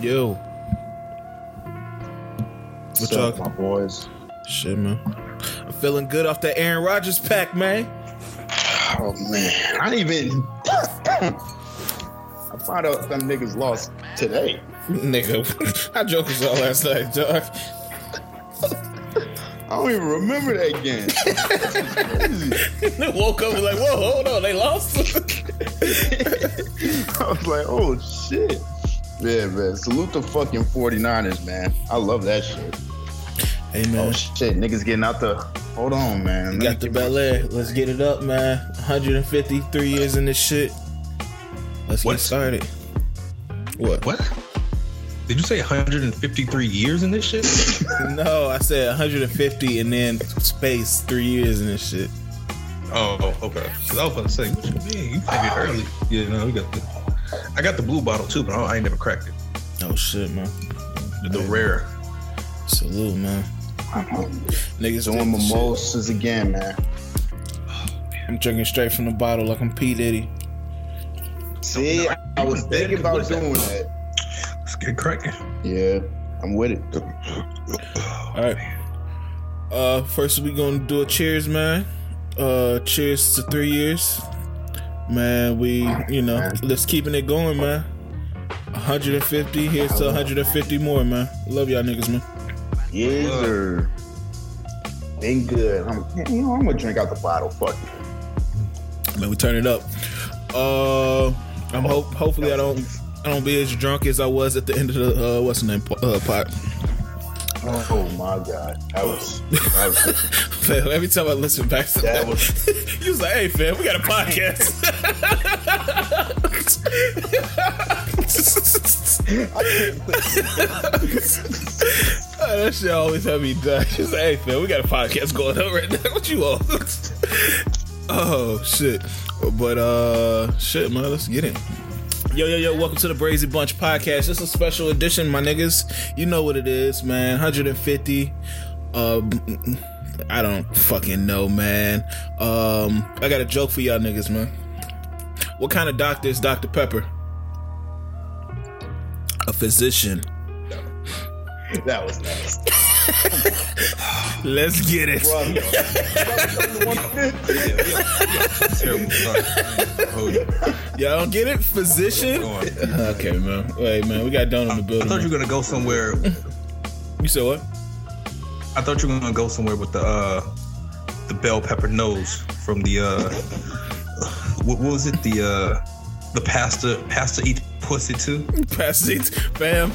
Yo. What's up, my boys? Shit, man. I'm feeling good off that Aaron Rodgers pack, man. Oh man, I even. I found out some niggas lost today. Nigga, I joked us all last night, dog. I don't even remember that game. Woke up and like, whoa, hold on, they lost. I was like, oh shit. Yeah, man. Salute the fucking 49ers, man. I love that shit. Hey man. Oh shit, niggas getting out the hold on, man. Let got the Belaire. Let's get it up, man. 153 years in this shit. Let's what? get started. What? What? Did you say 153 years in this shit? no, I said 150 and then space three years in this shit. Oh, okay. Cause I was about to say, what you mean? You figured early. Yeah, no, we got the. I got the blue bottle too, but I ain't never cracked it. Oh shit, man. The, the rare. Salute, man. Niggas doing mimosas shit. again, man. I'm drinking straight from the bottle like I'm P Diddy. See, I was thinking about doing that. Let's get cracking. Yeah, I'm with it. All right. Uh, first we gonna do a cheers, man. Uh, cheers to three years, man. We, you know, let's keeping it going, man. 150. Here's to 150 more, man. Love y'all niggas, man. Yeah, sir. Been good. I'm, you know, I'm gonna drink out the bottle. Fuck it. Man, we turn it up. Uh, I'm hope. Hopefully, I don't I don't be as drunk as I was at the end of the uh, what's the name uh, pot. Oh my god, that was. That was every time I listen back to that, that was. he was like, "Hey, fam, we got a podcast." oh, that shit always have me die. She's like, "Hey, fam, we got a podcast going on right now. What you want?" oh shit, but uh, shit, man, let's get it. Yo, yo, yo, welcome to the Brazy Bunch podcast. This is a special edition, my niggas. You know what it is, man. 150. Um, I don't fucking know, man. Um, I got a joke for y'all niggas, man. What kind of doctor is Dr. Pepper? A physician. That was nice. Let's get it. Y'all don't get it? Physician? Okay, man. Wait, man. We got done in the building. I thought you were going to go somewhere. You said what? I thought you were going to go somewhere with the uh, the bell pepper nose from the. Uh, what, what was it? The uh, the pastor pastor eats pussy too. Pastor eats, fam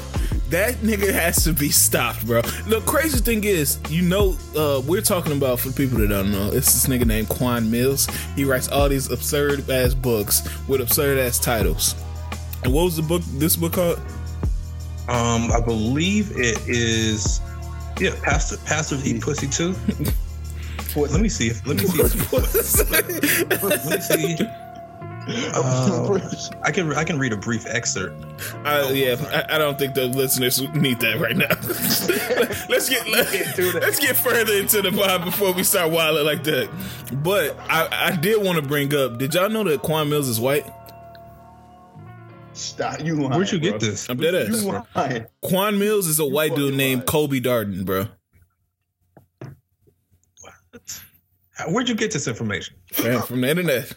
that nigga has to be stopped, bro. The crazy thing is, you know, uh, we're talking about for people that don't know, it's this nigga named Quan Millz. He writes all these absurd ass books with absurd ass titles. And what was the book? This book called? Um, I believe it is. Yeah, Pastor Pastor Eat Pussy too. let me see. If, let me see. If, let me see. Uh, I can I can read a brief excerpt. Uh, yeah, I, I, don't think the listeners need that right now. let's get let, us get further into the vibe before we start wilding like that. But I, I did want to bring up. Did y'all know that Quan Millz is white? Stop you lying, Where'd you get this? I'm dead ass. You lying. Quan Millz is a white dude named Kobe Darden, bro. What? Where'd you get this information? from the internet.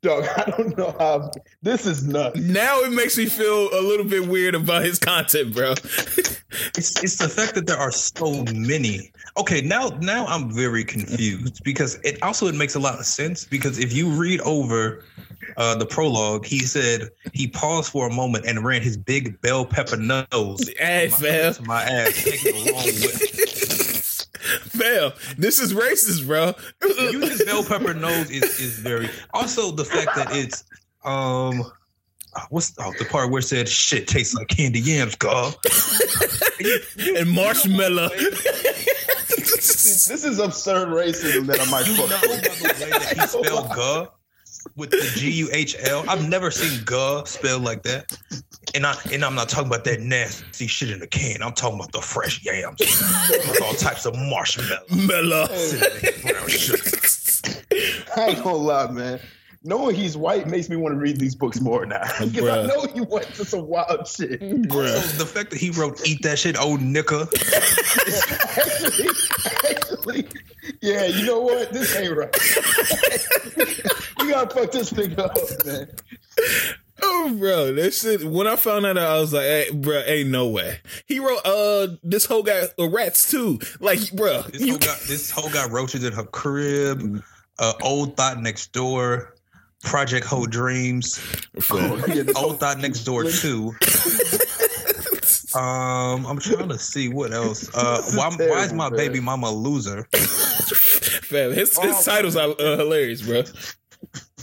Dog, I don't know how this is nuts. Now it makes me feel a little bit weird about his content, bro. it's it's the fact that there are so many. Okay, now now I'm very confused because it also it makes a lot of sense because if you read over uh, the prologue, he said he paused for a moment and ran his big bell pepper nose hey, my, to my ass, taking a long whip. Fail. This is racist, bro. Using bell pepper nose is, is very. Also, the fact that it's um, what's oh, the part where it said shit tastes like candy yams, girl, and marshmallow. this is absurd racism that I might. You know, by the way that he spelled "guh" with the G U H L. I've never seen "guh" spelled like that. And I and I'm not talking about that nasty shit in the can. I'm talking about the fresh yams with all types of marshmallow. Mellow. I ain't gonna lie, man. knowing he's white makes me want to read these books more now. Because I know he went to some wild shit. Bruh. So the fact that he wrote "Eat that shit, old nigga." actually, actually, yeah, you know what? This ain't right. you gotta fuck this nigga up, man. Oh, bro, this shit. When I found that out, I was like, hey, bro, ain't no way. He wrote, uh, this whole guy, uh, rats too. Like, bro, This you whole got this whole got roaches in her crib. Uh, old thought next door. Project Whole Dreams. Fam. Yeah, Old thought next door too. Um, I'm trying to see what else. Uh, This is why, why is my man. baby mama a loser? Fam, his, his Oh. titles are uh, hilarious, bro.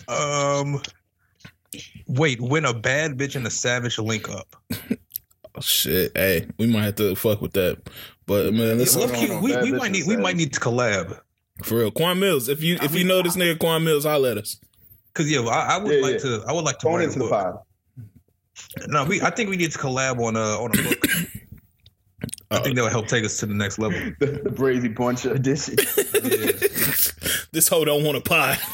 Um, wait, when a bad bitch and a savage link up. Oh, shit. Hey, we might have to fuck with that. But man, listen, Look, on, we, bad we might and need we might need to collab. for real, Quan Millz. If you if you know this nigga Quan Millz, holla at us. Cause yeah, I, I would Yeah, like yeah. to. I would like to Phone into the book. pod. No, we. I think we need to collab on a on a book. I think that would help take us to the next level. The, the Brazy Bunch edition. Yeah. this hoe don't want a pie.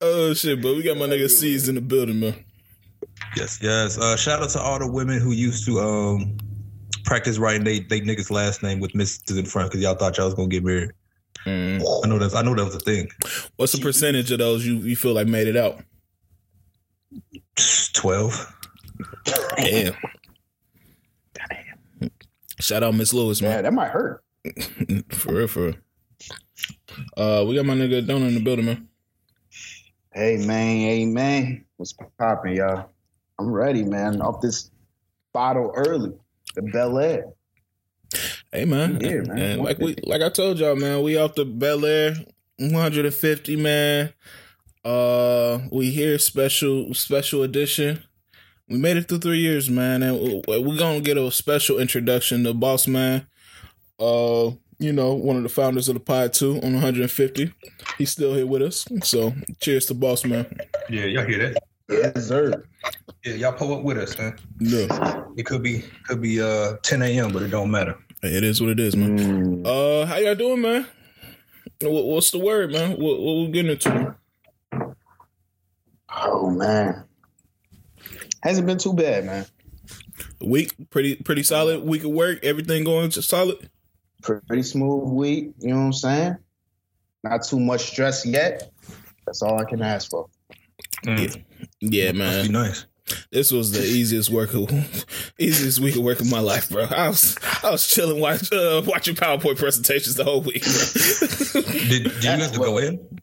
oh shit, but we got my nigga C's in the building, man. Yes, yes. Uh, shout out to all the women who used to um practice writing they they niggas last name with Mrs. in front because y'all thought y'all was gonna get married. Mm. I know that's I know that was a thing. What's the percentage of those you, you feel like made it out? Twelve. Damn. Damn. Shout out Miss Lewis, Yeah, man. that might hurt. For real, for real. Uh, we got my nigga Donut in the building, man. Hey man, hey man, what's popping, y'all? I'm ready, man. Off this bottle early, the Belaire. Hey man, Yeah, man. And like we like I told y'all, man, we off the Belaire 150, man. Uh, we here special special edition. We made it through three years, man, and we- we're gonna get a special introduction to Boss Man. Uh, you know, one of the founders of the pod too on 150. He's still here with us, so cheers to Boss Man. Yeah, y'all hear that? Yes, sir. Yeah, y'all pull up with us, man. Yeah, It could be could be uh 10 a.m., but it don't matter. It is what it is, man. Mm, Uh, how y'all doing, man? What, what's the word, man? What, what we getting into? oh man, hasn't been too bad, man. Week, pretty pretty solid week of work. Everything going just solid. Pretty smooth week. You know what I'm saying? Not too much stress yet. That's all I can ask for. Mm. Yeah, Must be man. nice. This was the easiest work, of, easiest week of work of my life, bro. I was I was chilling, watch, uh, watching PowerPoint presentations the whole week. Did, did you have to go in?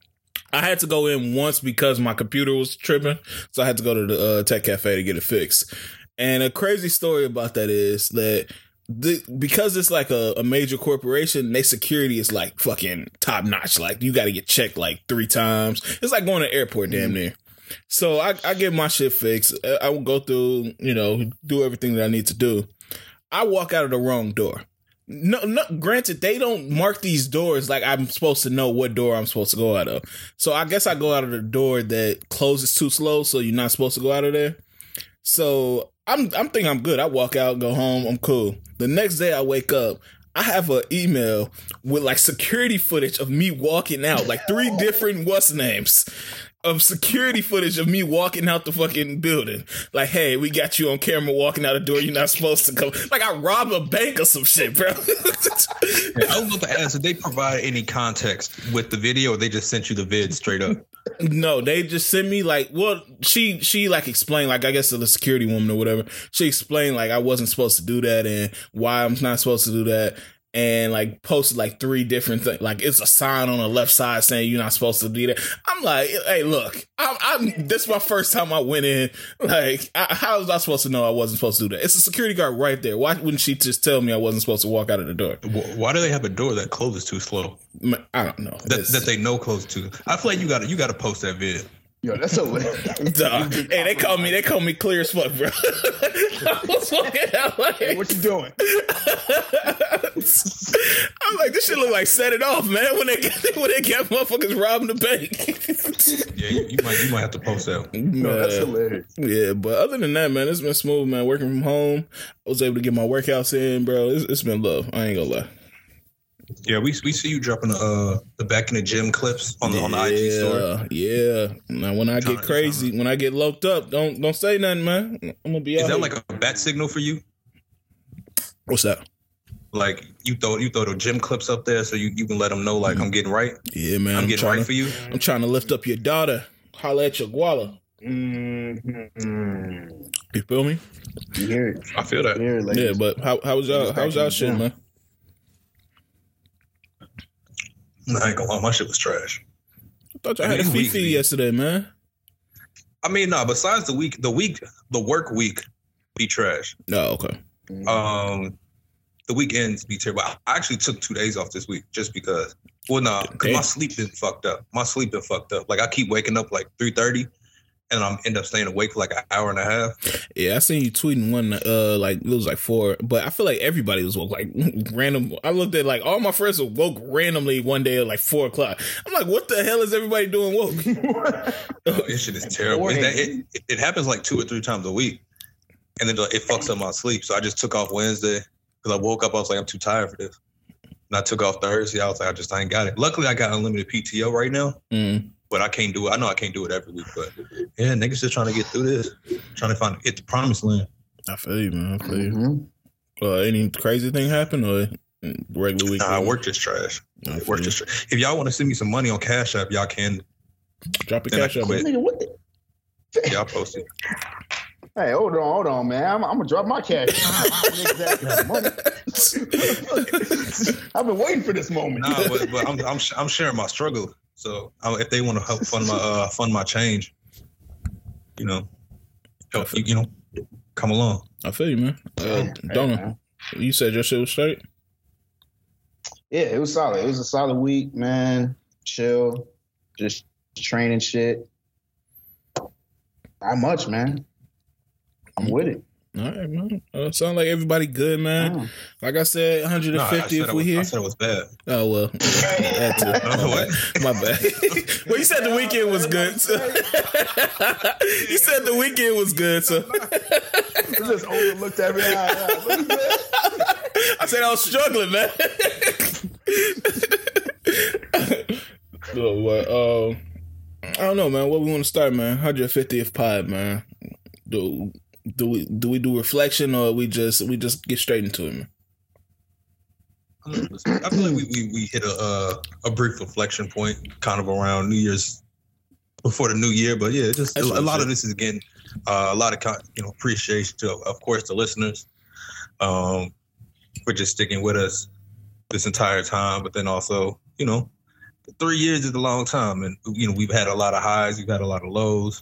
I had to go in once because my computer was tripping, so I had to go to the uh, tech cafe to get it fixed. And a crazy story about that is that the, because it's like a, a major corporation, their security is like fucking top notch. Like you got to get checked like three times. It's like going to airport, damn near. So I, I get my shit fixed. I will go through, you know, do everything that I need to do. I walk out of the wrong door. No, no. Granted, they don't mark these doors like I'm supposed to know what door I'm supposed to go out of. So I guess I go out of the door that closes too slow, so you're not supposed to go out of there. So I'm I'm thinking I'm good. I walk out, go home, I'm cool. The next day I wake up, I have an email with like security footage of me walking out, like three different what's names of security footage of me walking out the fucking building. Like, hey, we got you on camera walking out the door. You're not supposed to come. Like, I robbed a bank or some shit, bro. Yeah, I was about to ask, did they provide any context with the video or they just sent you the vid straight up? No, they just sent me like, well, she she like explained like I guess to the security woman or whatever. She explained like I wasn't supposed to do that and why I'm not supposed to do that, and like posted like three different things. Like it's a sign on the left side saying you're not supposed to do that. I'm like, hey, look, I'm, I'm this is my first time I went in. Like, I, how was I supposed to know I wasn't supposed to do that? It's a security guard right there. Why wouldn't she just tell me I wasn't supposed to walk out of the door? Why do they have a door that closes too slow? I don't know. That, that they know closes too. I feel like you got to you got to post that vid. Yo, that's a lit. Dog. Hey, they call me. They call me clear as fuck, bro. I was walking out like, hey, what you doing? I'm like, this shit look like set it off, man. When they get when they get motherfuckers robbing the bank. Yeah, you, you might you might have to post that. No, that's hilarious. Yeah, but other than that, man, it's been smooth, man. Working from home, I was able to get my workouts in, bro. It's, it's been love. I ain't gonna lie. Yeah, we we see you dropping the uh the back in the gym clips on the on the IG story. Yeah, Now when I get crazy, when I get locked up, don't don't say nothing, man. I'm gonna be. Is that here. like a bat signal for you? What's that? Like you throw you throw the gym clips up there so you, you can let them know like mm-hmm. I'm getting right. Yeah, man. I'm, I'm getting right to, for you. I'm trying to lift up your daughter. Holla at your guala. Mm-hmm. You feel me? You hear it. I feel that. It, yeah, but how how was y'all how was y'all shit, man? I ain't gonna lie, my shit was trash. I thought y'all had a Fifi yesterday, man. I mean, no. Besides the week, the week, the work week, be trash. No, okay. Um, the weekends be terrible. I actually took two days off this week just because. Well, nah, because my sleep been fucked up. My sleep been fucked up. Like I keep waking up like three thirty, and I'm end up staying awake for like an hour and a half. Yeah, I seen you tweeting one uh like it was like four, but I feel like everybody was woke like random. I looked at like all my friends were woke randomly one day at like four o'clock. I'm like, what the hell is everybody doing woke? oh, this shit is terrible. It, it, it, happens like two or three times a week, and then it fucks up my sleep. So I just took off Wednesday because I woke up. I was like, I'm too tired for this. And I took off Thursday. I was like, I just I ain't got it. Luckily, I got unlimited PTO right now. Mm but I can't do it. I know I can't do it every week, but yeah, niggas just trying to get through this, trying to find get the promised land. I feel you, man. I feel you. Mm-hmm. Uh, any crazy thing happen or regular week? Nah, work just trash. I Work just trash. If y'all want to send me some money on Cash App, y'all can. Drop a Cash App. Nigga, what the? Y'all post it. Hey, hold on, hold on, man. I'm, I'm gonna drop my cash. I've been waiting for this moment. Nah, but, but I'm, I'm I'm sharing my struggle. So if they want to help fund my uh, fund my change, you know, help you, you know, come along. I feel you, man. Uh, Donna, you said your shit was straight. Yeah, it was solid. It was a solid week, man. Chill, just training shit. Not much, man. I'm with it. All right, man. Uh, sound like everybody good, man. Oh. Like I said, 150 no, if we here. I said it was bad. Oh well, that's it. oh, My bad. well, you said the weekend was good. So. you said the weekend was good, so. you just overlooked every eye. I said I was struggling, man. oh, what? Um, I don't know, man. What we want to start, man? 150th pod, man. Do do we do we do reflection or we just we just get straight into it? I feel like we, we, we hit a uh, a brief reflection point kind of around New Year's before the new year, but yeah, just a, a lot of this is again uh, a lot of you know appreciation to of course the listeners um, for just sticking with us this entire time, but then also you know three years is a long time, and you know we've had a lot of highs, we've had a lot of lows.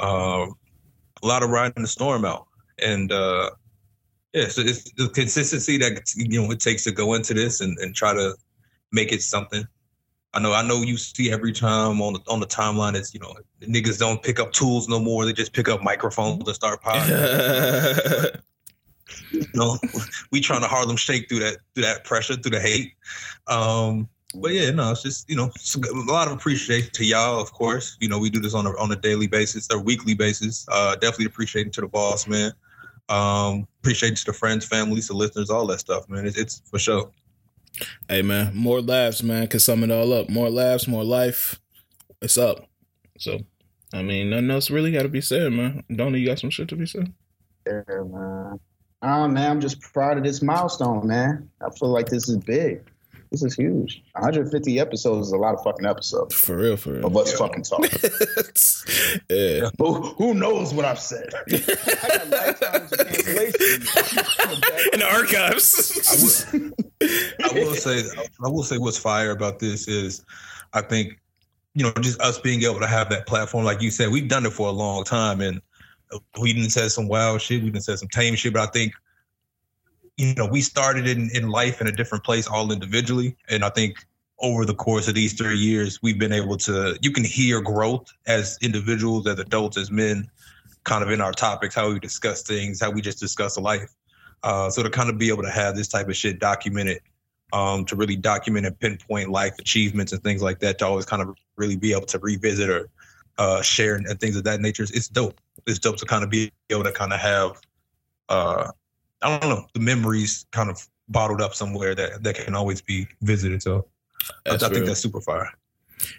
Um, a lot of riding the storm out. And uh, yeah, so it's the consistency that you know it takes to go into this and, and try to make it something. I know, I know you see every time on the on the timeline it's you know niggas don't pick up tools no more; they just pick up microphones and start podcasting. you know, we trying to Harlem shake through that through that pressure, through the hate. Um, but yeah, no, it's just you know a lot of appreciation to y'all. Of course, you know we do this on a on a daily basis or weekly basis. Uh, definitely appreciating to the boss man. Um, appreciate to the friends, families, the listeners, all that stuff, man. It's, it's for sure. Hey man, more laughs, man. Can sum it all up. More laughs, more life. It's up. So, I mean, nothing else really got to be said, man. Don't you got some shit to be said? Yeah, man. Oh man, I'm just proud of this milestone, man. I feel like this is big. This is huge. 150 episodes is a lot of fucking episodes. For real, for real. Of us yeah. fucking talking. yeah. Who, who, knows what I've said? I got lifetimes of In the archives. I will, I will say, I will say, what's fire about this is, I think, you know, just us being able to have that platform, like you said, we've done it for a long time, and we didn't say some wild shit, we didn't say some tame shit, but I think you know, we started in, in life in a different place all individually. And I think over the course of these three years, we've been able to, you can hear growth as individuals, as adults, as men, kind of in our topics, how we discuss things, how we just discuss life. Uh, so to kind of be able to have this type of shit documented, um, to really document and pinpoint life achievements and things like that, to always kind of really be able to revisit or uh, share and, things of that nature, it's dope. It's dope to kind of be able to kind of have uh, I don't know, the memories kind of bottled up somewhere that that can always be visited. So I, I think that's super fire.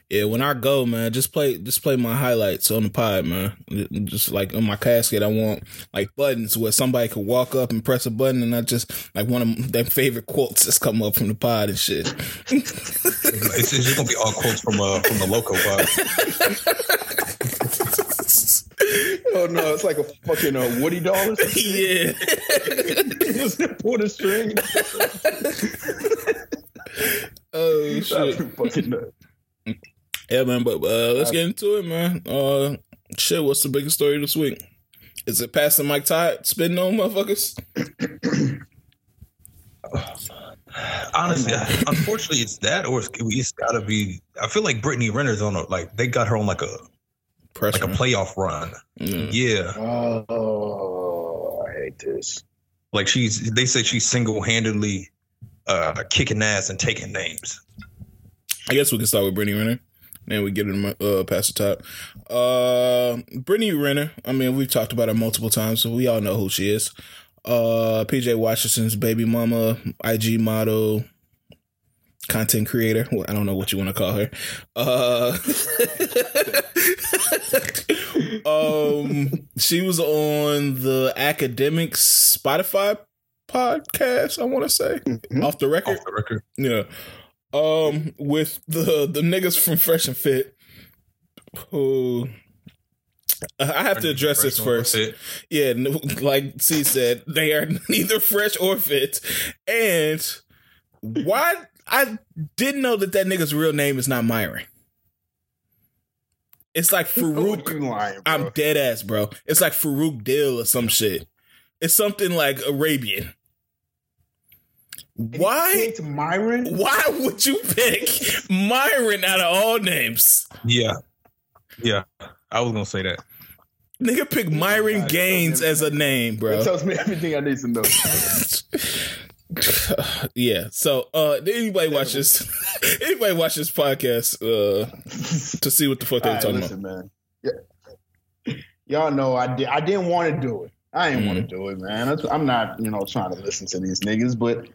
Yeah, when I go, man, just play just play my highlights on the pod, man. Just like on my casket, I want like buttons where somebody could walk up and press a button, and I just like one of their favorite quotes that's come up from the pod and shit. It's, it's just gonna be all quotes from uh from the loco pod. Oh no, it's like a fucking uh, Woody doll or yeah, Just pull the string. oh shit, fucking nuts. yeah, man. But uh, let's get into it, man. Uh, shit, what's the biggest story this week? Is it Pastor Mike Todd spitting on motherfuckers? Honestly, unfortunately, it's that, or it's, it's got to be. I feel like Brittany Renner's on a like they got her on like a Pressure. like a playoff run. Mm. Yeah, Oh, I hate this. like she's. They say she's single handedly uh kicking ass and taking names. I guess we can start with Brittany Renner. and we get into uh, Pastor Todd. Uh, Brittany Renner. I mean, we've talked about her multiple times, so we all know who she is. Uh, PJ Washington's baby mama, IG model, content creator. Well, I don't know what you want to call her. Uh, um, she was on the Academics Spotify podcast. I want to say Mhm. off the record. Off the record. Yeah. Um, with the the niggas from Fresh and Fit, who I have to address this first. Yeah, no- like C said, they are neither fresh or fit. And why I didn't know that that nigga's real name is not Myron. It's like oh, Farouk. You lying. I'm dead ass, bro. It's like Farouk Dill or some shit. It's something like Arabian. Why? Picked Myron? Why would you pick Myron out of all names? Yeah, yeah. I was gonna say that. Nigga pick Myron God, Gaines as a name, bro. That bro. tells me everything I need to know. yeah. So uh anybody watch this anybody watch this podcast uh to see what the fuck they All were right, talking listen, man. Yeah. Y'all know I did. I didn't want to do it. I didn't want to do it, man. That's, I'm not, you know, trying to listen to these niggas, but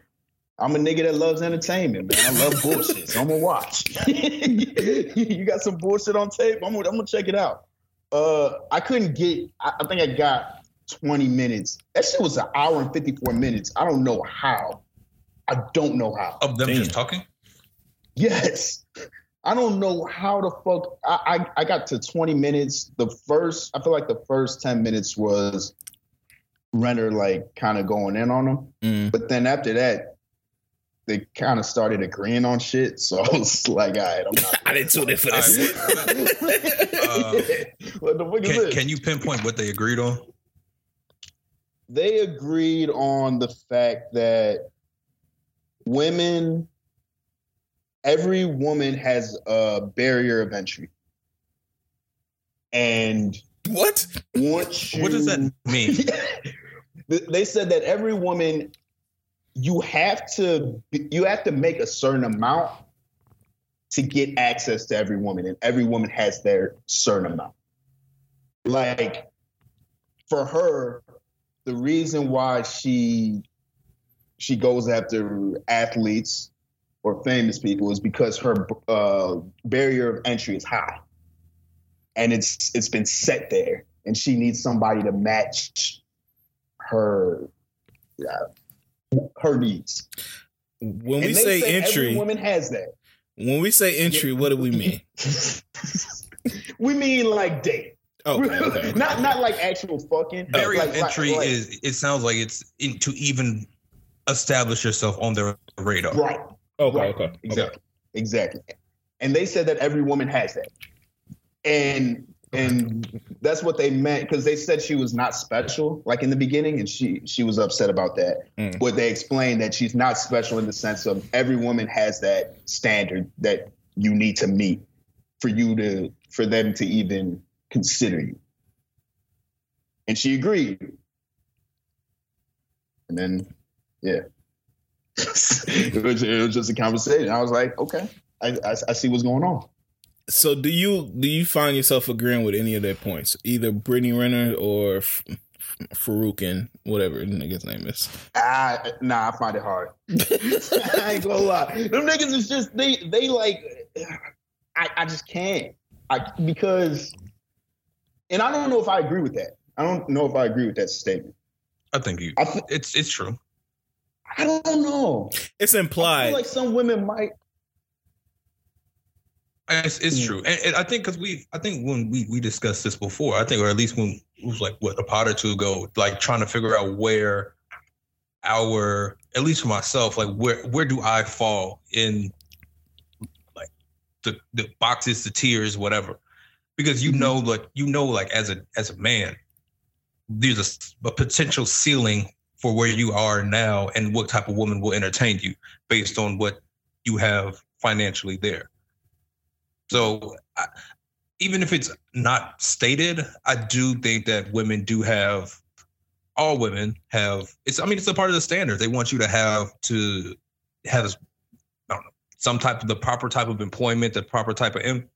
I'm a nigga that loves entertainment, man. I love bullshit. so I'm gonna watch. you got some bullshit on tape? I'm gonna, I'm gonna check it out. Uh, I couldn't get. I, I think I got 20 minutes. That shit was an hour and 54 minutes. I don't know how. I don't know how. Of them Damn. just talking. Yes. I don't know how the fuck I, I I got to 20 minutes. The first I feel like the first 10 minutes was Renner like kind of going in on them. Mm. But then after that, they kind of started agreeing on shit. So I was like, all right, I'm not. I didn't tune in for All this. what the fuck is this? can you pinpoint what they agreed on? They agreed on the fact that women, every woman has a barrier of entry. And what? once you, What does that mean? they said that every woman, you have to you have to make a certain amount to get access to every woman, and every woman has their certain amount. Like for her, the reason why she she goes after athletes or famous people is because her uh, barrier of entry is high, and it's it's been set there, and she needs somebody to match her uh, her needs. When we say every entry, woman has that. when we say entry, what do we mean? we mean like date. Okay, okay. okay. not not like actual fucking. Barrier like, entry like- like- is. It sounds like it's in, to even establish yourself on their radar. right. Okay, Right. okay. Exactly. Exactly. And they said that every woman has that. And and that's what they meant because they said she was not special like in the beginning and she she was upset about that Mm. but they explained that she's not special in the sense of every woman has that standard that you need to meet for you to for them to even consider you and she agreed and then yeah it, was, it was just a conversation i was like okay I, I, I see what's going on So do you do you find yourself agreeing with any of their points, either Brittany Renner or F- Farouk and whatever the nigga's name is. Ah, nah, I find it hard. I ain't gonna lie. Them niggas is just they they like I, I just can't. I because and I don't know if I agree with that. I don't know if I agree with that statement. I think you. I, th- It's it's true. I don't know. It's I implied. feel like some women might. It's, it's Mm. true, and, and I think because we, I think when we we discussed this before, I think, or at least when it was like what a pot or two ago, like trying to figure out where our, at least for myself, like where where do I fall in like the the boxes, the tiers, whatever, because you Mhm. know, like you know, like as a as a man, there's a potential ceiling for where you are now and what type of woman will entertain you based on what you have financially there. So I, even if it's not stated, I do think that women do have all women have it's I mean it's a part of the standard. They want you to have to have I don't know some type of the proper type of employment, the proper type of in,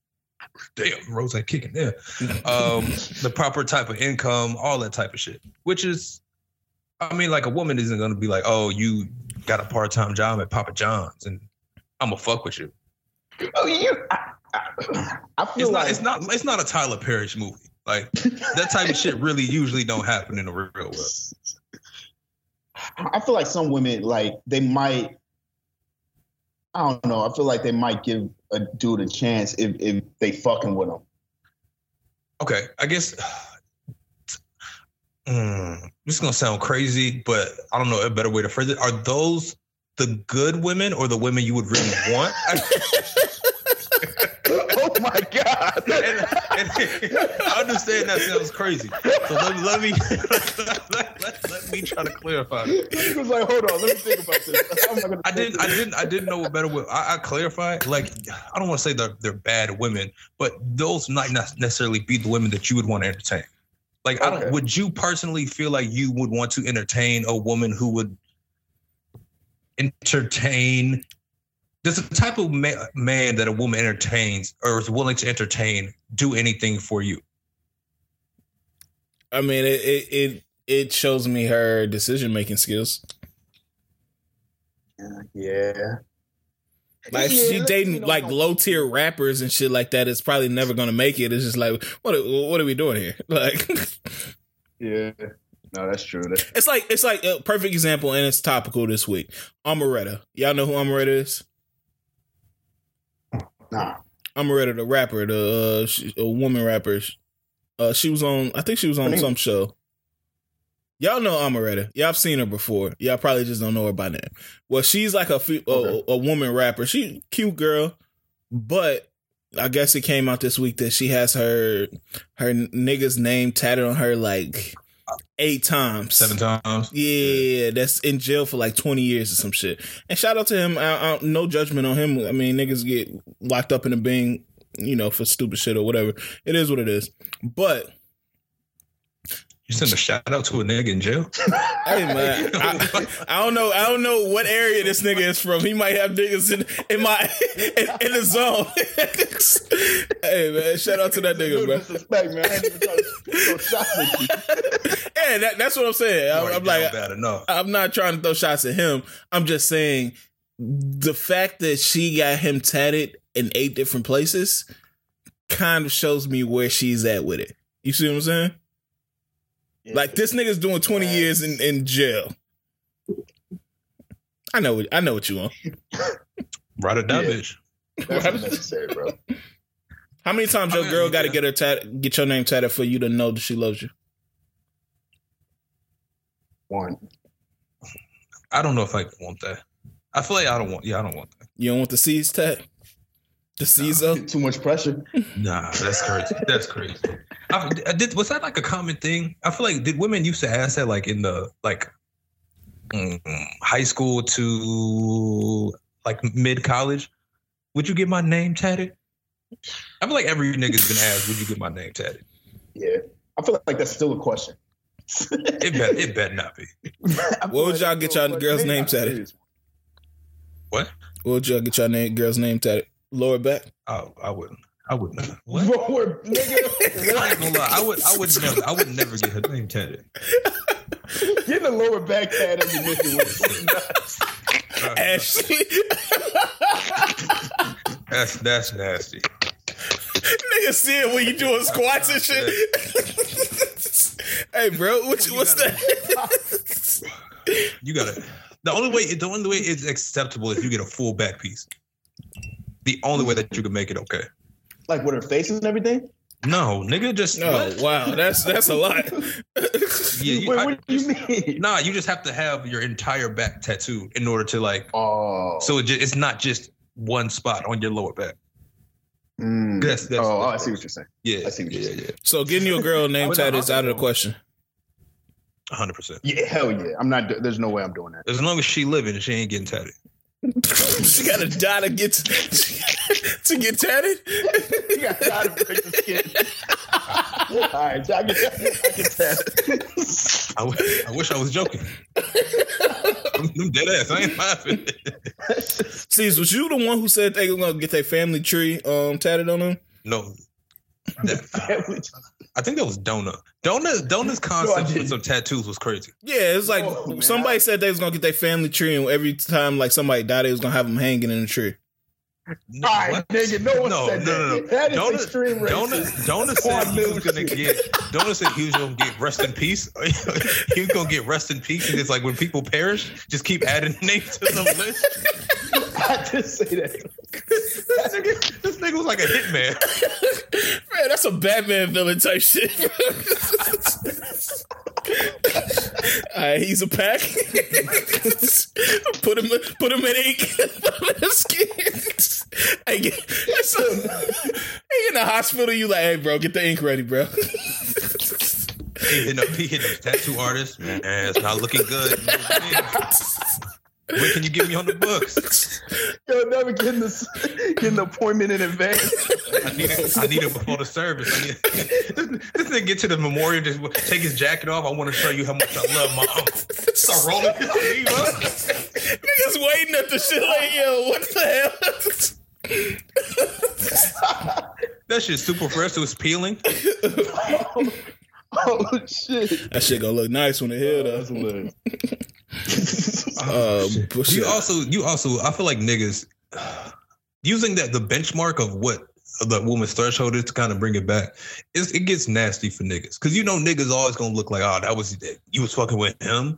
damn Rose kicking there. Um the proper type of income, all that type of shit. Which is I mean like a woman isn't gonna be like, oh, you got a part-time job at Papa John's and I'm gonna fuck with you. Oh, you. I, I, I feel It's not. It's not. It's not a Tyler Perry movie. Like that type of shit really usually don't happen in the real world. I feel like some women like they might. I don't know. I feel like they might give a dude a chance if if they fucking with him. Okay, I guess. Mm, this is gonna sound crazy, but I don't know a better way to phrase it. Are those the good women or the women you would really want? my god! and, and I understand that sounds crazy. So let, let me let, let, let me try to clarify. He was like, "Hold on, let me think about this." I'm not gonna I didn't. I didn't. I didn't know a better way. I, I clarify. Like, I don't want to say they're they're bad women, but those might not necessarily be the women that you would want to entertain. Like, I don't. Would you personally feel like you would want to entertain a woman who would entertain? Does the type of ma- man that a woman entertains or is willing to entertain do anything for you? I mean, it it it, it shows me her decision making skills. Yeah. Like Yeah, she dating see, no, like low tier rappers and shit like that. It's probably never gonna make it. It's just like what are- what are we doing here? Like Yeah. No, that's true. That's it's like it's like a perfect example and it's topical this week. Omeretta, y'all know who Omeretta is? Nah. Omeretta, the rapper, the uh, she, a woman rapper. Uh, she was on. I think she was on some show. Y'all know Omeretta. Y'all have seen her before. Y'all probably just don't know her by name. Well, she's like a fe- Okay. a, a woman rapper. She cute girl, but I guess it came out this week that she has her her nigga's name tatted on her like eight times. Seven times. Yeah, that's in jail for like 20 years or some shit. And shout out to him. I, I, no judgment on him. I mean, niggas get locked up in a bing, you know, for stupid shit or whatever. It is what it is. But You send a shout out to a nigga in jail. hey, man, I, I don't know. I don't know what area this nigga is from. He might have niggas in in my in, in the zone. hey man, shout out to that nigga, No bro. disrespect, man. I ain't even trying to throw shots at you. Yeah, that, that's what I'm saying. I'm, Already I'm like, bad. I'm not trying to throw shots at him. I'm just saying the fact that she got him tatted in eight different places kind of shows me where she's at with it. You see what I'm saying? Like this nigga's doing 20 years in, in jail. I know what I know what you want. Ride it down, Yeah. bitch. That's unnecessary, bro. How many times I your mean, girl got to yeah. get her tat get your name tatted for you to know that she loves you? One. I don't know if I want that. I feel like I don't want. Yeah, I don't want that. You don't want the C's tat? The C's though? Too much pressure. Nah, that's crazy. That's crazy. I, I did. Was that like a common thing? I feel like did women used to ask that like in the like mm, high school to like mid college? Would you get my name tatted? I feel like every nigga's been asked, "Would you get my name tatted?" Yeah. I feel like that's still a question. It bet. It bet not be. what would y'all get still y'all girl's name not tatted? What? What would y'all get your name girl's name tatted? Lower back? Oh, I wouldn't. I would not. What? Lower, nigga. I ain't gonna lie. I would. I would never. I would never get her name tatted. Getting a lower back tat as a nigga was nuts. Ashley, That's that's nasty. nigga, see it when you doing squats and shit. hey, bro, what, You what's gotta- that? You gotta. The only way. The only way it's acceptable is you get a full back piece. The only way that you can make it okay. Like with her face and everything. No, nigga, just No, what? wow, that's that's a lot. Yeah, you, Wait, I- what do you mean? Nah, you just have to have your entire back tattooed in order to like. Oh, So it just, it's not just one spot on your lower back. Mm. That's, that's, oh, I see what you're saying. Yeah, I see what you're yeah, saying. yeah, So getting you a girl name Well, is out of the question. hundred percent. Yeah, hell yeah. I'm not. There's no way I'm doing that. As long as she living, she ain't getting tatted. she got to die to get to get tatted. you got time to break the skin. All right, I get, I get that. I, w- I wish I was joking. I'm dead ass. I ain't laughing. See, was you the one who said they were gonna get their family tree um tatted on them? no. That- I think that was Dona. Dona Dona's concept didn't. with some tattoos was crazy. Yeah, it's like Oh, somebody said they was gonna get their family tree, and every time like somebody died, they was gonna have them hanging in the tree. No, All right, what? nigga, no one no, said no, no, no. that. That is Dona, extreme Dona, racist. Dona said Come on, he was gonna get. Dona said he was gonna get rest in peace. he was gonna get rest in peace, and it's like when people perish, just keep adding names to the list. I just say that. this, nigga, this nigga was like a hitman. Man, that's a Batman villain type shit. Alright, he's a pack. put him, put him in ink. Put him in the skin. Hey, get, a, hey, in the hospital, you like, hey, bro, get the ink ready, bro. He hitting up, he hitting up tattoo artist. Man, it's not looking good. When can you get me on the books? Yo, never getting this, getting the appointment in advance. I need it. I need it before the service. I need this, this nigga get to the memorial, just take his jacket off. I want to show you how much I love my uncle. Start rolling his sleeve up. Niggas waiting at the shit like, yo, what the hell? That shit's super fresh. It was peeling. oh shit! that shit gonna look nice when it heal though. That's hilarious. Uh. You also, you also, I feel like niggas using that the benchmark of what the woman's threshold is to kind of bring it back. It's, it gets nasty for niggas because you know niggas always gonna look like, oh, that was you was fucking with him.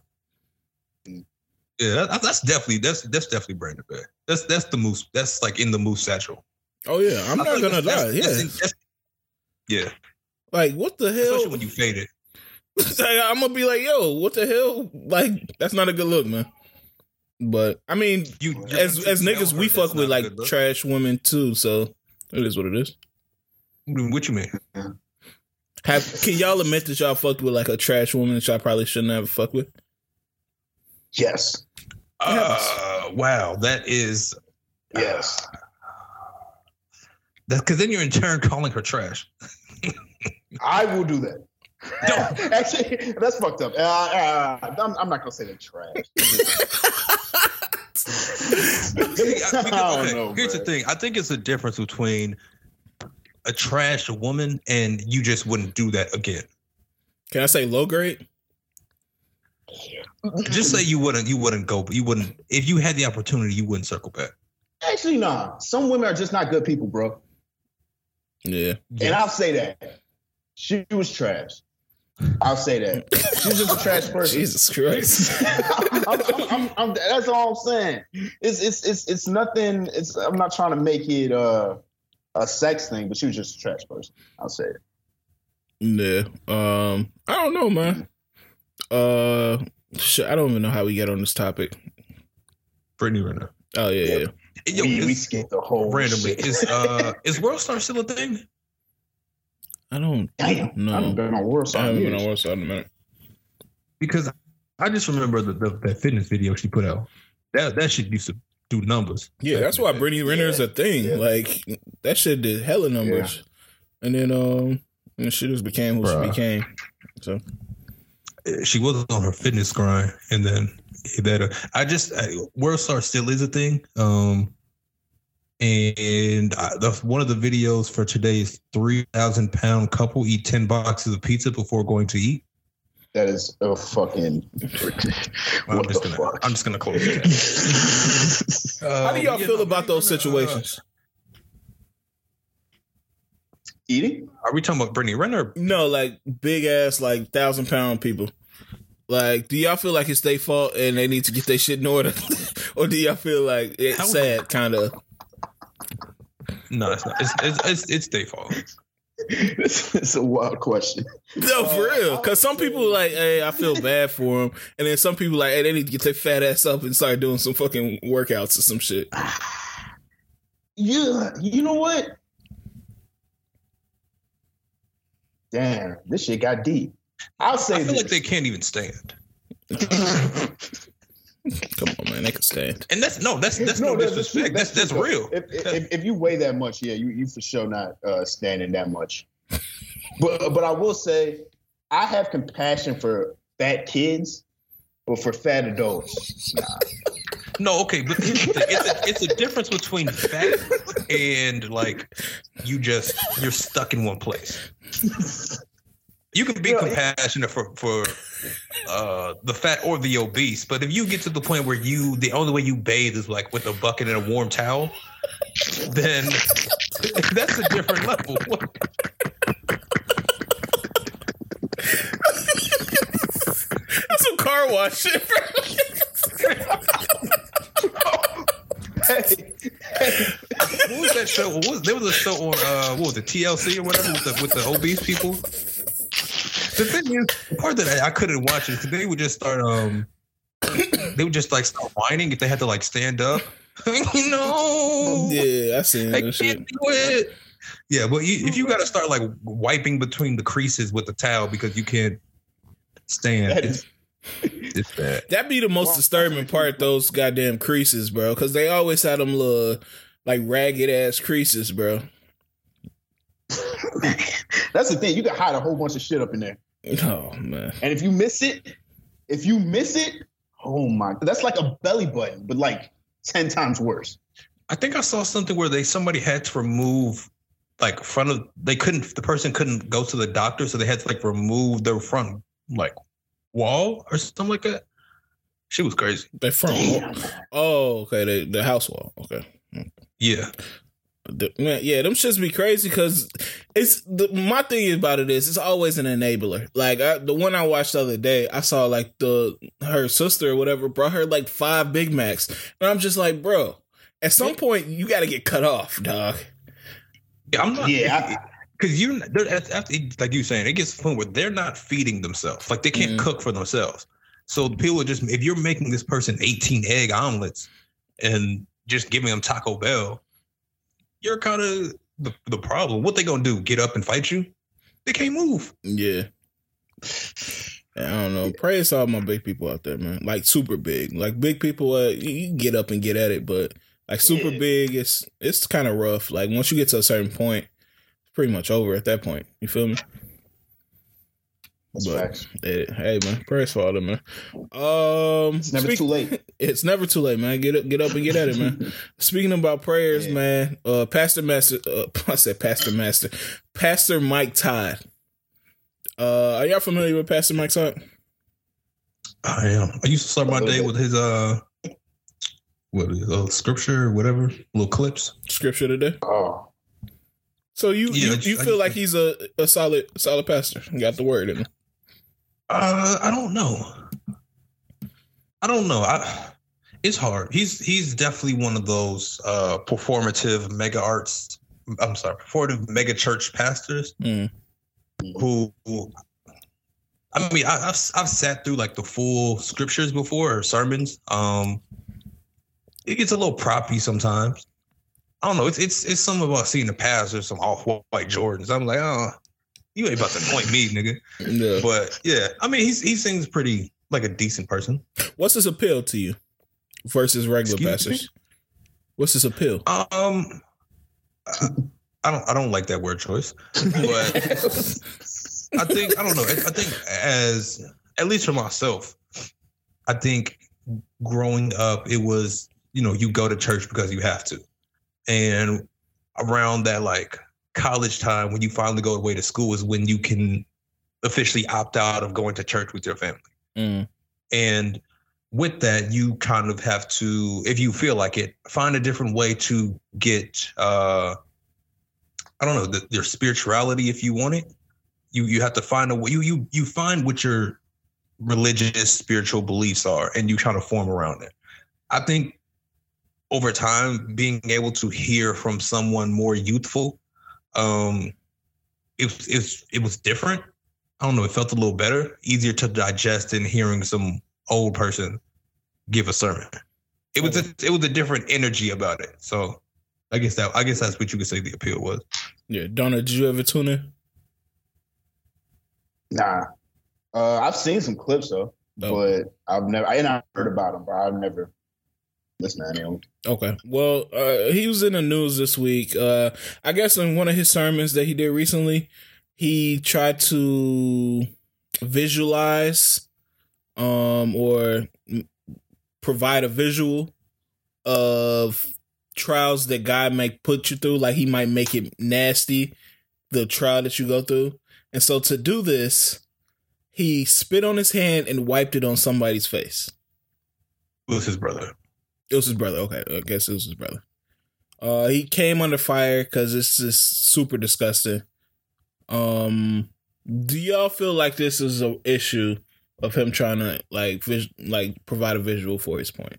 Yeah, that, that's definitely that's that's definitely Brandon Bay. That's that's the moose. That's like in the moose satchel. oh yeah, I'm I not gonna that's- lie. that's- Yeah, that's- that's- yeah. Like what the hell? Especially when you fade it. I'm gonna be like, yo, what the hell? Like that's not a good look, man. But I mean, You, you as as niggas, we fuck with like look. trash women too. So it is what it is. What you mean? Have can y'all admit that y'all fucked with like a trash woman that y'all probably shouldn't have fucked with? Yes, Uh, wow, that is yes. that because then you're in turn calling her trash. I will do that. Actually, that's fucked up. Uh, uh, I'm, I'm not gonna say that trash. See, I- because- I don't okay, know, here's bro. the thing. I think it's a difference between a trash woman and you just wouldn't do that again. Can I say low grade? Just say you wouldn't. You wouldn't go. You wouldn't. If you had the opportunity, you wouldn't circle back. Actually, nah. Some women are just not good people, bro. Yeah. And I'll say that. She was trash. I'll say that. She was just a trash person. Jesus Christ. I'm, I'm, I'm, I'm, that's all I'm saying. It's it's it's it's nothing. It's I'm not trying to make it uh, a sex thing, but she was just a trash person. I'll say it. yeah. Um. I don't know, man. Uh. Shit, I don't even know how we get on this topic. Brittany Renner. Oh yeah, yeah. Yo, we, we is- skipped the whole randomly shit. is uh is World Star still a thing? I don't. Damn, No. I haven't been on World I Star haven't been years. on World Star in a minute. Because I just remember the, the that fitness video she put out. That that shit used to do numbers. Yeah, that's why Brittany Renner is a thing. Yeah. Like that shit did hella numbers, and then um, and she just became who Bruh. she became. So she was on her fitness grind, and then that uh, I just I, World Star still is a thing. Um, And I, the, one of the videos for today is 3,000 pound couple eat 10 boxes of pizza before going to eat. That is a fucking. I'm just the gonna, fuck? I'm just gonna close it. How do y'all Um, feel no, about man, those uh, situations? Eating? Are we talking about Brittany Renner? No, like big ass, like thousand pound people. Like, do y'all feel like it's their fault and they need to get their shit in order, or do y'all feel like it's How- sad, kind of? No, it's not. It's it's it's, it's their fault. it's a wild question. No, for Uh, real. Because some would say- people like, hey, I feel bad for them, and then some people like, hey, they need to get their fat ass up and start doing some fucking workouts or some shit. Yeah, you know what? Damn, this shit got deep. I'll say I feel this. like they can't even stand. Come on, man, they can stand. And that's no, that's that's no, that's disrespect. true. That's that's true, real. If, if, if you weigh that much, yeah, you you for sure not uh, standing that much. But but I will say, I have compassion for fat kids, but for fat adults, No, okay, but here's the thing. It's a, it's a difference between fat and like you just you're stuck in one place. You can be Yeah, compassionate for for uh, the fat or the obese, but if you get to the point where you the only way you bathe is like with a bucket and a warm towel, then that's a different level. That's some car wash shit, bro. hey, what was that show? What was, there was a show on uh, what was it TLC or whatever with the with the obese people. The thing is, the part that I, I couldn't watch it because they would just start um, they would just like start whining if they had to like stand up. no, Yeah, I seen I that can't shit. do it. Yeah, but you, if you got to start like wiping between the creases with the towel because you can't stand, that is, it's, bad. That'd be the most disturbing part, those goddamn creases, bro. Because they always had them little, like, ragged ass creases, bro. that's the thing. You can hide a whole bunch of shit up in there, Oh, man. and if you miss it, if you miss it, oh my, that's like a belly button, but like ten times worse. I think I saw something where they somebody had to remove like front of they couldn't the person couldn't go to the doctor, so they had to like remove their front like wall or something like that. She was crazy. They front wall. Oh, okay. The, the house wall. Okay. Yeah. The- man, yeah, them shits be crazy because it's the, my thing about it is it's always an enabler. Like I, the one I watched the other day, I saw like the her sister or whatever brought her like five Big Macs, and I'm just like, bro, at some point you got to get cut off, dog. Yeah, I'm not. Yeah, because you they're- after- after- like you saying, it gets to the point where they're not feeding themselves. Like they can't Mhm. cook for themselves. So people are just if you're making this person 18 egg omelets and just giving them Taco Bell, you're kind of the, the problem. What they gonna do? Get up and fight you? They can't move. Yeah. I don't know. Praise all my big people out there, man. Like super big, like big people. Uh, you, you can get up and get at it, but like super Yeah. big, it's it's kind of rough. Like once you get to a certain point, it's pretty much over at that point. You feel me? That's But- facts. Hey, hey, man, praise for all them, man. Um, It's never speak- too late. It's never too late, man. Get up, get up, and get at it, man. Speaking about prayers, Yeah. man. Uh, Pastor Master, uh, I said Pastor Master, Pastor Mike Todd. Uh, are y'all familiar with Pastor Mike Todd? I am. I used to start my day with his uh, what is uh, scripture or whatever, little clips. Scripture today. Oh, So you Yeah, you, just- you I feel just- like he's a, a solid solid pastor? You got the word in him. Uh, I don't know. I don't know. I it's hard. He's he's definitely one of those uh performative mega arts. I'm sorry, performative mega church pastors Mm. who. who- I mean, I, I've I've sat through like the full scriptures before or sermons. Um, it gets a little proppy sometimes. I don't know. It's it's it's something about seeing the pastor some off white Jordans. I'm like, oh, you ain't about to anoint me, nigga. Yeah. But yeah, I mean, he's he seems pretty like a decent person. What's his appeal to you versus regular Excuse me? pastors? What's his appeal? Um, I, I don't I don't like that word choice, but I think I don't know. I think as at least for myself, I think growing up it was you know you go to church because you have to, and around that like college time when you finally go away to school is when you can officially opt out of going to church with your family. Mm. And with that, you kind of have to, if you feel like it, find a different way to get, uh, I don't know, the, your spirituality if you want it. You you have to find a way. You you you find what your religious spiritual beliefs are, and you try to form around it. I think over time, being able to hear from someone more youthful, um, it it it was different. I don't know. It felt a little better, easier to digest than hearing some old person give a sermon. It was a, it was a different energy about it. So I guess that I guess that's what you could say the appeal was. Yeah, Donna, did you ever tune in? Nah. Uh, I've seen some clips though, Oh. but I've never. and I ain't heard about them, but I've never listened to any of them. Okay. Well, uh, he was in the news this week. Uh, I guess in one of his sermons that he did recently, he tried to visualize um, or provide a visual of trials that God might put you through. Like he might make it nasty, the trial that you go through. And so to do this, he spit on his hand and wiped it on somebody's face. It was his brother. It was his brother. Okay, I guess it was his brother. Uh, he came under fire because this is super disgusting. Um, do y'all feel like this is an issue of him trying to like vis- like provide a visual for his point?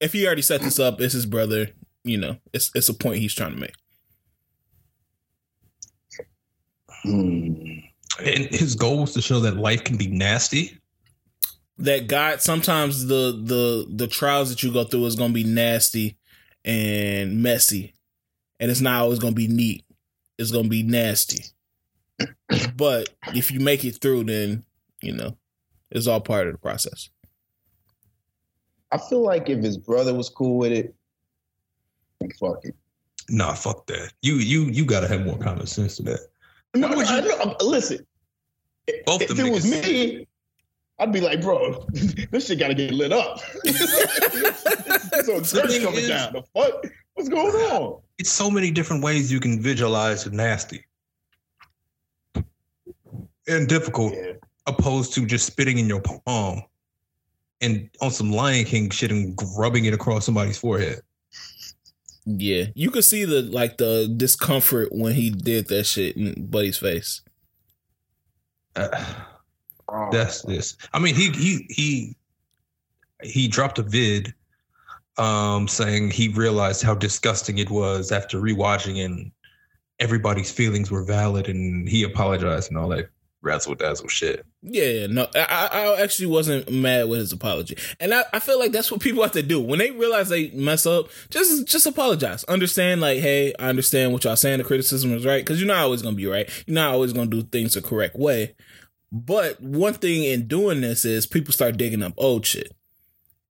If he already set this up, it's his brother. You know, it's it's a point he's trying to make. Hmm. And his goal was to show that life can be nasty. That God sometimes the the the trials that you go through is gonna be nasty and messy, and it's not always gonna be neat. It's gonna be nasty. but if you make it through, then you know it's all part of the process. I feel like if his brother was cool with it, fuck it. Nah, fuck that. You you you gotta have more common sense to that. No, Why would I you- know- I'm- listen. If, Both if them it was me, I'd be like, bro, this shit gotta get lit up. so The coming is- down. The fuck? What's going on? It's so many different ways you can visualize nasty and difficult, Yeah. opposed to just spitting in your palm and on some Lion King shit and rubbing it across somebody's forehead. Yeah, you could see the like the discomfort when he did that shit in Buddy's face. Uh, Oh, that's this. I mean, he he he he dropped a vid um saying he realized how disgusting it was after rewatching and everybody's feelings were valid and he apologized and all that razzle dazzle shit. Yeah, no, I, I actually wasn't mad with his apology, and I, I feel like that's what people have to do when they realize they mess up. Just just apologize, understand like, hey, I understand what y'all saying. The criticism is right because you're not always gonna be right. You're not always gonna do things the correct way. But one thing in doing this is people start digging up old shit,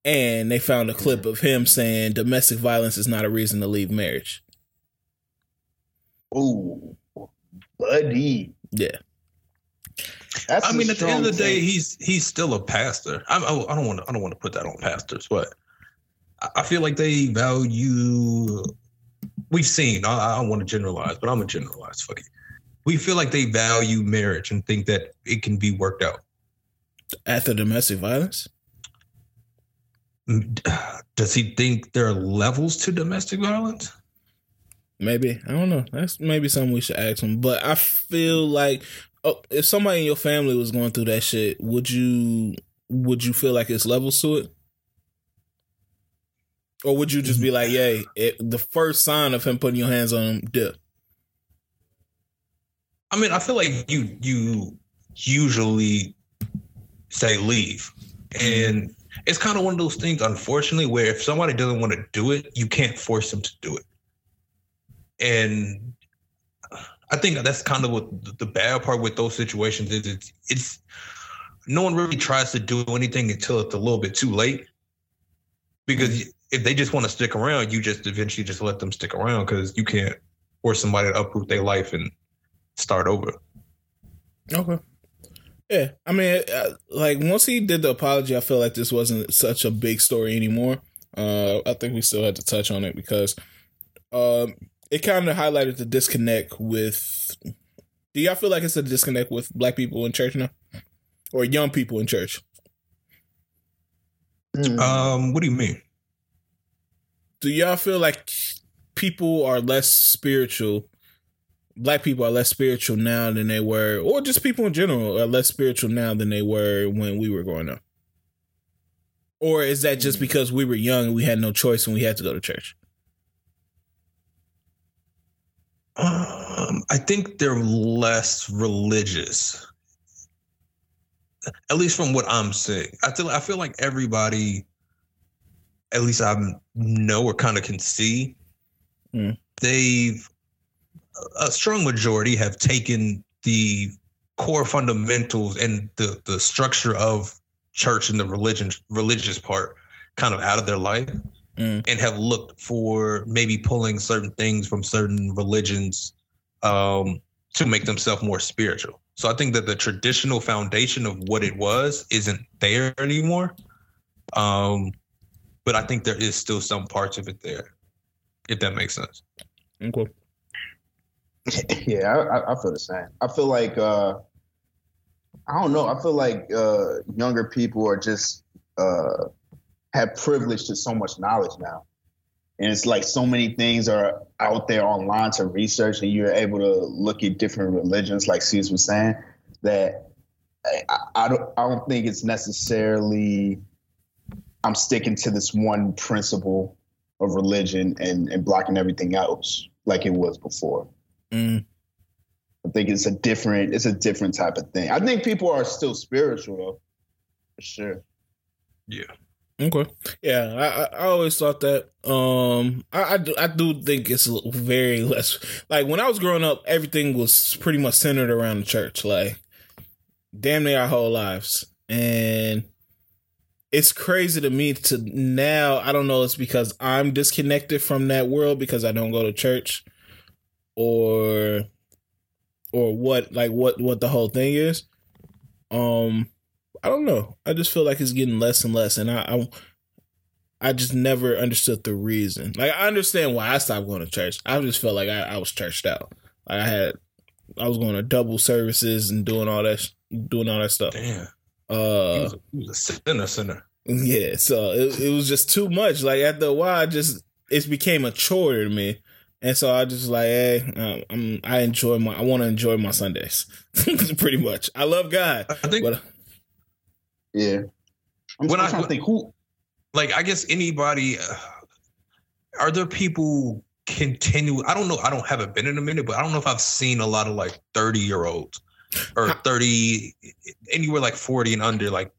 and they found a clip of him saying domestic violence is not a reason to leave marriage. Oh, buddy. Yeah, That's I a mean, at the end of the strong day, take. he's he's still a pastor. I'm, I I don't want to I don't want to put that on pastors, but I- I feel like they value. We've seen. I, I don't want to generalize, but I'm a generalize. Fuck it. We feel like they value marriage and think that it can be worked out. after domestic violence. Does he think there are levels to domestic violence? Maybe I don't know. That's maybe something we should ask him. But I feel like oh, if somebody in your family was going through that shit, would you would you feel like it's levels to it, or would you just be like, "Yay!" It, the first sign of him putting your hands on him, dip. I mean, I feel like you you usually say leave, and it's kind of one of those things, unfortunately, where if somebody doesn't want to do it, you can't force them to do it. And I think that's kind of what the bad part with those situations is. It's it's no one really tries to do anything until it's a little bit too late. Because if they just want to stick around, you just eventually just let them stick around because you can't force somebody to uproot their life and start over. Okay. Yeah, I mean, uh, like once he did the apology, I feel like this wasn't such a big story anymore. Uh, I think we still had to touch on it because um, it kind of highlighted the disconnect with. Do y'all feel like it's a disconnect with black people in church now, or young people in church? Mm. Um, what do you mean? Do y'all feel like people are less spiritual? Black people are less spiritual now than they were, or just people in general are less spiritual now than they were when we were growing up. Or is that just Mm. because we were young and we had no choice and we had to go to church? Um, I think they're less religious. At least from what I'm seeing. I feel I feel like everybody, at least I know or kind of can see, Mm. they've a strong majority have taken the core fundamentals and the the structure of church and the religion religious part kind of out of their life Mm. and have looked for maybe pulling certain things from certain religions um, to make themselves more spiritual. So I think that the traditional foundation of what it was isn't there anymore. Um, but I think there is still some parts of it there, if that makes sense. Okay. Yeah, I, I- feel the same. I feel like uh, I don't know. I feel like uh, younger people are just uh, have privilege to so much knowledge now, and it's like so many things are out there online to research, and you're able to look at different religions, like C's was saying. That I, I don't. I don't think it's necessarily. I'm sticking to this one principle of religion and, and blocking everything else like it was before. Mm. I think it's a different it's a different type of thing. I think people are still spiritual though, for sure. Yeah. Okay. Yeah, I, I I always thought that. Um, I I do, I do think it's very less. Like when I was growing up, everything was pretty much centered around the church. Like, damn near our whole lives, and it's crazy to me to now. I don't know. It's because I'm disconnected from that world because I don't go to church, or or what? Like what? What the whole thing is? Um. I don't know. I just feel like it's getting less and less, and I, I, I just never understood the reason. Like I understand why I stopped going to church. I just felt like I, I was churched out. Like I had, I was going to double services and doing all that, doing all that stuff. Damn. He Uh, was, a, he was a sinner, sinner. yeah. So it, it was just too much. Like after a while, I just it became a chore to me. And so I just like, hey, um, I'm, I enjoy my, I want to enjoy my Sundays, pretty much. I love God, I think but Yeah. I'm, When I'm trying to think who like I guess anybody uh, are there people continue I don't know I don't haven't been in a minute but I don't know if I've seen a lot of like 30 year olds or How- 30 anywhere like 40 and under like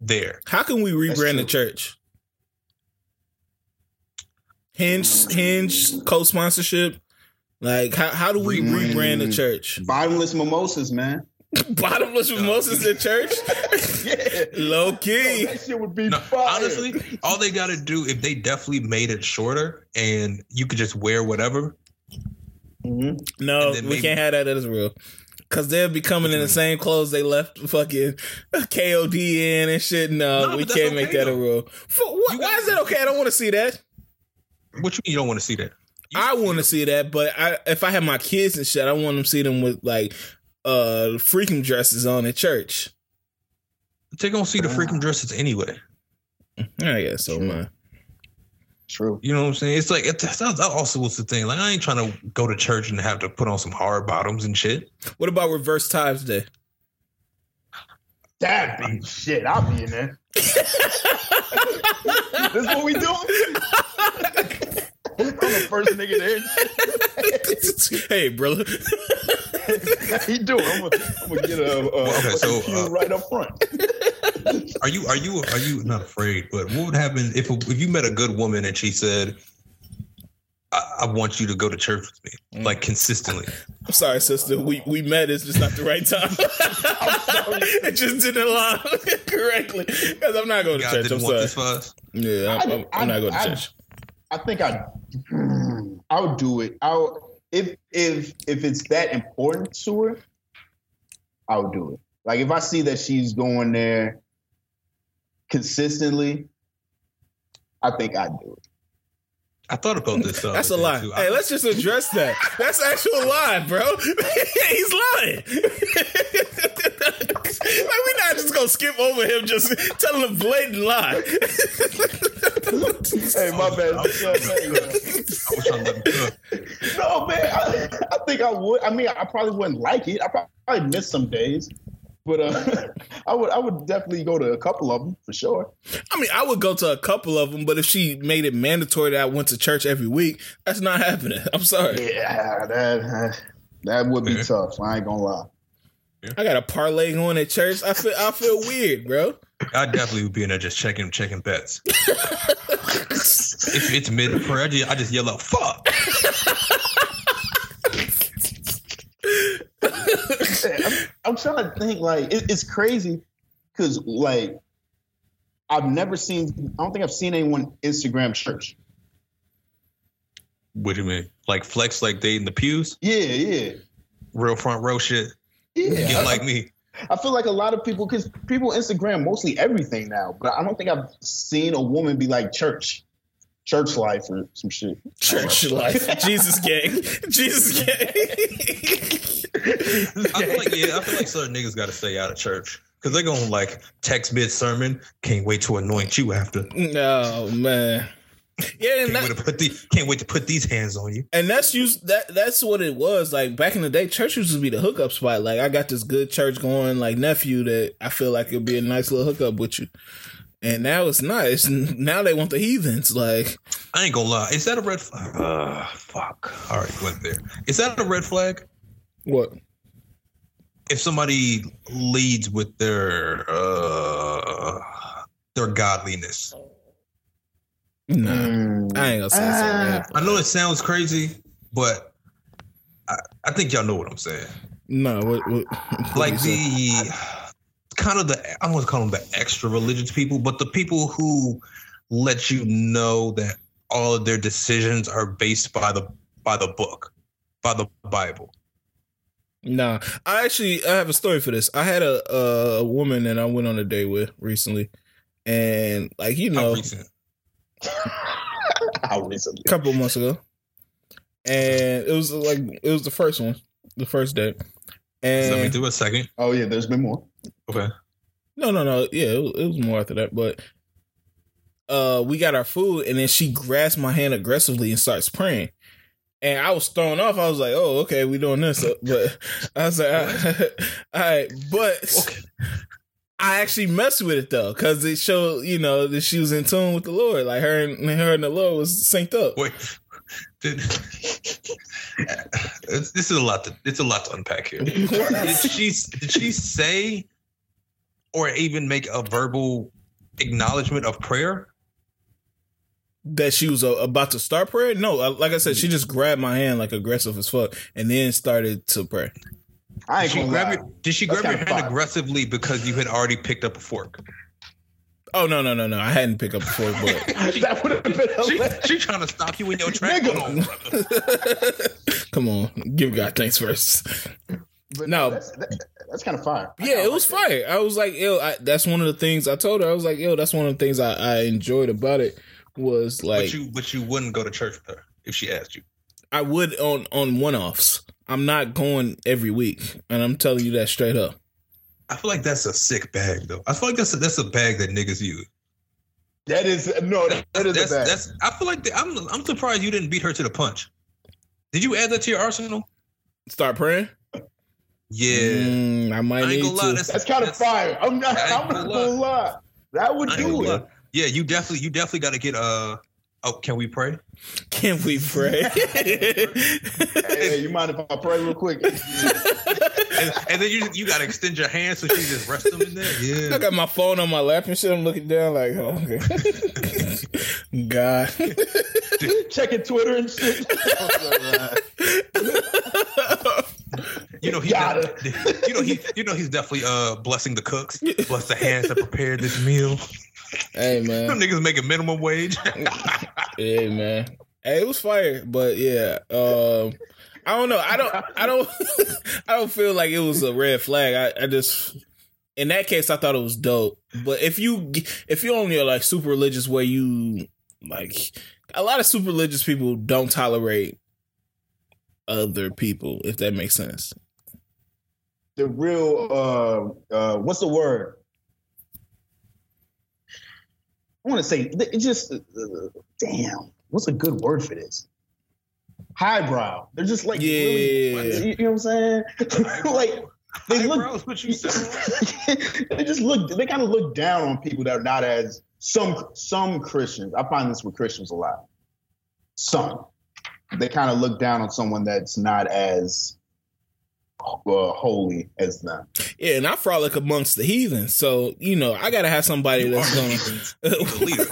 there How can we rebrand the church? Hinge, Hinge, co-sponsorship. Like, how, how do we Rebrand. rebrand the church? bottomless mimosas, man. Bottomless mimosas in church? yeah. Low Yo, key. that shit would be no, fire. honestly all they got to do if they definitely made it shorter and you could just wear whatever Mhm. No, we maybe- can't have that as real. Cause they'll be coming in the same clothes they left fucking KOD in and shit. No, No, we can't make okay, that a rule. For, what, why is that okay? I don't want to see that. What you mean you don't want to see that You- I want to see that, but I, if I have my kids and shit, I want them to see them with like uh freaking dresses on at church. they're gonna see the freaking dresses anyway I guess so, True. man. True. you know what I'm saying it's like it, that that also was the thing like I ain't trying to go to church and have to put on some hard bottoms and shit What about reverse tithes day? That'd be shit. I'll be in there. This what we doing? I'm the first nigga there. hey, brother. How you doing? I'm gonna, get a, a okay, a so, uh, right up front. Are you are you are you not afraid? But what would happen if if you met a good woman and she said, "I, I want you to go to church with me, Mm. like consistently"? I'm sorry, sister. We we met. It's just not the right time. it just didn't align correctly because I'm not going to God church. didn't I'm want sorry. this for us. Yeah, I'm, I'm, I'm not going to I- church. I think I, I would do it. I would, if if if it's that important to her, I would do it. Like if I see that she's going there consistently, I think I'd do it. I thought about this. Uh, That's a lie. too. Hey, I- let's just address that. That's actual lie, bro. He's lying. like we're not just gonna skip over him just telling a blatant lie. Hey, my bad. I was, Hey. I was trying to let him cook. No, man. I, I think I would. I mean, I probably wouldn't like it. I probably miss some days, but uh, I would. I would definitely go to a couple of them for sure. I mean, I would go to a couple of them, but if she made it mandatory that I went to church every week, that's not happening. I'm sorry. Yeah, that that would be Yeah. tough. I ain't gonna lie. I got a parlay going at church. I feel I feel weird, bro. I definitely would be in there just checking checking bets. if it's mid prayer, I just, I just yell out "fuck." I'm, I'm trying to think. Like, it, it's crazy because, like, I've never seen. I don't think I've seen anyone Instagram church. What do you mean? Like flex, like they in the pews, Yeah, yeah, real front row shit. yeah. Get like me. I feel like a lot of people, because people Instagram mostly everything now, but I don't think I've seen a woman be like church, church life or some shit. Church life, Jesus gang, Jesus gang. I feel like yeah, I feel like certain niggas got to stay out of church because they're gonna like text mid sermon. Can't wait to anoint you after. no man. Yeah, and, Can't wait to put the can't wait to put these hands on you. and that's used that that's what it was like back in the day. Church used to be the hookup spot. Like I got this good church going, like nephew that I feel like it'd be a nice little hookup with you. And now it's not. It's now they want the heathens. Like I ain't gonna lie. Is that a red flag? Uh, fuck. All right, went there. Is that a red flag? What? If somebody leads with their uh their godliness, Nah, Mm. I ain't gonna say Ah. so. I know it sounds crazy, but I, I think y'all know what I'm saying. No, what, what, what like do say? the kind of the I don't want to call them the extra religious people, but the people who let you know that all of their decisions are based by the by the book, by the Bible. Nah, I actually I have a story for this. I had a a, a woman that I went on a date with recently, and like you How know, recent? How recently? a couple of months ago, and it was like it was the first one, the first date, And Let me and do a second. Oh yeah, there's been more. Okay. no, no, no, yeah, it was, it was more after that, but uh, we got our food, and then she grabs my hand aggressively and starts praying. And I was thrown off. I was like, "Oh, okay, we doing this." But I was like, "All right," but Okay. I actually messed with it though, because it showed, you know, that she was in tune with the Lord. Like her and her and the Lord was synced up. Wait. Did, this is a lot. To, it's a lot to unpack here. Did she did she say or even make a verbal acknowledgement of prayer? That she was uh, about to start prayer. No, uh, like I said, she just grabbed my hand like aggressive as fuck, and then started to pray. I Did she grab lie. your, did she That's grab your hand fire. aggressively because you had already picked up a fork? Oh no, no, no, no! I hadn't picked up before, but that would have been She, hilarious. she trying to stop you in your tracks. Nigga. Hold on, come on, give God thanks first. But No. that's, that, that's kind of fire. I Yeah, it was like that. fire. I was like, yo, I, that's one of the things I told her. I was like, yo, that's one of the things I, I enjoyed about it was like but you but you wouldn't go to church with her if she asked you. I would on on one offs. I'm not going every week, and I'm telling you that straight up. I feel like that's a sick bag though. I feel like that's a, that's a bag that niggas use. That is no, that, that is that's, a bad. that's I feel like the, I'm I'm surprised you didn't beat her to the punch. Did you add that to your arsenal? Start praying. Yeah. Mm, I might I ain't need gonna lie, to. that's- That's kind of fire. I'm not. I ain't I'm not gonna gonna lie. That would I do it. lie. Yeah, you definitely you definitely got to get uh oh can we pray? Can we pray? Hey, you mind if I pray real quick? And, and then you you got to extend your hand so she just rest them in there. Yeah. I got my phone on my lap and shit. I'm looking down like, oh, okay. God. Checking Twitter and shit. You know he you know he you know he's definitely uh blessing the cooks, bless the hands that prepared this meal. Hey Them man. niggas making minimum wage. hey man. Hey, it was fire, but yeah. Um I don't know. I don't I don't I don't feel like it was a red flag. I, I just in that case I thought it was dope. But if you if you only are like super religious where you like a lot of super religious people don't tolerate other people, if that makes sense. The real uh uh what's the word? I want to say it just uh, damn. What's a good word for this? Highbrow. They're just like Yeah. really, you know what I'm saying? like they look what you said? they just look they kind of look down on people that are not as some some Christians. I find this with Christians a lot. Some. They kind of look down on someone that's not as uh, holy as them. Yeah, and I frolic amongst the heathen, so you know I gotta have somebody You that's gonna. the leader.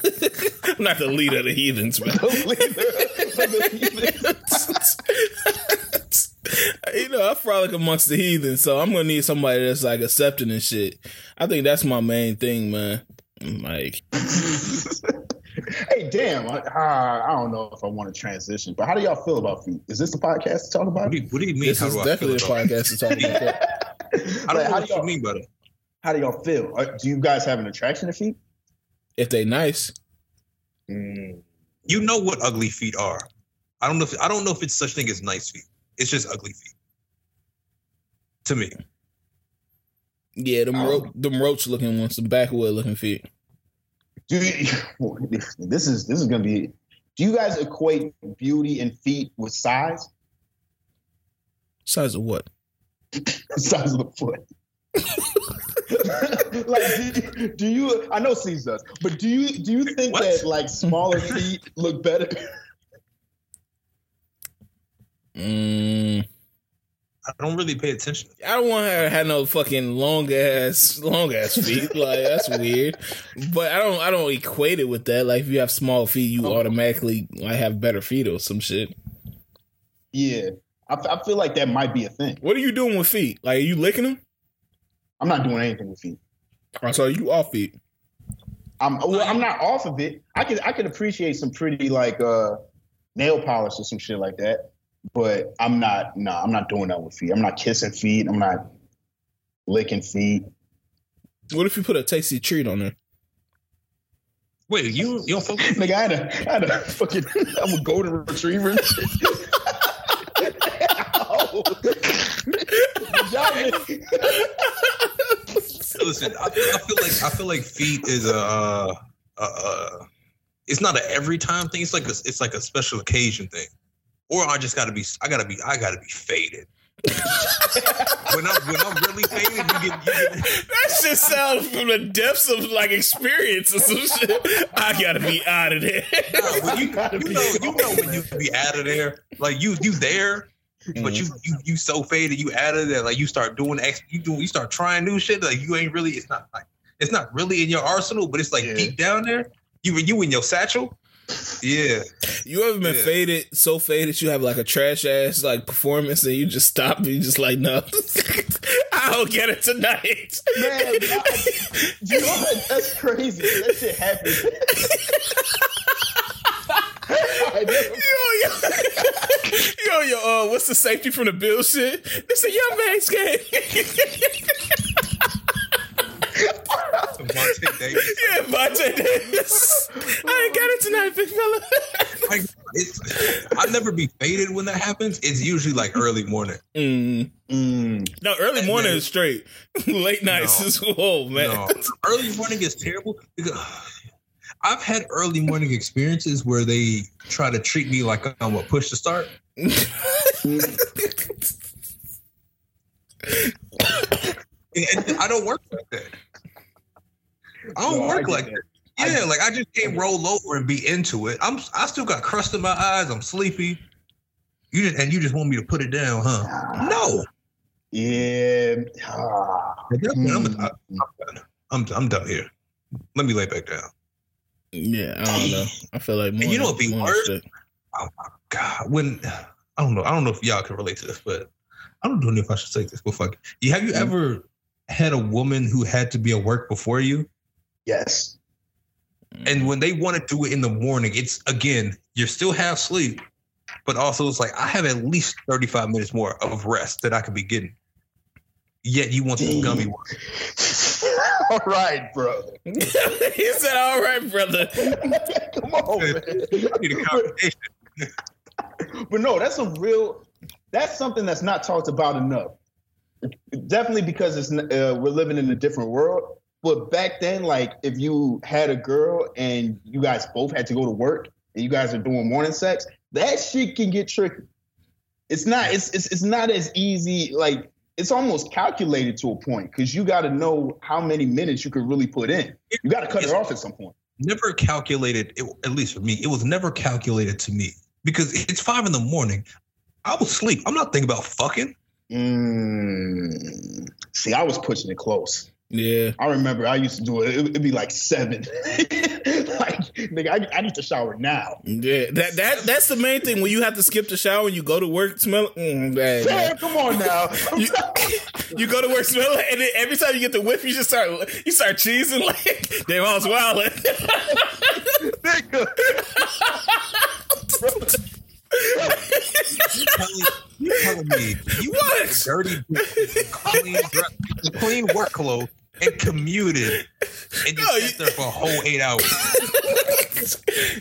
I'm not the leader of the heathens, man. you know, I frolic amongst the heathen, so I'm gonna need somebody that's like accepting and shit. I think that's my main thing, man. Like, hey, damn! I, I I don't know if I want to transition, but how do y'all feel about feet? Is this a podcast to talk What about? do you, what do you mean? this how is do I definitely a about podcast to talk about that. I don't know how what do you y'all- mean by that. How do y'all feel? Uh, Do you guys have an attraction to feet? If they nice, Mm. You know what ugly feet are. I don't know. If, I don't know if it's such thing as nice feet. It's just ugly feet. To me, yeah, them, Oh. ro- them roach looking ones, the backwood looking feet. Do you, this is this is gonna be. Do you guys equate beauty and feet with size? Size of what? size of the foot. like, do, do you? I know C's does, but do you do you think What? that like smaller feet look better? Mm, I don't really pay attention. I don't want her to have no fucking long ass, long ass feet. Like that's weird. But I don't, I don't equate it with that. Like if you have small feet, you Oh. automatically like have better feet or some shit. Yeah, I, f- I feel like that might be a thing. What are you doing with feet? Like are you licking them? I'm not doing anything with feet. Or so you off feet? I'm well, I'm not off of it. I can I can appreciate some pretty like uh nail polish or some shit like that. But I'm not no, I'm not doing that with feet. I'm not kissing feet. I'm not licking feet. What if you put a tasty treat on there? Wait, you you don't feel Nigga, I had a, I had a fucking I'm a golden retriever. and shit. Ow. Good job, nigga. Listen, I, I feel like I feel like feet is a, uh, uh, uh, it's not an every time thing. It's like a, it's like a special occasion thing. Or I just gotta be I gotta be I gotta be faded. when I'm when I'm really faded, you get, you get That shit sounds from the depths of like experience or some shit. I gotta be out of there. Nah, when you, Gotta you know you know when you be out of there, like you you there, but mm-hmm. you you you so faded, you out of there, like you start doing ex, you do you start trying new shit, like you ain't really, it's not like it's not really in your arsenal, but it's like Yeah. deep down there. You you in your satchel, yeah. You ever been Yeah. faded so faded you have like a trash ass like performance and you just stop and you just like no, I don't get it tonight. Man, I- you know? That's crazy. That shit happened. I never- yo, yo, yo, uh, what's the safety from the bill shit? This a young man's game. Vontae Davis. yeah, Vontae Davis. I ain't got it tonight, big fella. Like, it's, I never be faded when that happens. It's usually like early morning. mm. Mm. No, early And morning then- is straight. Late nights No. is whoa, man. No, early morning is terrible because I've had early morning experiences where they try to treat me like I'm a push to start. And I don't work like that. I don't No, I work get like that. that. Yeah, get like I just can't roll over and be into it. I'm I still got crust in my eyes. I'm sleepy. You just and you just want me to put it down, huh? No. Yeah. Ah. At that I'm, Mm. I'm, I'm, I'm done here. Let me lay back down. Yeah, I don't know. I feel like And you know what be morning worse? shit. Oh my god, when I don't know, I don't know if y'all can relate to this, but I don't know if I should say this. But fuck, you have you Mhm. ever had a woman who had to be at work before you, Yes. and when they want to do it in the morning, it's again you're still half sleep, but also it's like I have at least thirty five minutes more of rest that I could be getting. Yet you want some gummy work. All right, brother. he said, "All right, brother." Come on, man. Need a conversation. But no, that's a real. That's something that's not talked about enough. Definitely because it's uh, we're living in a different world. But back then, like if you had a girl and you guys both had to go to work and you guys are doing morning sex, that shit can get tricky. It's not. It's it's, it's not as easy. Like it's almost calculated to a point because you got to know how many minutes you could really put in. You got to cut it off at some point. Never calculated, it, at least for me, it was never calculated to me because it's five in the morning. I was asleep. I'm not thinking about fucking. Mm. See, I was pushing it close. Yeah, I remember I used to do it. It- It'd be like seven. like, nigga, I, I need to shower now. yeah. That that that's the main thing when you have to skip the shower and you go to work smelling. Mm, bad, man. Man, come on now. You, you go to work smelling, and then every time you get the whiff, you just start you start cheesing like damn, I was wilding. nigga. You telling, you telling me you What? wore dirty, clean, clean work clothes and commuted and just No, sat you- there for a whole eight hours.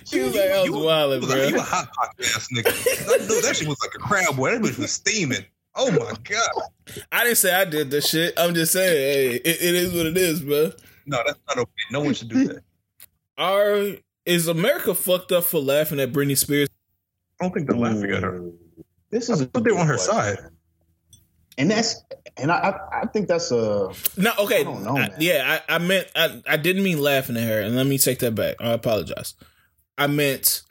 She was like, I was wilding, you, was like, you a bro. hot pocket ass nigga. I knew that shit was like a crab boy. That bitch was steaming. Oh my god. I didn't say I did this shit. I'm just saying, hey, it, it is what it is, bro. No, that's not okay. No one should do that. Are is America fucked up for laughing at Britney Spears? I don't think they're laughing at her. This is a thought they were on her good side. And that's and I I, I think that's a No, okay, I don't know, I- yeah, I, I meant I, I didn't mean laughing at her, and let me take that back. I apologize. I meant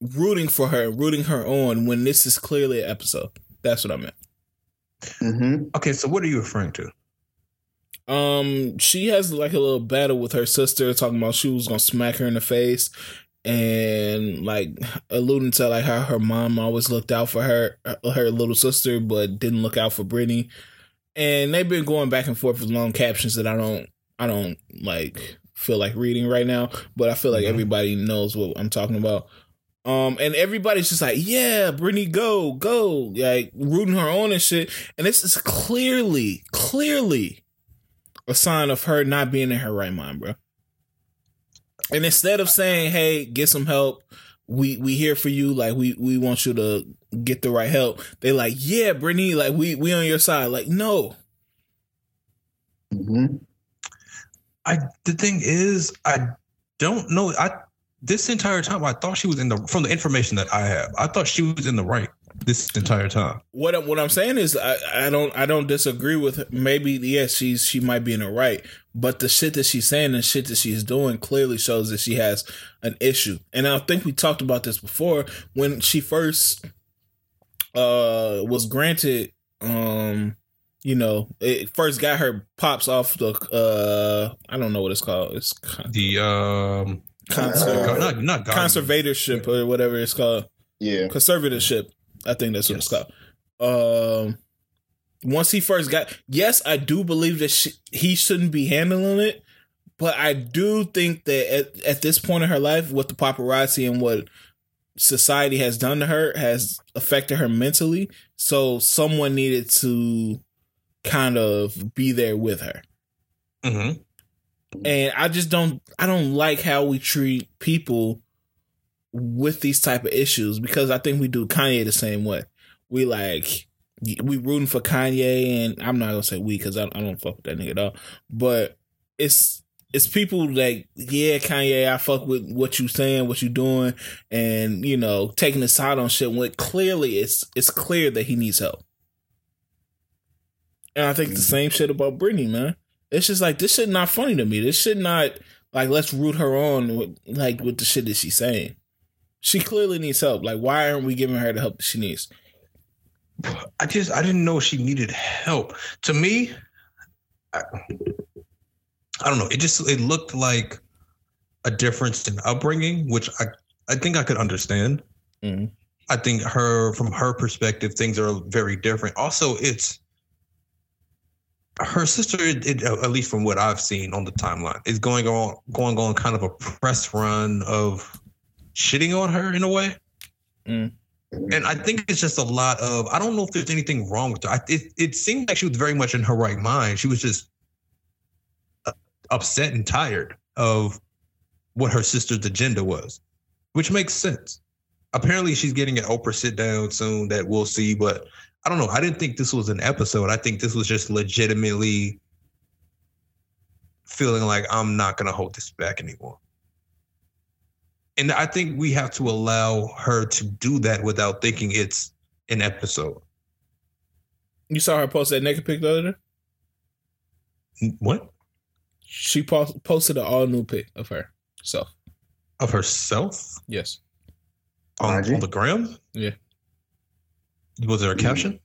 rooting for her, rooting her on when this is clearly an episode. That's what I meant. mm-hmm. Okay, so what are you referring to? Um, she has like a little battle with her sister, talking about she was gonna smack her in the face, and like alluding to like how her mom always looked out for her, her little sister, but didn't look out for Britney. And they've been going back and forth with long captions that I don't, I don't like feel like reading right now, but I feel like Mhm. everybody knows what I'm talking about. Um, and everybody's just like, yeah, Britney, go, go, like rooting her on and shit. And this is clearly, clearly a sign of her not being in her right mind, bro. And instead of saying, "Hey, get some help," we we here for you. Like we we want you to get the right help. They like, yeah, Britney, like we we on your side. Like no, Mm-hmm. I the thing is, I don't know. I this entire time I thought she was in the from the information that I have, I thought she was in the right this entire time. what I'm- what I'm saying is I, I don't I don't disagree with maybe yes she's she might be in the right, but the shit that she's saying and shit that she's doing clearly shows that she has an issue. And I think we talked about this before when she first uh was granted um you know it first got her pops off the uh I don't know what it's called it's con- The um conser- Uh, not not conservatorship or whatever it's called Yeah. conservatorship. I think that's what Yes. it's called. Um, once he first got, yes, I do believe that she, he shouldn't be handling it, but I do think that at, at this point in her life, with the paparazzi and what society has done to her, has affected her mentally. So someone needed to kind of be there with her. Mhm. and I just don't I don't like how we treat people with these type of issues because I think we do Kanye the same way. We like we rooting for Kanye, and I'm not gonna say we because I, I don't fuck with that nigga at all. But it's it's people like yeah, Kanye, I fuck with what you saying, what you doing, and you know taking a side on shit when clearly it's it's clear that he needs help. And I think the mm-hmm. same shit about Britney, man. It's just like this shit not funny to me. This shit not like let's root her on with, like with the shit that she's saying. She clearly needs help. Like why aren't we giving her the help that she needs? I just I didn't know she needed help. To me, I, I don't know. It just it looked like a difference in upbringing, which I I think I could understand. Mhm. I think her from her perspective, things are very different. Also, it's her sister. It, at least from what I've seen on the timeline, is going on going on kind of a press run of shitting on her in a way. Mm. And I think it's just a lot of I don't know if there's anything wrong with her. I, it it seemed like she was very much in her right mind. She was just upset and tired of what her sister's agenda was, which makes sense. Apparently, she's getting an Oprah sit down soon that we'll see, but I don't know. I didn't think this was an episode. I think this was just legitimately feeling like I'm not going to hold this back anymore. And I think we have to allow her to do that without thinking it's an episode. You saw her post that naked pic the other day? What? She post- posted an all new pic of her self. Of herself? Yes. On, on the gram? Yeah. Was there a mm-hmm. caption?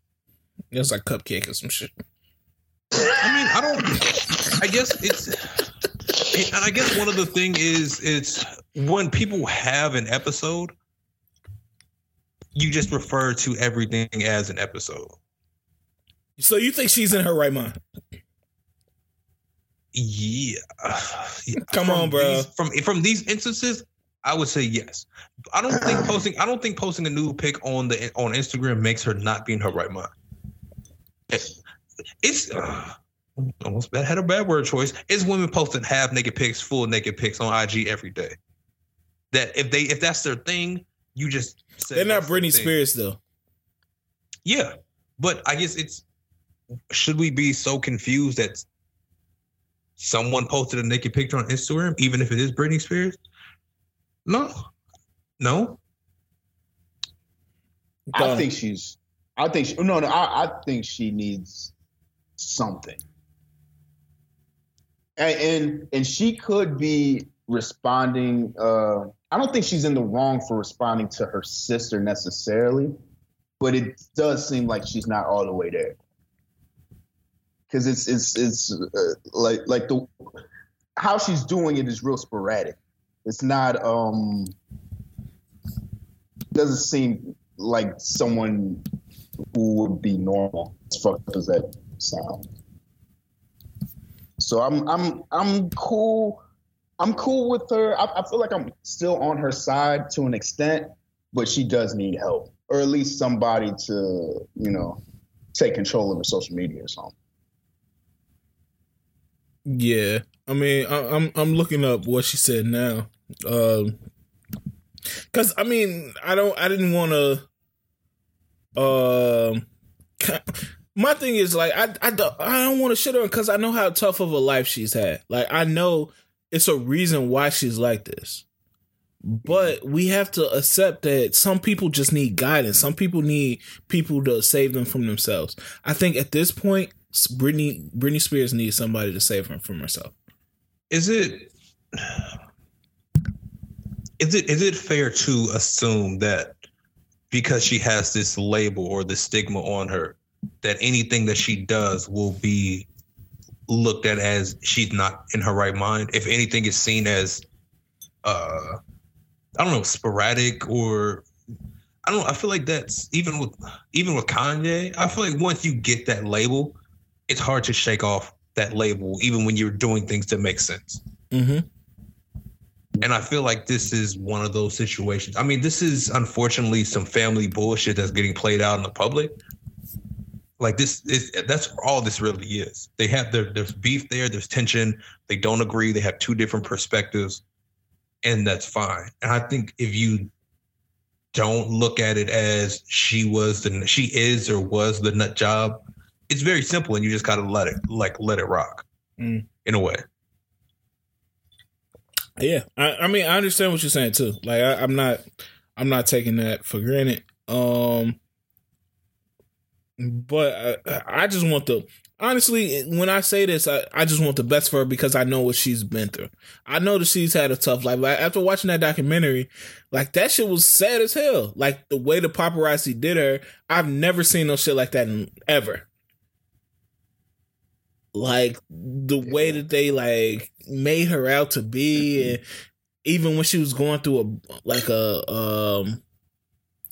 It was like cupcake or some shit. I mean, I don't. I guess it's. And I guess one of the thing is, it's when people have an episode, you just refer to everything as an episode. So you think she's in her right mind? Yeah. Come From on, bro. these- from from these instances, I would say yes. I don't think posting. I don't think posting a new pic on the on Instagram makes her not be in her right mind. It- It's uh, almost bad. Had a bad word choice. It's women posting half naked pics, full naked pics on IG every day. That if they if that's their thing, you just say They're not that's their Britney thing. Spears though. Yeah, but I guess it's should we be so confused that someone posted a naked picture on Instagram, even if it is Britney Spears? No, no. I think she's. I think she, no, no. I, I think she needs something, and and, and she could be responding. Uh, I don't think she's in the wrong for responding to her sister necessarily, but it does seem like she's not all the way there. Because it's it's it's uh, like like the how she's doing it is real sporadic. It's not um doesn't seem like someone who would be normal. As fucked as that sound. So I'm I'm I'm cool. I'm cool with her. I, I feel like I'm still on her side to an extent, but she does need help, or at least somebody to you know take control of her social media or something. Yeah, I mean, I, I'm I'm looking up what she said now, um, because I mean, I don't, I didn't want to. Um, my thing is like I I don't I don't want to shit on because I know how tough of a life she's had. Like I know it's a reason why she's like this. But we have to accept that some people just need guidance. Some people need people to save them from themselves. I think at this point, Britney Britney Spears needs somebody to save her from herself. Is it is it is it fair to assume that because she has this label or this stigma on her, that anything that she does will be looked at as she's not in her right mind? If anything is seen as uh I don't know, sporadic or I don't. I feel like that's even with even with Kanye. I feel like once you get that label, it's hard to shake off that label, even when you're doing things that make sense. Mm-hmm. And I feel like this is one of those situations. I mean, this is unfortunately some family bullshit that's getting played out in the public. Like this is that's all this really is. They have their there's beef there, there's tension, they don't agree, they have two different perspectives, and that's fine. And I think if you don't look at it as she was the she is or was the nut job, it's very simple and you just gotta let it like let it rock Mm. in a way. Yeah, I, I mean, I understand what you're saying too. Like, I, I'm not, I'm not taking that for granted. Um, but I, I just want the honestly, when I say this, I, I just want the best for her because I know what she's been through. I know that she's had a tough life. Like after watching that documentary, like that shit was sad as hell. Like the way the paparazzi did her, I've never seen no shit like that in, ever. Like the way that they like made her out to be, and even when she was going through a like a um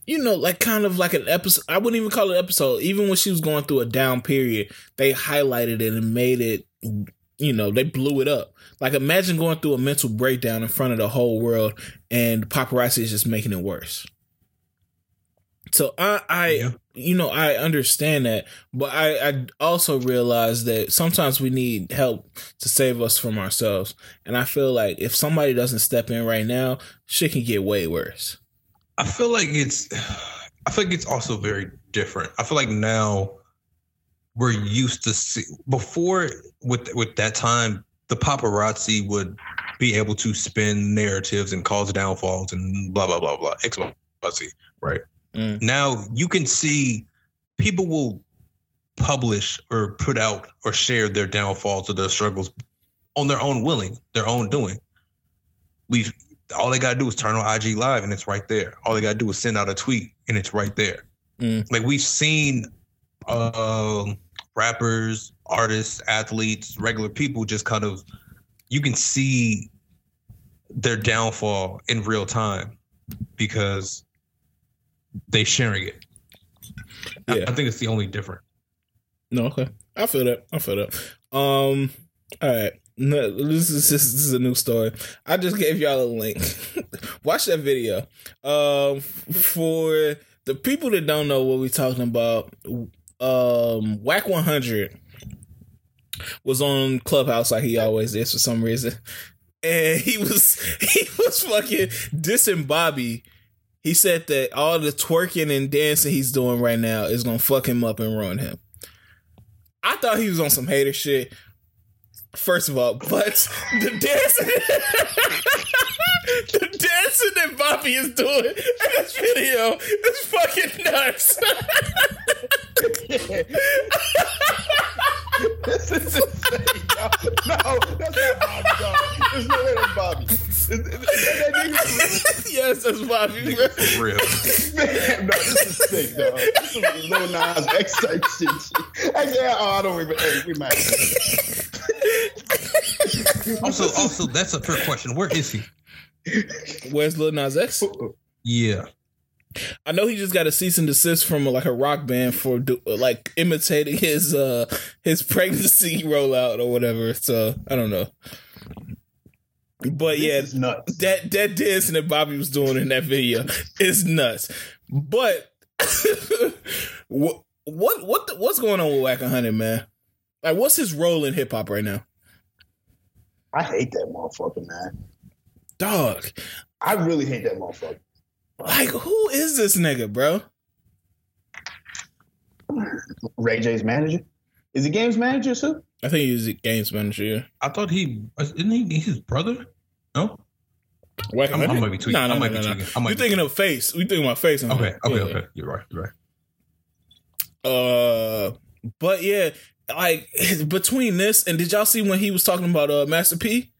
you know, like kind of like an episode. I wouldn't even call it episode. Even when she was going through a down period, they highlighted it and made it, you know, they blew it up. Like imagine going through a mental breakdown in front of the whole world and paparazzi is just making it worse. So I, I Yeah. You know, I understand that, but I, I also realize that sometimes we need help to save us from ourselves. And I feel like if somebody doesn't step in right now, shit can get way worse. I feel like it's I feel like it's also very different. I feel like now we're used to see before with with that time the paparazzi would be able to spin narratives and cause downfalls and blah blah blah blah X Y Z right Mm. now you can see people will publish or put out or share their downfalls or their struggles on their own willing their own doing we've all they gotta do is turn on IG live and it's right there. All they gotta do is send out a tweet and it's right there. Mm. Like we've seen um rappers, artists, athletes, regular people just kind of you can see their downfall in real time because they sharing it. I- Yeah. I think it's the only difference. No, okay. I feel that. I feel that. Um, all right. No, this is this is a new story. I just gave y'all a link. Watch that video. Um, for the people that don't know what we're talking about, um, Wack One Hundred was on Clubhouse like he always is for some reason, and he was he was fucking dissing Bobby. He said that all the twerking and dancing he's doing right now is gonna fuck him up and ruin him. I thought he was on some hater shit. First of all, but the dancing, the dancing that Bobby is doing in this video is fucking nuts. this is insane, yo. No, that's not Bobby, Bobby. Yes, that's Bobby. bro. For real. Man, no, this is sick, dog. This is Lil Nas X type shit. Actually, oh, I don't even. Hey, we might. Also, also that's a fair question. Where is he? Where's Lil Nas X? Yeah. I know he just got a cease and desist from like a rock band for like imitating his uh his pregnancy rollout or whatever. So I don't know. But yeah, This is nuts. that that dancing that Bobby was doing in that video is nuts. But what what what the, what's going on with Wack 100, man? Like, what's his role in hip hop right now, I hate that motherfucker, man. dog? I really hate that motherfucker. Like, who is this nigga, bro? Ray J's manager. Is he Game's manager too? I think he's a Game's manager. Yeah. I thought he isn't he his brother? No? Wack i'm might 100? be tweaking. No, no, I might no, be no. I might You're thinking of Fase. We thinking about Fase. Okay, okay, Yeah. okay. You're right. You're right. Uh, but yeah, like between this and did y'all see when he was talking about uh Master P?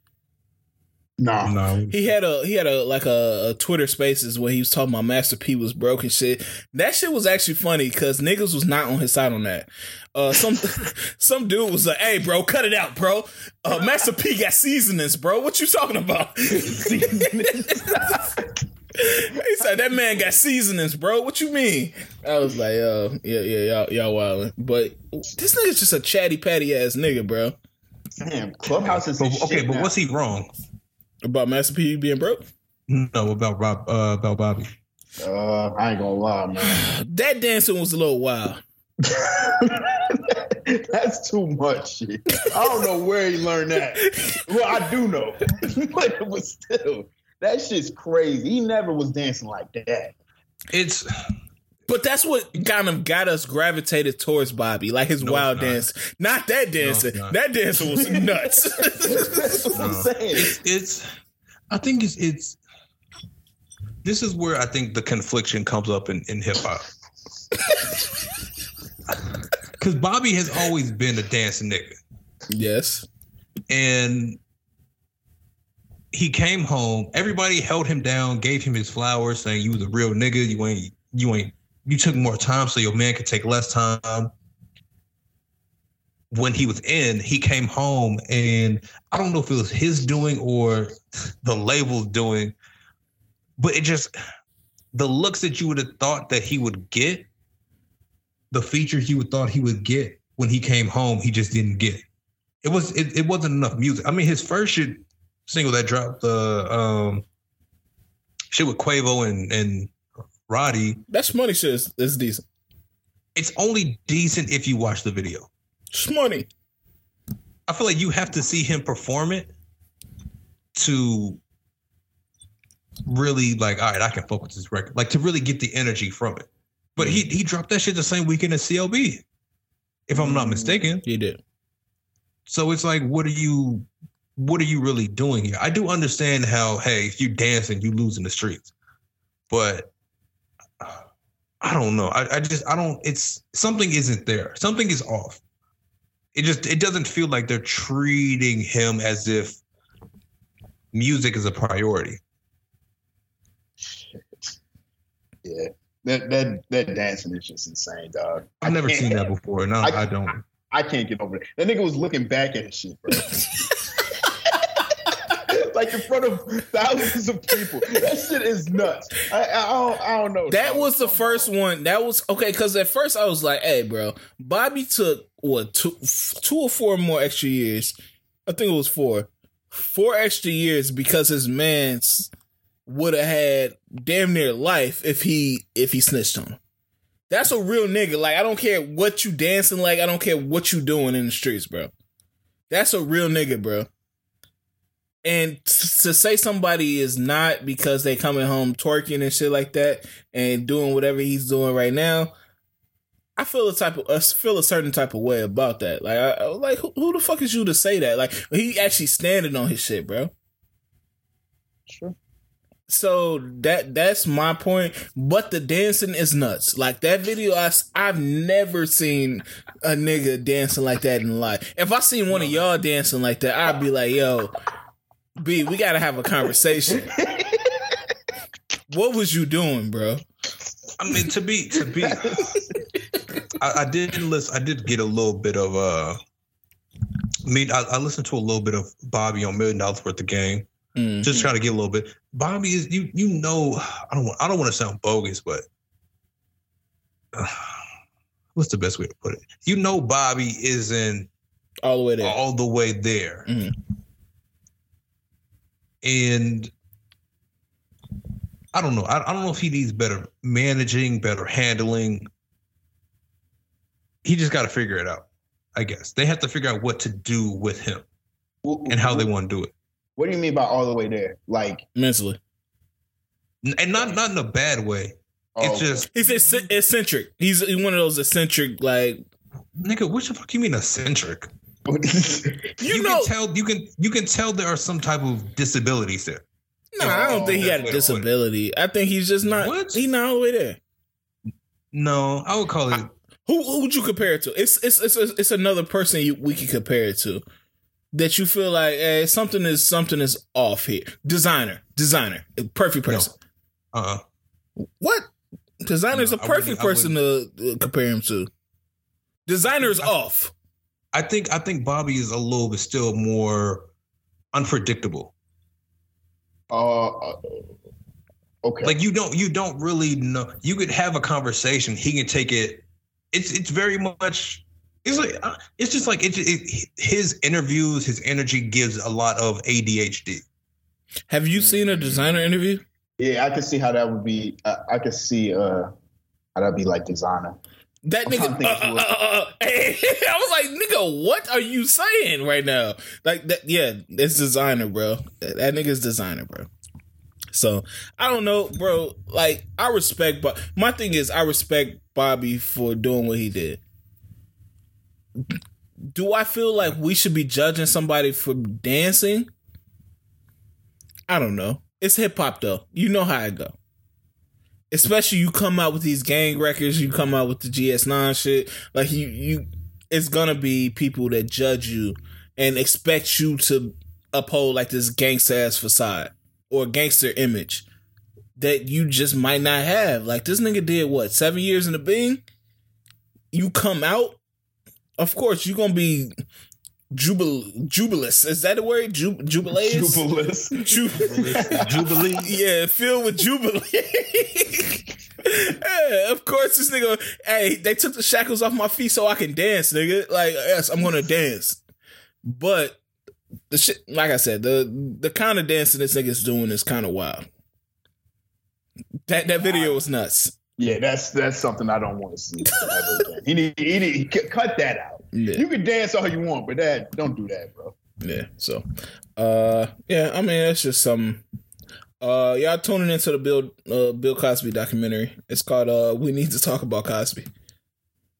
No. No. He had a he had a like a, a Twitter Spaces where he was talking about Master P was broke and shit. That shit was actually funny because niggas was not on his side on that. Uh, some some dude was like, "Hey, bro, cut it out, bro. Uh, Master P got seasonings, bro. What you talking about?" he said that man got seasonings, bro. What you mean? I was like, "Uh, yeah, yeah, y'all, y'all wildin'." But this nigga's just a chatty patty ass nigga, bro. Damn, Clubhouse is But, okay, shit but now. what's he wrong? About Master P being broke. No, about Rob uh, about Bobby. Uh, I ain't gonna lie, man. That dancing was a little wild. That's too much shit. I don't know where he learned that. Well, I do know, but it was still that shit's crazy. He never was dancing like that. It's But that's what kind of got us gravitated towards Bobby, like his No, wild not. dance. Not that dancing. not. that dancing was nuts. That's what I'm saying. it's it's I think it's it's this is where I think the confliction comes up in, in hip hop. Cause Bobby has always been a dancing nigga. yes. And he came home, everybody held him down, gave him his flowers, saying you was a real nigga, you ain't you ain't you took more time so your man could take less time. When he was in, he came home and I don't know if it was his doing or the label's doing, but it just the looks that you would have thought that he would get, the features you would thought he would get when he came home, he just didn't get. It was it, it wasn't enough music. I mean, his first shit single that dropped the um shit with Quavo and and Roddy, That money shit is, is decent. it's only decent if you watch the video. Shmoney. I feel like you have to see him perform it to really like, all right, I can focus with this record. Like to really get the energy from it. But he he dropped that shit the same weekend as CLB, if I'm not mistaken. He did. So it's like, what are you what are you really doing here? I do understand how, hey, if you dancing, you lose in the streets. But I don't know. I, I just I don't it's something isn't there. Something is off. It just it doesn't feel like they're treating him as if music is a priority. Yeah. That that that dancing is just insane, dog. I've never seen that before. No, I- I, don't. I can't get over it. That nigga was looking back at his shit, bro. like in front of thousands of people. That shit is nuts. I, I, don't, I don't know. That was the first one. That was okay because at first I was like, "Hey, bro, Bobby took what two, two or four more extra years? I think it was four, four extra years because his man's would have had damn near life if he if he snitched on him. That's a real nigga. Like I don't care what you dancing like. I don't care what you doing in the streets, bro. That's a real nigga, bro. And to say somebody is not because they coming home twerking and shit like that and doing whatever he's doing right now, I feel a type of I feel a certain type of way about that. Like, I, I- like who, who the fuck is you to say that? Like, he actually standing on his shit, bro. Sure. So that that's my point. But the dancing is nuts. Like that video, I, I have never seen a nigga dancing like that in life. If I seen one of y'all dancing like that, I'd be like, yo, B, we gotta have a conversation. what was you doing, bro? I mean, to be to be, I, I did listen. I did get a little bit of uh, I mean, I, I listened to a little bit of Bobby on Million Dollars Worth of Game. Mm. Just trying to get a little bit. Bobby is you. You know, I don't. Want, I don't want to sound bogus, but uh, what's the best way to put it? You know, Bobby isn't all the way there. all the way there, Mhm. And I don't know. I, I don't know if he needs better managing, better handling. He just got to figure it out. I guess they have to figure out what to do with him and how they want to do it, What do you mean by all the way there? Like, Mentally, and not not in a bad way. It's oh, just he's eccentric. He's one of those eccentric, like nigga. What the fuck you mean eccentric? you, You, know. can tell. You can you can tell there are some type of disabilities there. No, I don't think he had a Wait, wait. disability. I think he's just not. What? He's not all the way there. No, I would call it. Who who would you compare it to? It's it's it's it's another person you, we can compare it to that you feel like eh, something is something is off here. Desiigner, Desiigner, a perfect No. person. Uh, What? Desiigner's No, a I perfect person to compare him to. Desiigner's off. I think I think Bobby is a little bit still more unpredictable. uh, uh, okay. Like you don't you don't really know. You could have a conversation. He can take it. It's it's very much. It's like uh, it's just like it, it. His interviews, his energy gives a lot of ADHD. Have you seen a Desiigner interview? yeah, I could see how that would be. Uh, I could see uh, how that'd be like Desiigner. That nigga, trying uh, uh, uh, uh, I was like, nigga, what are you saying right now? Like that, yeah, it's Desiigner, bro. That, that nigga's Desiigner, bro. So I don't know, bro. Like I respect, but my thing is, I respect Bobby for doing what he did. Do I feel like we should be judging somebody for dancing? I don't know. It's hip hop though. You know how I go especially you come out with these gang records, you come out with the GS9 shit, like you you it's gonna be people that judge you and expect you to uphold like this gangster ass facade or gangster image that you just might not have. Like this nigga did what, seven years in the Bing? You come out, of course you're gonna be jubil jubilous. Is that the word? Ju- jubileous? Jubilous. Ju- Jubilee. yeah, filled with jubilee. yeah, of course, this nigga. Hey, they took the shackles off my feet so I can dance, nigga. Like, yes, I'm gonna dance. But the shit, like I said, the the kind of dancing this nigga's doing is kind of wild. That that video was nuts. Yeah, that's that's something I don't want to see. He need, he need cut that out. Yeah. You can dance all you want, but that don't do that, bro. Yeah. So, uh, yeah. I mean, it's just some. Uh, y'all tuning into the Bill uh, Bill Cosby documentary. It's called uh, "We Need to Talk About Cosby."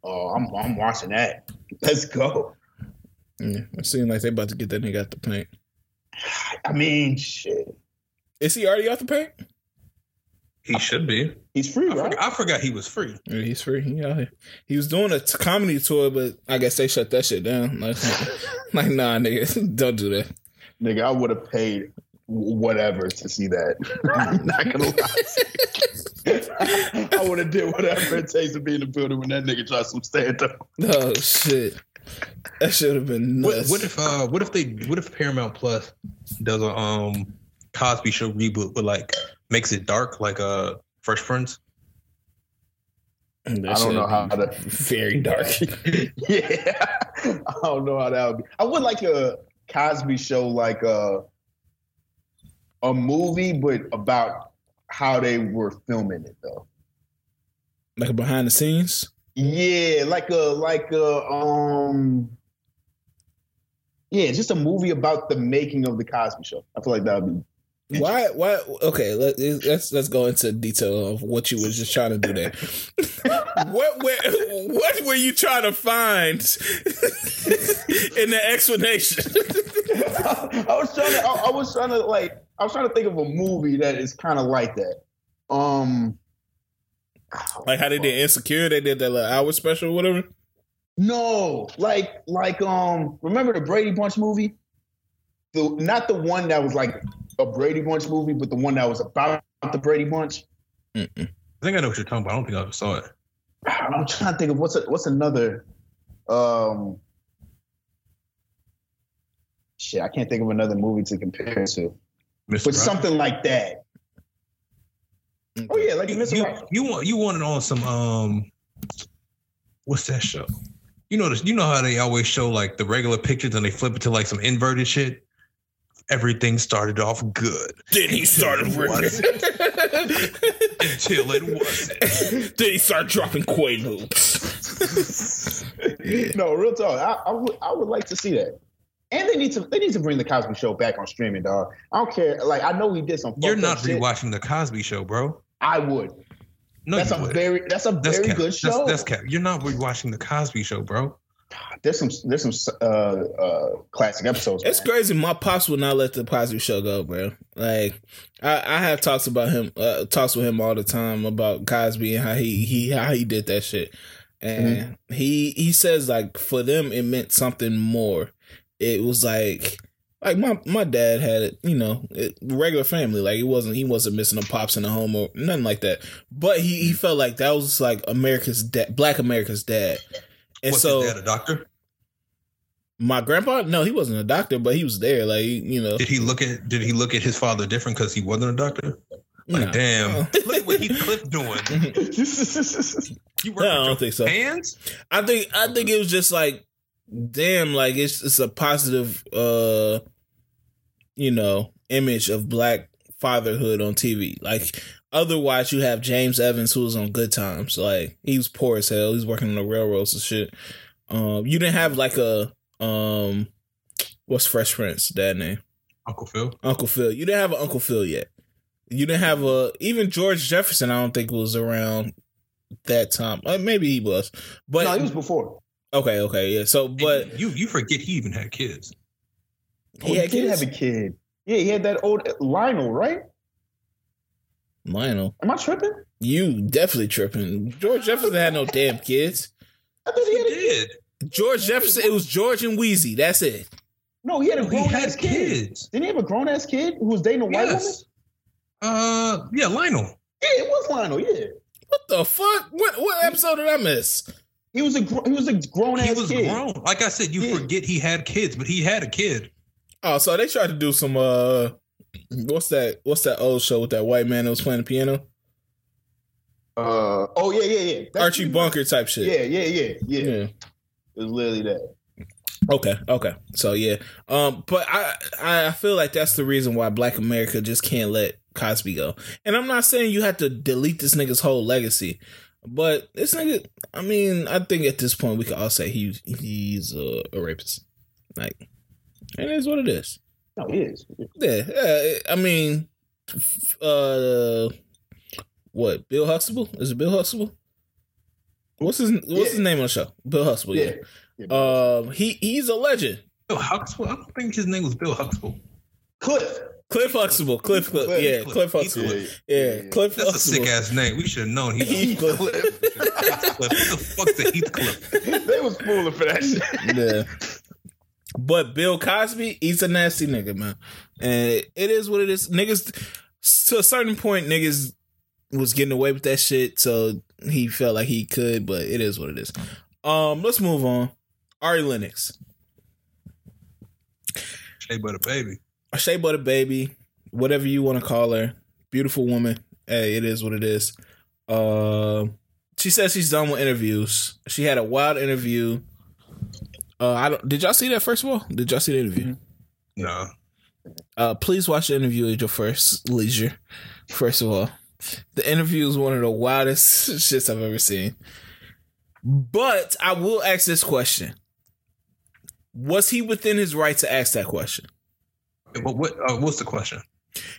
Oh, I'm I'm watching that. Let's go. Yeah, it seems like they about to get that nigga out the paint. I mean, shit. Is he already out the paint? He should be. He's free, I, right? forgot, I forgot he was free. Yeah, he's free. He out here. He was doing a t- comedy tour, but I guess they shut that shit down. Like, like nah, nigga, don't do that. Nigga, I would have paid whatever to see that. I'm not gonna lie. I would have did whatever it takes to be in the building when that nigga tries some stand up. Oh shit, that should have been What, nuts. what if uh what if they what if Paramount Plus does a um Cosby show reboot with like makes it dark like uh Fresh Prince? That I don't know how be to. very dark. yeah, I don't know how that would be. I would like a Cosby show, like a a movie, but about how they were filming it, though. like a behind the scenes. Yeah, like a like a um. Yeah, just a movie about the making of the Cosby Show. I feel like that would be. Why? Why? Okay, let, let's let's go into detail of what you was just trying to do there. what were what were you trying to find in the explanation? I was trying to. I, I was trying to like. I was trying to think of a movie that is kind of like that. Um, like how they did Insecure, they did that little hour special, or whatever. no, like like um. Remember the Brady Bunch movie? The not the one that was like a Brady Bunch movie, but the one that was about the Brady Bunch. Mm-mm. I think I know what you're talking about. I don't think I ever saw it. I'm trying to think of what's a, what's another. Um, shit, I can't think of another movie to compare it to, Mr. but something like that. Oh yeah, like you, Mr. you, Rogers. you want you wanted on some um what's that show? You know this you know how they always show like the regular pictures and they flip it to like some inverted shit? Everything started off good Then he started Until it working. until it wasn't. then he started dropping Quaaludes. no, real talk. I, I would I would like to see that. And they need to they need to bring the Cosby Show back on streaming, dog. I don't care. Like I know he did some. You're not up shit. rewatching the Cosby show, bro. I would. No, that's you a would. very that's a That's very cap. good show. That's, that's cap. You're not rewatching the Cosby show, bro. There's some there's some uh uh classic episodes. It's crazy. My pops would not let the Cosby Show go, bro. Like, I, I have talks about him, uh, talks with him all the time about Cosby and how he he how he did that shit, and he he says like for them it meant something more. It was like like my my dad had it, you know, it, regular family. Like it wasn't he wasn't missing a pops in the home or nothing like that. But he he felt like that was like America's dad, Black America's dad. And What's so his dad, a doctor? my grandpa, no, he wasn't a doctor, but he was there. Like you know, Did he look at Did he look at his father different because he wasn't a doctor? Like, Nah. damn, look at what Heathcliff doing. You work No, I don't think so. Hands? I think I think it was just like, damn, like it's it's a positive, uh, you know, image of black fatherhood on TV. Like otherwise, you have James Evans who was on Good Times. Like he was poor as hell. He was working on the railroads and shit. Um, you didn't have like a um, what's Fresh Prince dad name? Uncle Phil. Uncle Phil. You didn't have an Uncle Phil yet. You didn't have a even George Jefferson. I don't think was around that time. Uh, maybe he was, but no, he was before. okay, okay, yeah. So, but And you you forget he even had kids. Oh, he he had did kids. have a kid. Yeah, he had that old Lionel, right? Lionel, Am I tripping? you definitely tripping. George Jefferson had no damn kids. I thought he He had a did. George Jefferson. It was George and Weezy. That's it. No, he had a grown had ass kid. kids. Didn't he have a grown ass kid who was dating a white woman? Uh, yeah, Lionel. Yeah, it was Lionel. Yeah, What the fuck? What what episode did I miss? he was a gr- he was a grown ass. He was kid. grown. Like I said, you Yeah. forget he had kids, but he had a kid. Oh, so they tried to do some. uh What's that? What's that old show with that white man that was playing the piano? Uh, oh yeah, yeah, yeah. That's Archie Bunker type shit. Yeah, yeah, yeah, yeah, yeah. It was literally that. Okay, okay. So yeah. Um but I I feel like that's the reason why black America just can't let Cosby go. And I'm not saying you have to delete this nigga's whole legacy, but this nigga, I mean, I think at this point we can all say he he's a, a rapist. Like, and it is what it is. No, he is. Yeah, yeah. I mean, uh, what? Bill Huxtable? Is it Bill Huxtable? What's his What's Yeah. his name on the show? Bill Huxtable. Yeah. Yeah. Um, he he's a legend. Bill Huxtable. I don't think his name was Bill Huxtable. Cliff. Cliff Huxtable. Cliff. Cliff Cliff. yeah, Cliff Heath Huxtable. Cliff. Yeah, Cliff That's a sick ass name. We should have known. He Heathcliff. Heathcliff. What the fuck's the Heathcliff? they was fooling for that shit. yeah. But Bill Cosby, he's a nasty nigga, man. And it, is what it is. Niggas, to a certain point, niggas was getting away with that shit, so he felt like he could, but it is what it is. Um, let's move on. Ari Lennox. Shea Butter Baby. A Shea Butter Baby, whatever you want to call her. Beautiful woman. Hey, it is what it is. Uh, she says she's done with interviews. She had a wild interview. Uh, I don't. Did y'all see that? First of all, did y'all see the interview? No. Uh, please watch the interview at your first leisure. First of all, the interview is one of the wildest shits I've ever seen. But I will ask this question: Was he within his right to ask that question? But what? Uh, what's the question?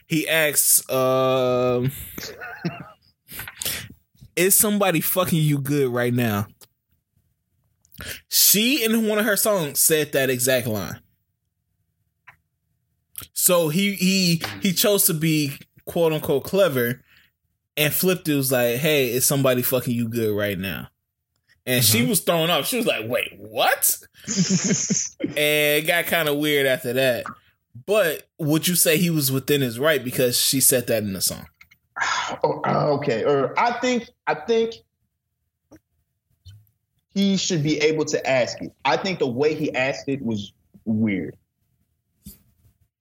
He asks, um, "Is somebody fucking you good right now?" She in one of her songs said that exact line. So he he he chose to be quote unquote clever and flipped it was like, "Hey, is somebody fucking you good right now?" And she was thrown off. She was like, "Wait, what?" and it got kind of weird after that. But would you say he was within his right because she said that in the song? Oh, uh, okay. Or I think I think he should be able to ask it. I think the way he asked it was weird.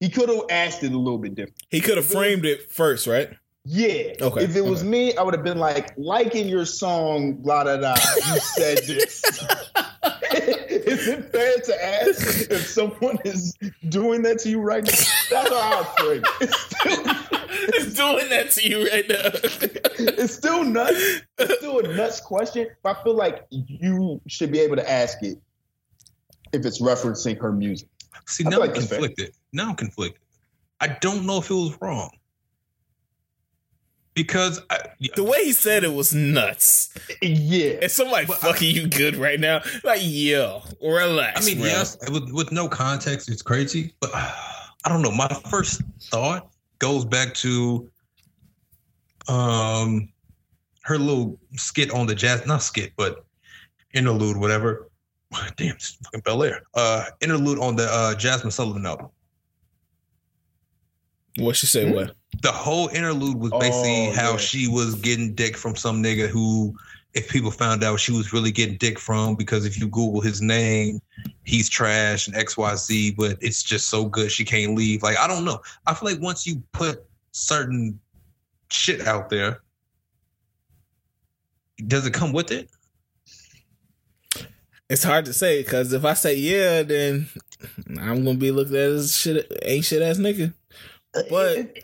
He could have asked it a little bit different. He could have framed it first, right? Yeah. Okay, If it was okay. me, I would have been like, like in your song, blah da da. You said this. is it fair to ask if someone is doing that to you right now? That's how I frame it. It's still, He's doing that to you right now. it's still nuts. It's still a nuts question, but I feel like you should be able to ask it if it's referencing her music. See, now I'm like conflicted. Now I'm conflicted. I don't know if it was wrong. Because I, the way he said it was nuts. Yeah. Is somebody But I- fucking you good right now? Like, yo, relax. I mean, bro. yes, with, with no context, it's crazy. But uh, I don't know. My first thought goes back to um her little skit on the jazz, not skit, but interlude, whatever. Damn, it's fucking Belaire. Uh, interlude on the uh, Jazmine Sullivan album. What she say? What? The whole interlude was basically Oh, how yeah. she was getting dick from some nigga who, if people found out she was really getting dick from, because if you Google his name, he's trash and XYZ, but it's just so good she can't leave. Like, I don't know. I feel like once you put certain shit out there, does it come with it? It's hard to say because if I say yeah, then I'm gonna be looked at as shit, ain't shit ass nigga. But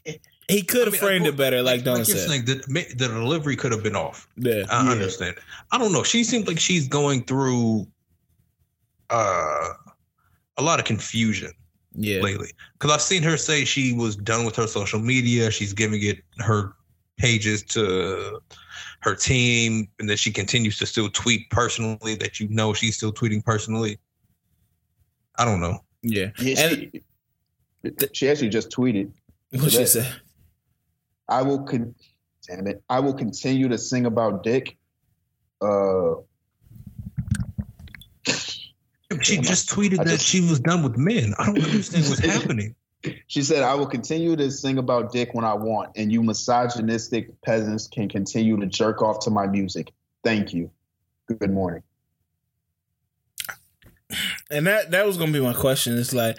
he could have I mean, framed I- it better, like, Don you're said. saying, the, the delivery could have been off. yeah, I Yeah. understand. I don't know. She seems like she's going through uh, a lot of confusion yeah. lately. Because I've seen her say she was done with her social media. She's giving it her pages to her team, and then she continues to still tweet personally. That you know she's still tweeting personally. I don't know. Yeah. Yeah, And she, she actually just tweeted, what did she that- said? I will con- damn it. I will continue to sing about dick. Uh She just tweeted I that just- she was done with men. I don't understand what's happening. she said, I will continue to sing about dick when I want, and you misogynistic peasants can continue to jerk off to my music. Thank you. Good morning. And that that was gonna be my question. It's like,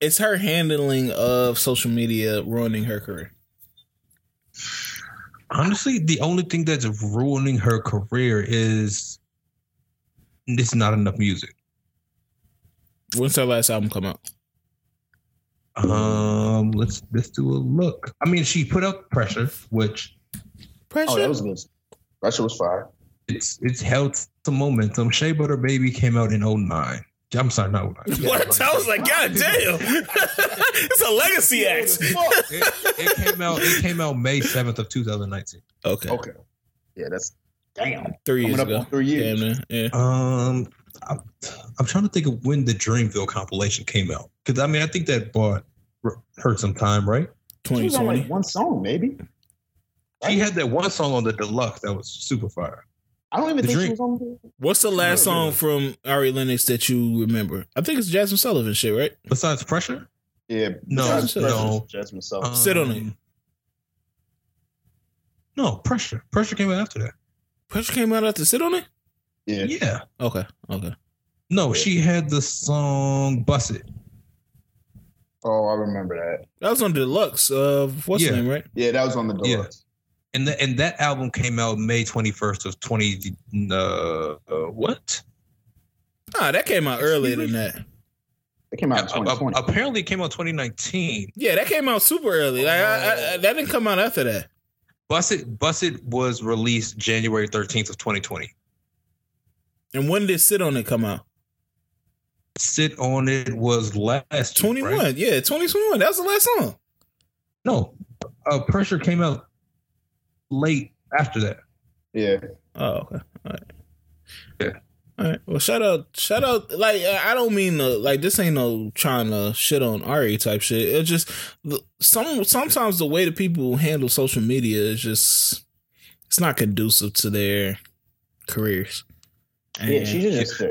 it's her handling of social media ruining her career. Honestly, the only thing that's ruining her career is it's not enough music. When's her last album come out? Um, let's let's do a look. I mean, she put out pressure, which Pressure. Oh, that was good. Pressure was fire. it's it's held some momentum. Shea Butter Baby came out in 09. I'm sorry, not 09. what? I was like, God damn. it's a legacy act. It, it came out. It came out May 7th of 2019. Okay. Okay. Yeah, that's damn. Three years ago. three years. Damn, man. Yeah. Um, I'm, I'm trying to think of when the Dreamville compilation came out because I mean I think that bought hurt some time, right? She was on 2020. like one song, maybe. She had that one song on the deluxe that was super fire. I don't even The think Dream- she was on. the- What's the last song from Ari Lennox that you remember? I think it's Jazmine Sullivan shit, right? Besides pressure, Yeah. No, besides no. Jazmine Sullivan. Sit on it. Um, No, pressure. Pressure came out after that. Pressure came out after Sit on It? yeah. Yeah. Okay. Okay. No, Yeah. she had the song "Bust It." Oh, I remember that. That was on the deluxe of what's Yeah. name, right? Yeah, that was on the deluxe. And, the, and that album came out May 21st of 20 uh, uh what? Ah, that came out earlier than that. It came out in 2020. apparently it came out 2019. Yeah, that came out super early. Like I, I, I- that didn't come out after that. Bust It, was released January 13th of 2020. And when did Sit on It come out? Sit on It was last year, Twenty one. right? Yeah, twenty twenty one. That was the last song. No, uh, Pressure came out late after that. yeah. Oh, okay. All right. Yeah. All right. Well, shout out, shout out. Like, I don't mean to, like this ain't no trying to shit on Ari type shit. It's just some sometimes the way that people handle social media is just it's not conducive to their careers. Yeah, she And- just.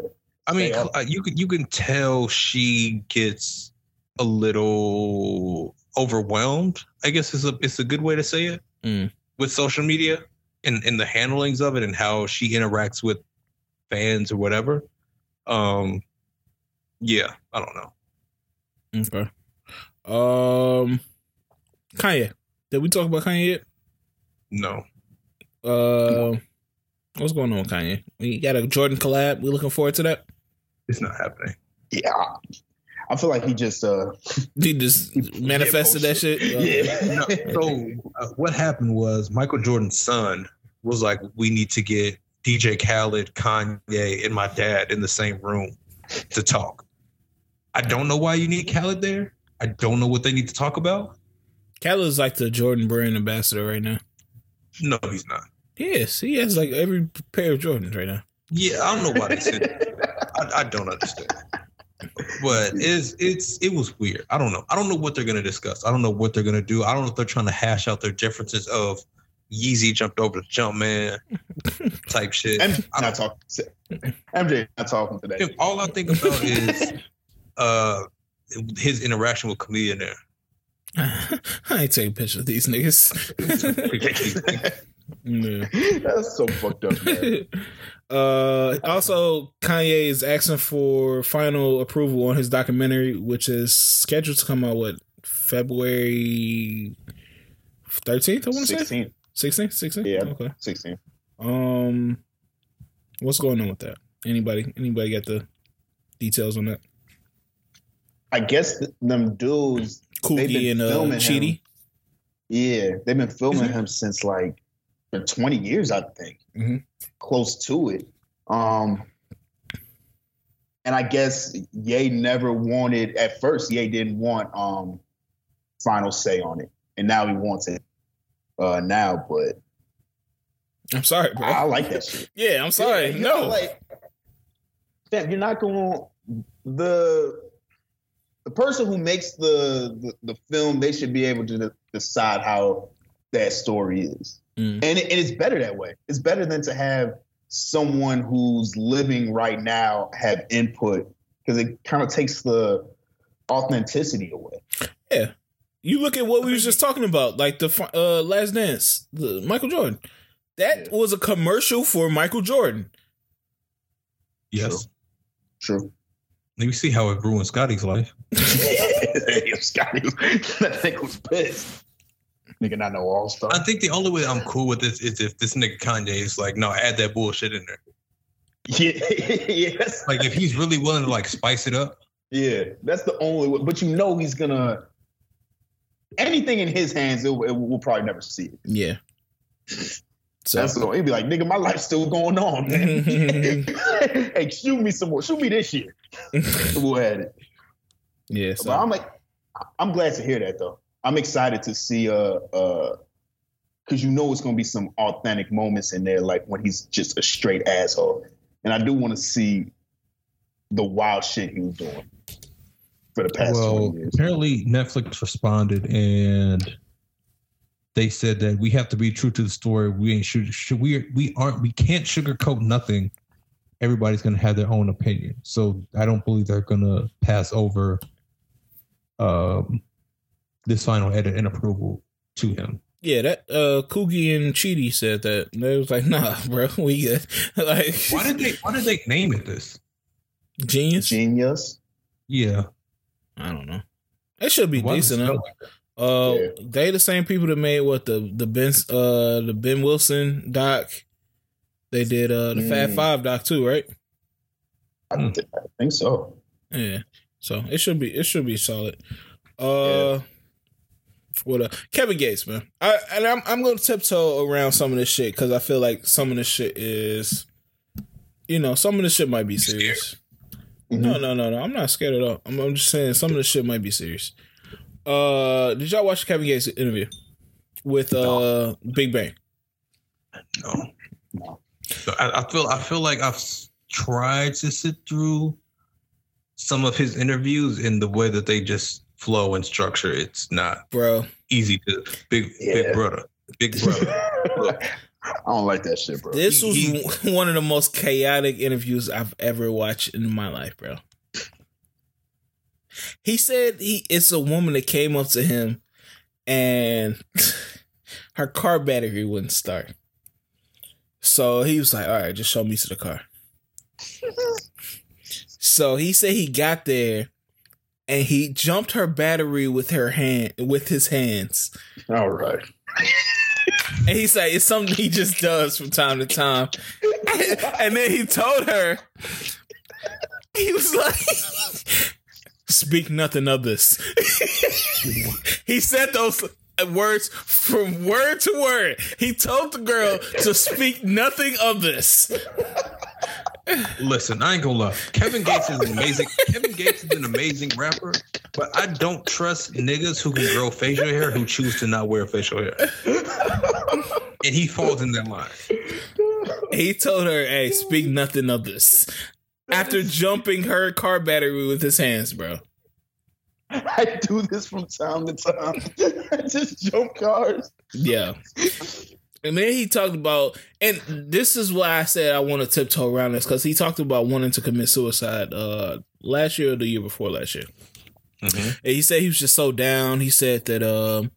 I mean, up. uh, you can you can tell she gets a little overwhelmed. I guess is a it's a good way to say it Mm. With social media and and the handlings of it and how she interacts with fans or whatever. Um, yeah, I don't know. Okay. Um, Kanye. Did we talk about Kanye yet? No, Uh, what's going on with Kanye? We got a Jordan collab. We looking forward to that. it's not happening. Yeah. I feel like he just. uh He just manifested that shit. Yeah. No, so uh, what happened was Michael Jordan's son was like, "We need to get DJ Khaled, Kanye, and my dad in the same room to talk." I don't know why you need Khaled there. I don't know what they need to talk about. Khaled's like the Jordan brand ambassador right now. No, he's not. Yes, he has like every pair of Jordans right now. Yeah, I don't know why they said that. I, I don't understand. But it's it's it was weird. I don't know. I don't know what they're gonna discuss. I don't know what they're gonna do. I don't know if they're trying to hash out their differences of Yeezy jumped over the jump man type shit. MJ I not talking. MJ not talking today. If all I think about is uh his interaction with Chameleon there. I ain't taking pictures of these niggas. Yeah. That's so fucked up, man. Uh, also, Kanye is asking for final approval on his documentary, which is scheduled to come out what February thirteenth. I want to say 16. 16th? 16th? Yeah. Okay. 16. Um, what's going on with that? Anybody? Anybody got the details on that? I guess th- them dudes, Coodie and uh. Chike. yeah, they've been filming him since like for 20 years, I think. Mhm. Close to it. Um and I guess Ye never wanted at first, Ye didn't want um final say on it. And now he wants it uh now, but I'm sorry, bro. I like that shit. yeah, I'm sorry. Yeah, no, like, fam, you're not going the the person who makes the, the the film. They should be able to decide how that story is, Mm. and, it, and it's better that way. It's better than to have someone who's living right now have input because it kind of takes the authenticity away. Yeah. You look at what we was just talking about, like the uh, Last Dance, the Michael Jordan. That Yeah. was a commercial for Michael Jordan. Yes. True. Let me see how it ruined Scottie's life. Scottie, that nigga was pissed. Nigga, not know all stuff. I think the only way I'm cool with this is if this nigga Kanye is like, no, add that bullshit in there. Yeah, yes. Like if he's really willing to like spice it up. Yeah, that's the only way. But you know he's gonna anything in his hands, it, it, we'll probably never see it. Yeah. So That's so he'd be like, nigga, my life's still going on, man. hey, shoot me some more. Shoot me this year. we'll have it. yeah, But so I'm like, I'm glad to hear that though. I'm excited to see uh uh because you know it's gonna be some authentic moments in there, like when he's just a straight asshole. And I do want to see the wild shit he was doing for the past well, 20 years. apparently Netflix responded and they said that we have to be true to the story. We ain't should, should we we aren't we can't sugarcoat nothing. Everybody's gonna have their own opinion. So I don't believe they're gonna pass over um this final edit and approval to him. yeah, that uh Coodie and Chike said that. They was like, nah, bro, we good. like Why did they why did they name it this? genius? Genius. Yeah. I don't know. It should be Why decent. spell Huh? Uh, Yeah. they the same people that made what the the Ben uh the Ben Wilson doc. They did uh the Fat Mm. Five doc too, right? I, Hmm. th- I think so. Yeah. So it should be it should be solid. Uh what uh Kevin Gates, man. I and I'm I'm gonna tiptoe around some of this shit because I feel like some of this shit is you know, some of this shit might be serious. Mhm. No, no, no, no. I'm not scared at all. I'm, I'm just saying some of this shit might be serious. Uh did y'all watch Kevin Gates interview with uh Big Bang? No. No. I, I feel I feel like I've tried to sit through some of his interviews in the way that they just flow and structure. It's not Bro. easy to big Yeah. big brother. Big brother. I don't like that shit, bro. This was He- one of the most chaotic interviews I've ever watched in my life, bro. He said he it's a woman that came up to him and her car battery wouldn't start. So he was like, "All right, just show me to the car." so he said he got there and he jumped her battery with her hand with his hands. All right. And he said it's something he just does from time to time. and then he told her, he was like, speak nothing of this. he said those words from word to word. He told the girl to speak nothing of this. Listen, I ain't gonna lie. Kevin Gates is amazing. Kevin Gates is an amazing rapper, but I don't trust niggas who can grow facial hair who choose to not wear facial hair. And he falls in that line. He told her, hey, speak nothing of this. After jumping her car battery with his hands, bro. I do this from time to time. I just jump cars. Yeah. And then he talked about, and this is why I said I want to tiptoe around this because he talked about wanting to commit suicide uh last year or the year before last year. Mhm. And he said he was just so down. He said that um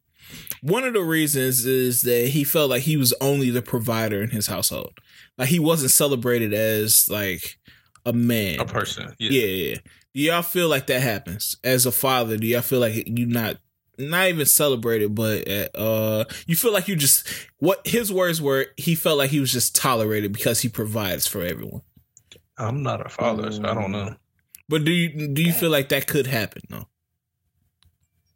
one of the reasons is that he felt like he was only the provider in his household. Like he wasn't celebrated as like a man. A person. Yeah, yeah. yeah. Do y'all feel like that happens as a father? Do y'all feel like you're not not even celebrated, but uh, you feel like you just what his words were? He felt like he was just tolerated because he provides for everyone. I'm not a father, so I don't know. But do you do you feel like that could happen? No.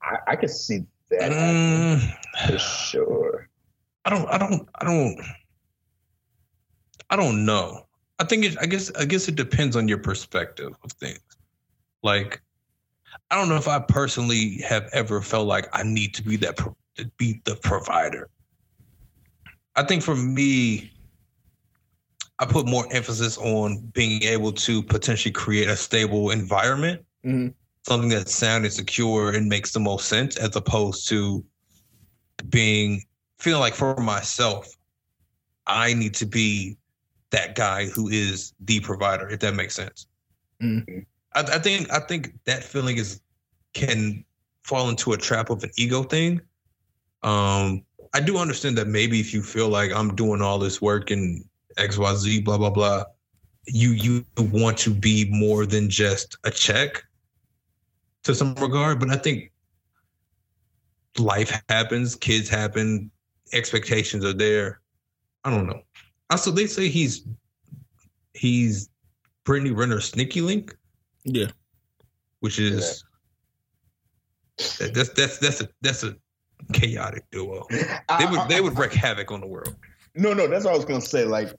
I, I can see that happen Mm, for sure. I don't. I don't. I don't. I don't know. I think it. I guess. I guess it depends on your perspective of things. Like, I don't know if I personally have ever felt like I need to be that pro- to be the provider. I think for me, I put more emphasis on being able to potentially create a stable environment, Mhm. something that's sound and secure and makes the most sense, as opposed to being feeling like for myself, I need to be that guy who is the provider, if that makes sense. Mhm. I, I think I think that feeling is can fall into a trap of an ego thing. Um, I do understand that maybe if you feel like I'm doing all this work and X, Y, Z, blah, blah, blah, you you want to be more than just a check to some regard. But I think life happens, kids happen, expectations are there. I don't know. Also, they say he's he's Brittany Renner sneaky link, Yeah. which is that- that's that's that's a that's a chaotic duo. I- They would I- they would wreak havoc on the world. No, no, that's what I was gonna say. Like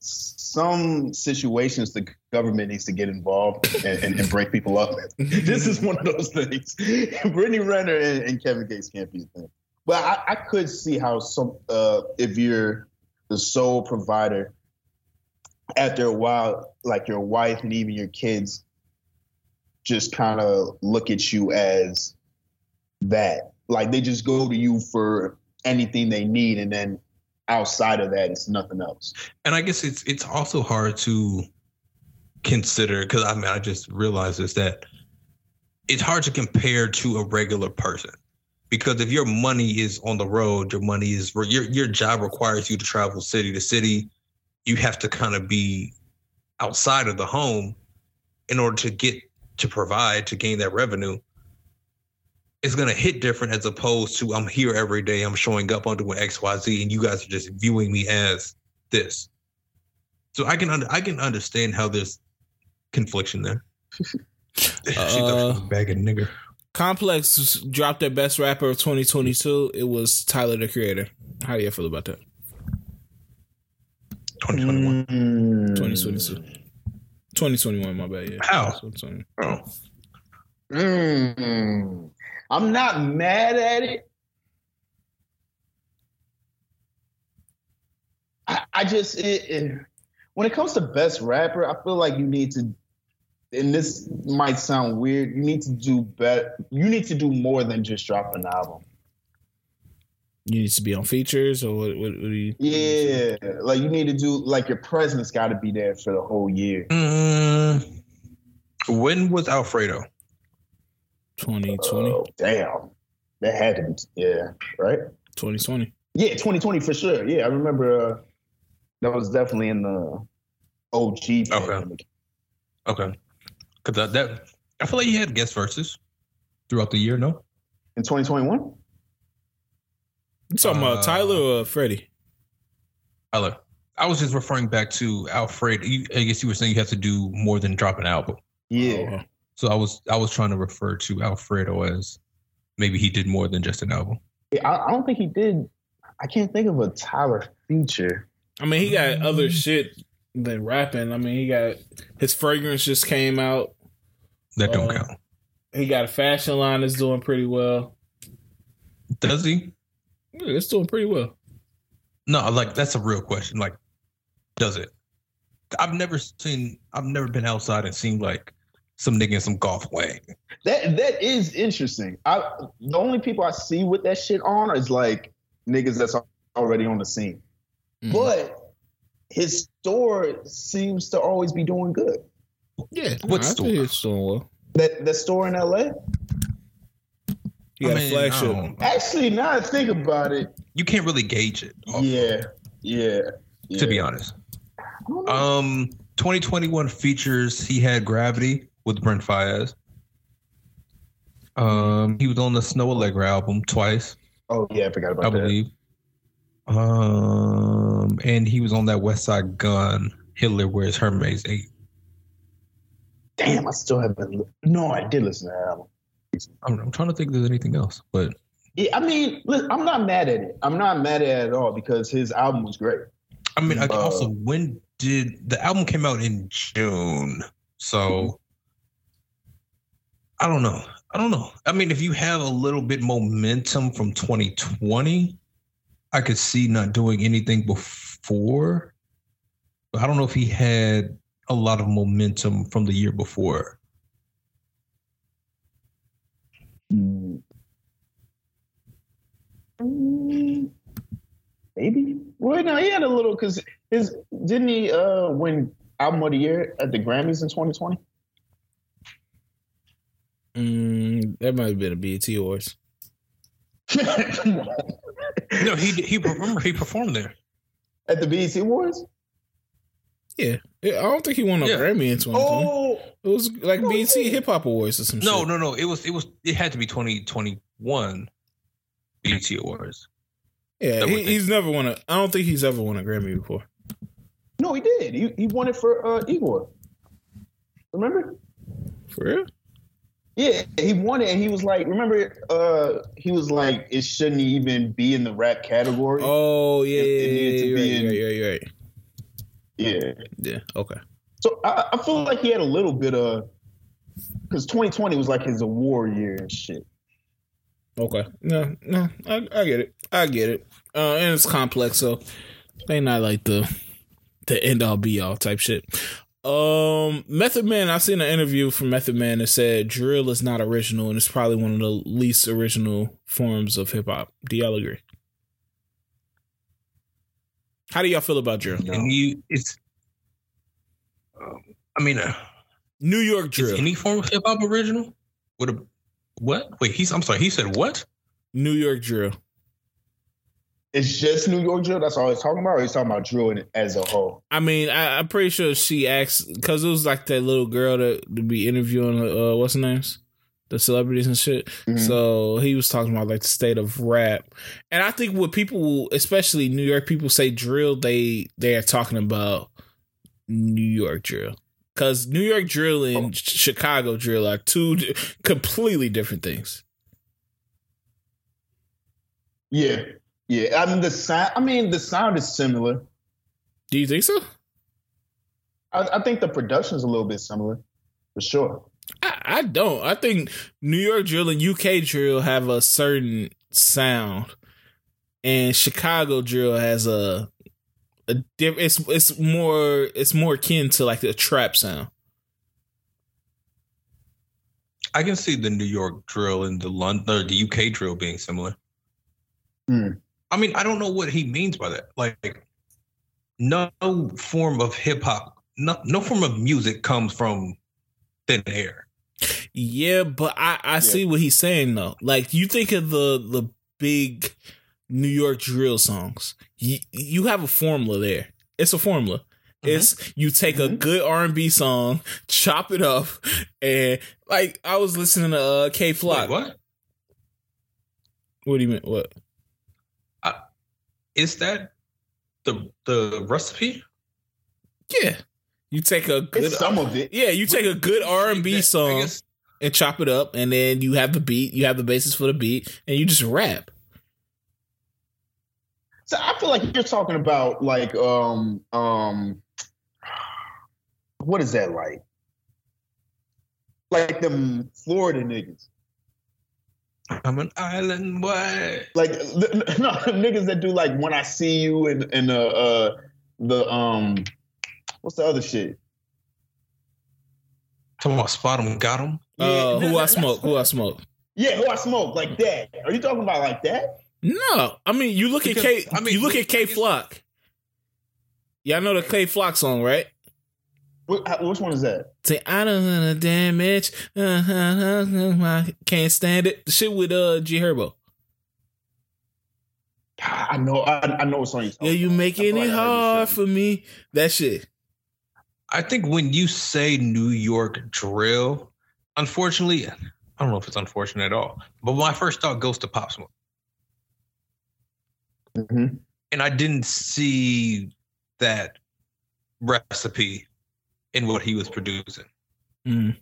some situations, the government needs to get involved and, and, and break people up. this is one of those things. Brittany Renner and, and Kevin Gates can't be a thing. But I, I could see how some, uh, if you're the sole provider, after a while, like your wife and even your kids, just kind of look at you as that. Like they just go to you for anything they need, and then outside of that, it's nothing else. And I guess it's it's also hard to consider because I mean I just realized this that it's hard to compare to a regular person because if your money is on the road, your money is your your job requires you to travel city to city. You have to kind of be outside of the home in order to get to provide to gain that revenue. It's gonna hit different as opposed to I'm here every day, I'm showing up, I'm doing X, Y, Z, and you guys are just viewing me as this. So I can under, I can understand how there's confliction there. she Uh, she was bagging nigger. Complex dropped their best rapper of 2022. It was Tyler the Creator. How do you feel about that? 2021. Mm. 2022. 2021, my bad. Yeah. How? 2020. Oh. Mm. I'm not mad at it. I, I just it, it- when it comes to best rapper, I feel like you need to. And this might sound weird. You need to do better. You need to do more than just drop an album. You need to be on features or what? What, what do you? Yeah, like you need to do like your presence got to be there for the whole year. Mm, when was Alfredo? 2020. Oh, damn, that had to be yeah, right. 2020. Yeah, 2020 for sure. Yeah, I remember uh, that was definitely in the OG pandemic. Okay. Cause that, that I feel like you had guest verses throughout the year, no? in 2021. You talking about Uh, Tyler or Freddie? Tyler. I was just referring back to Alfred. You, I guess you were saying you have to do more than drop an album. Yeah, Oh, So I was I was trying to refer to Alfredo as maybe he did more than just an album. Yeah, I, I don't think he did. I can't think of a Tyler feature. I mean, he got other shit than rapping. I mean, he got his fragrance just came out. That don't Uh, count. He got a fashion line that's doing pretty well. Does he? Yeah, it's doing pretty well. No, like that's a real question. Like, does it? I've never seen. I've never been outside and seen like some nigga in some golf wang. That that is interesting. I the only people I see with that shit on is like niggas that's already on the scene. Mhm. But his store seems to always be doing good. yeah, What I store? think it's doing well. That that store in LA. He got I a mean, flagship. I don't- Actually, now I think about it, You can't really gauge it. off- yeah, yeah, yeah. To be honest. I don't know. Um, 2021 features. He had Gravity with Brent Faiyaz. Um, he was on the Snoh Aalegra album twice, oh yeah, I forgot I about that. I believe. Um, and he was on that Westside Gunn Hitler Wears Hermes eight. Damn, I still haven't. No, I did listen to that album. I'm, I'm trying to think if there's anything else, but Yeah, I mean, look, I'm not mad at it. I'm not mad at it at all because his album was great. I mean, I, Uh, also when did the album came out in June? So I don't know. I don't know. I mean, if you have a little bit momentum from 2020, I could see not doing anything before. But I don't know if he had a lot of momentum from the year before. Mm. Mm, Maybe. Well, no, he had a little because his didn't he uh win album of the year at the Grammys in 2020? Mm, that might have been a BET Awards. No, he he remember he performed there. at the BET Awards? Yeah, Yeah, I don't think he won a Yeah. Grammy in 2020. Oh, It was like No, BET. Hip Hop Awards or some No, shit. no, no. no. It was it was it had to be 2021 BET Awards. Yeah, he, he's never won a. I don't think he's ever won a Grammy before. no, he did. He, he won it for uh, Igor. Remember? For real? Yeah, he won it, and he was like, remember, uh, he was like, it shouldn't even be in the rap category. Oh yeah, It- yeah, it needed to yeah, be yeah, in- yeah, yeah, yeah, Yeah. yeah. Okay. So I, I feel like he had a little bit of, because 2020 was like his award year and shit. Okay. No, no, I, I get it. I get it. Uh, and it's complex, so they not like the the end all be all type shit. Um, Method Man. I've seen an interview from Method Man that said drill is not original and it's probably one of the least original forms of hip hop. Do y'all agree? How do y'all feel about drill? No. And you, it's. Um, I mean, uh, New York is drill. any form of hip hop original? Would a what? Wait, he's. I'm sorry. He said what? New York drill. It's just New York drill. That's all he's talking about. Or he's talking about drill as a whole. I mean, I, I'm pretty sure she asked because it was like that little girl that to be interviewing uh, what's her names, the celebrities and shit. Mhm. So he was talking about like the state of rap, and I think what people, especially New York people, say drill, they they are talking about New York drill because New York drill and Ch- Chicago drill are two completely different things. Yeah, yeah. I mean the sound. I mean the sound is similar. Do you think so? I, I think the production's a little bit similar, for sure. I, I don't. I think New York drill and UK drill have a certain sound, and Chicago drill has a a diff- It's it's more it's more akin to like the trap sound. I can see the New York drill and the London or the UK drill being similar. Hmm. I mean, I don't know what he means by that. Like, no form of hip hop, no, no form of music comes from thin air. Yeah, but I I see what he's saying though. Like you think of the the big New York drill songs. You you have a formula there. It's a formula. It's you take a Mhm. good R and B song, chop it up, and like I was listening to uh, Kay Flock. Wait, what What do you mean? What? is that? The the recipe? Yeah, you take a good. It's some of it. yeah, you take a good R and B song guess- and chop it up, and then you have the beat. You have the basis for the beat, and you just rap. So I feel like you're talking about like um um what is that like? Like them Florida niggas. I'm an island boy. Like th- no niggas that do like when I see you and and uh, uh the um what's the other shit? Talking about spot 'em, got 'em. Uh, Yeah, who I smoke? Who I smoke? Yeah, who I smoke like that. Are you talking about like that? No, I mean you look Because, at K. I mean, you look at Kay Flock. Yeah, I know the Kay Flock song, right? Wh- Which one is that? Say I don't want to damage. I can't stand it. The shit with uh G Herbo. I know, I, I know what song you're talking Yeah, you making it like I heard hard for me. That shit. I think when you say New York drill, unfortunately, I don't know if it's unfortunate at all, but my first thought goes to Pop Smoke. shit. Mhm. And I didn't see that recipe in what he was producing. Mm.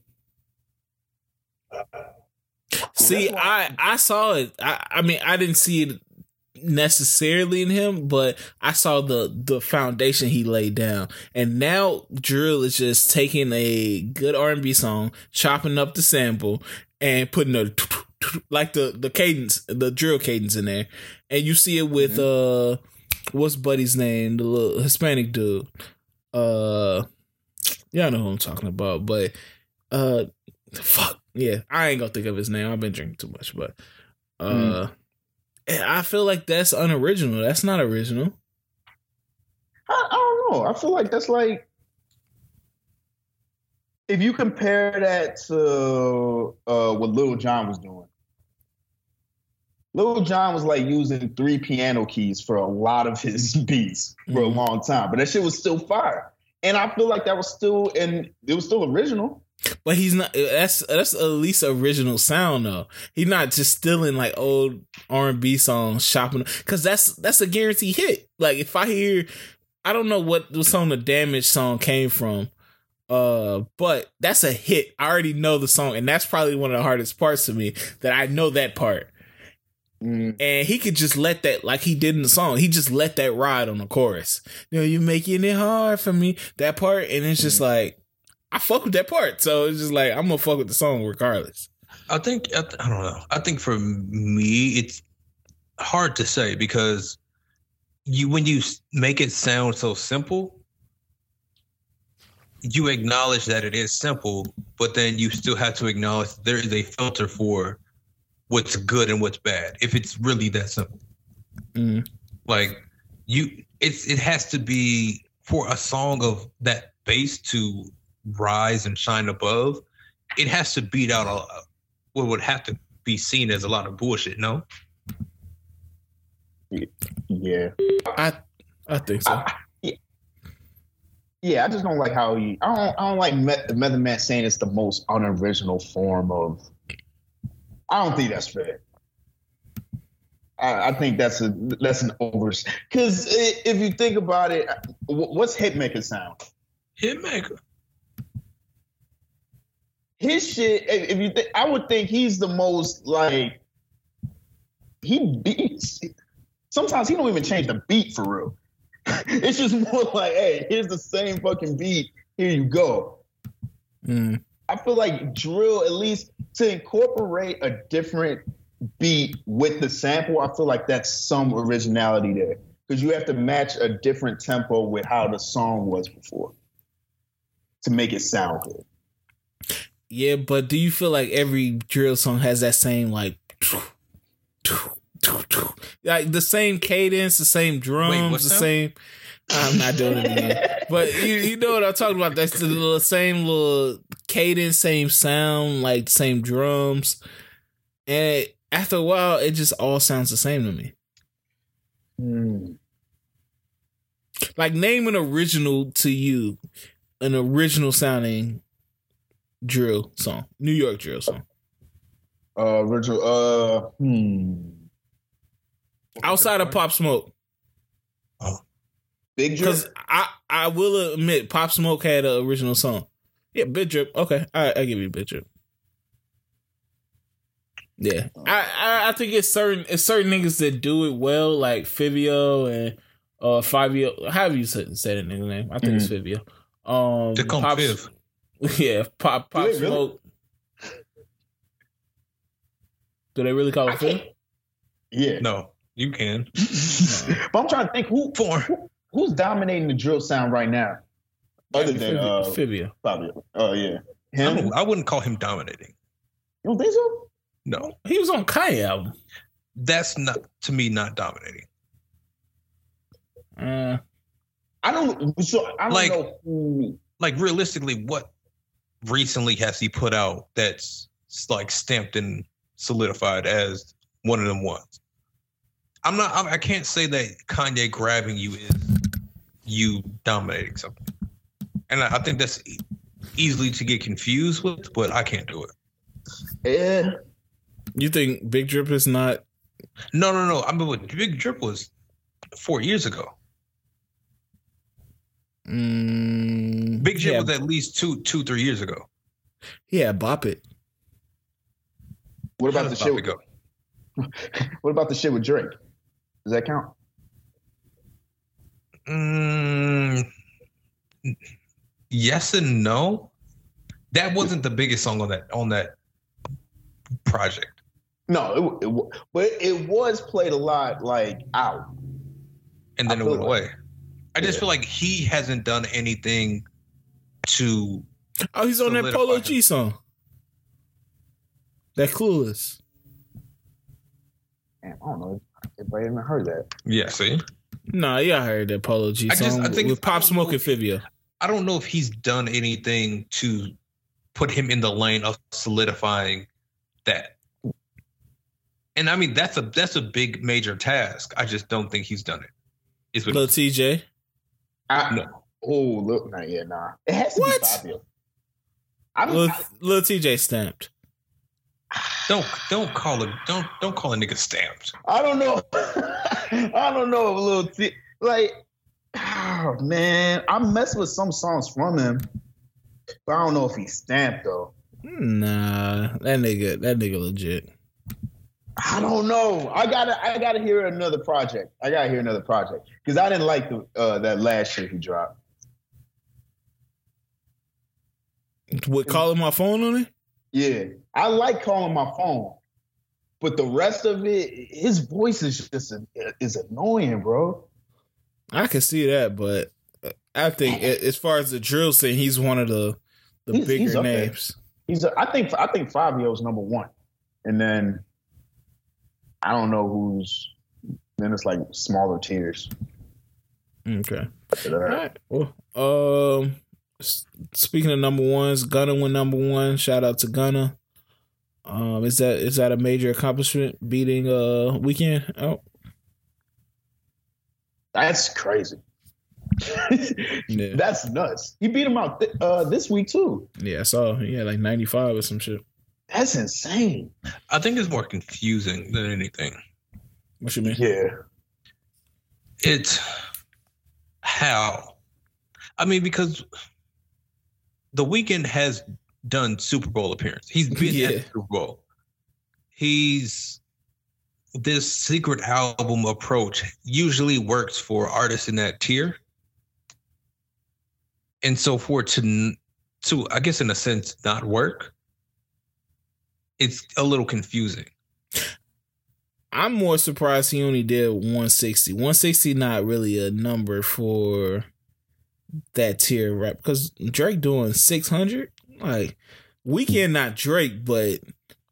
See, I I saw it. I I mean, I didn't see it necessarily in him, but I saw the the foundation he laid down. And now drill is just taking a good R and B song, chopping up the sample, and putting a like the the cadence, the drill cadence in there. And you see it with uh, what's Buddy's name, the little Hispanic dude. Uh, y'all know who I'm talking about, but uh, fuck yeah, I ain't gonna think of his name. I've been drinking too much, but uh, and I feel like that's unoriginal. That's not original. I, I don't know. I feel like that's like if you compare that to uh, what Lil Jon was doing. Lil Jon was like using three piano keys for a lot of his beats for a Mhm. long time, but that shit was still fire. And I feel like that was still and it was still original. But he's not. That's that's at least original sound though. He's not just stealing like old R and B songs, shopping because that's that's a guaranteed hit. Like if I hear, I don't know what the song the Damage song came from. Uh, but that's a hit. I already know the song, and that's probably one of the hardest parts to me. That I know that part, Mm. and he could just let that, like he did in the song. He just let that ride on the chorus. You know, you making it hard for me. That part, and it's just like I fuck with that part. So it's just like I'm gonna fuck with the song regardless. I think I, th- I don't know. I think for me, it's hard to say because you when you make it sound so simple, you acknowledge that it is simple, but then you still have to acknowledge there is a filter for what's good and what's bad. If it's really that simple, Mm. like you, it's it has to be for a song of that bass to rise and shine above. It has to beat out a what would have to be seen as a lot of bullshit. No, Yeah. I I think so. Yeah, yeah, I just don't like how he. I don't. I don't like Me- Method Man saying it's the most unoriginal form of. I don't think that's fair. I, I think that's a that's an over because if you think about it, what's Hitmaker sound? Hitmaker. His shit. If you think, I would think he's the most like he beats. Sometimes he don't even change the beat for real. it's just more like, hey, here's the same fucking beat. Here you go. Mm. I feel like drill, at least to incorporate a different beat with the sample, I feel like that's some originality there. Because you have to match a different tempo with how the song was before to make it sound good. Yeah, but do you feel like every drill song has that same like like the same cadence, the same drums, what's the same I'm not doing it again. But you you know what I'm talking about. That's the little same little cadence, same sound, like same drums. And after a while it just all sounds the same to me. Hmm. Like name an original to you, an original sounding drill song. New York drill song. Uh, original. Uh, hmm. Outside of Pop Smoke. Big Drip. Because I, I will admit, Pop Smoke had an original song. Yeah, Big Drip. Okay, I, I give you Big Drip. Yeah, I, I I think it's certain it's certain niggas that do it well, like Fivio and uh Fabio. How have you said say that nigga name? I think it's Fivio. Um, They call him Pop- Fiv. Yeah, Pop Pop they really? Smoke. Do they really call it Fiv? yeah. No, you can. But I'm trying to think who, Four. who who's dominating the drill sound right now, other than uh, Fivio. Fabio. Oh yeah, him. don't, I wouldn't call him dominating. You don't think so? No, He was on Kanye album. that's not to me not dominating. Uh, I don't. So I don't Like- know who. Like realistically, what recently has he put out that's like stamped and solidified as one of them ones? I'm not. I I can't say that Kanye grabbing you is you dominating something, and I, I think that's e- easily to get confused with, but I can't do it. Yeah. you think Big Drip is not No, no, no. I mean, what Big Drip was four years ago. Mm, Big Drip yeah, was at least two, two, three years ago. yeah, bop it. What about the does shit? Bobby go? What about the shit with Drake? Does that count? Mm, yes and no. That wasn't the biggest song on that on that project. No, it, it, but it was played a lot, like out. and then it went like- away. I just Yeah. feel like he hasn't done anything to. Oh, he's on that Polo him. G song. That clueless. Damn, I don't know. Everybody even heard that. Yeah, see, Nah, yeah, I heard that Polo G I song just- I think- with Pop Smoke know. and Fivio. I don't know if he's done anything to put him in the lane of solidifying that. And I mean, that's a that's a big major task. I just don't think he's done it. Is what Lil Tjay. I, No. Oh, look, nah, yeah, nah. It has to What? be Fabio. I don't. Lil, Lil Tjay stamped. don't don't call it don't don't call a nigga stamped. I don't know. I don't know if little T like. Oh man, I mess with some songs from him. But I don't know if he's stamped though. Nah, that nigga, that nigga legit. I don't know. I gotta I gotta hear another project. I gotta hear another project because I didn't like the uh, that last shit he dropped. With calling my phone on it? Yeah, I like calling my phone, but the rest of it, his voice is just is annoying, bro. I can see that, but I think as far as the drill scene, he's one of the the He's- bigger he's up there. names. He's a, I think I think Fabio's number one, and then I don't know who's. Then it's like smaller tiers. Okay. All right. Well, um, speaking of number ones, Gunna went number one. Shout out to Gunna. Um, is that is that a major accomplishment beating uh Weeknd out? That's crazy. Yeah. That's nuts. He beat him out th- uh, this week too. Yeah, I saw. Yeah, like ninety five or some shit. That's insane. I think it's more confusing than anything. What you mean? Yeah. It's how. I mean, because the Weeknd has done Super Bowl appearance. He's been Yeah. at the Super Bowl. He's this secret album approach usually works for artists in that tier. And so for to to I guess in a sense not work, it's a little confusing. I'm more surprised he only did 160. 160 not really a number for that tier rap because Drake doing 600. Like Weeknd not Drake, but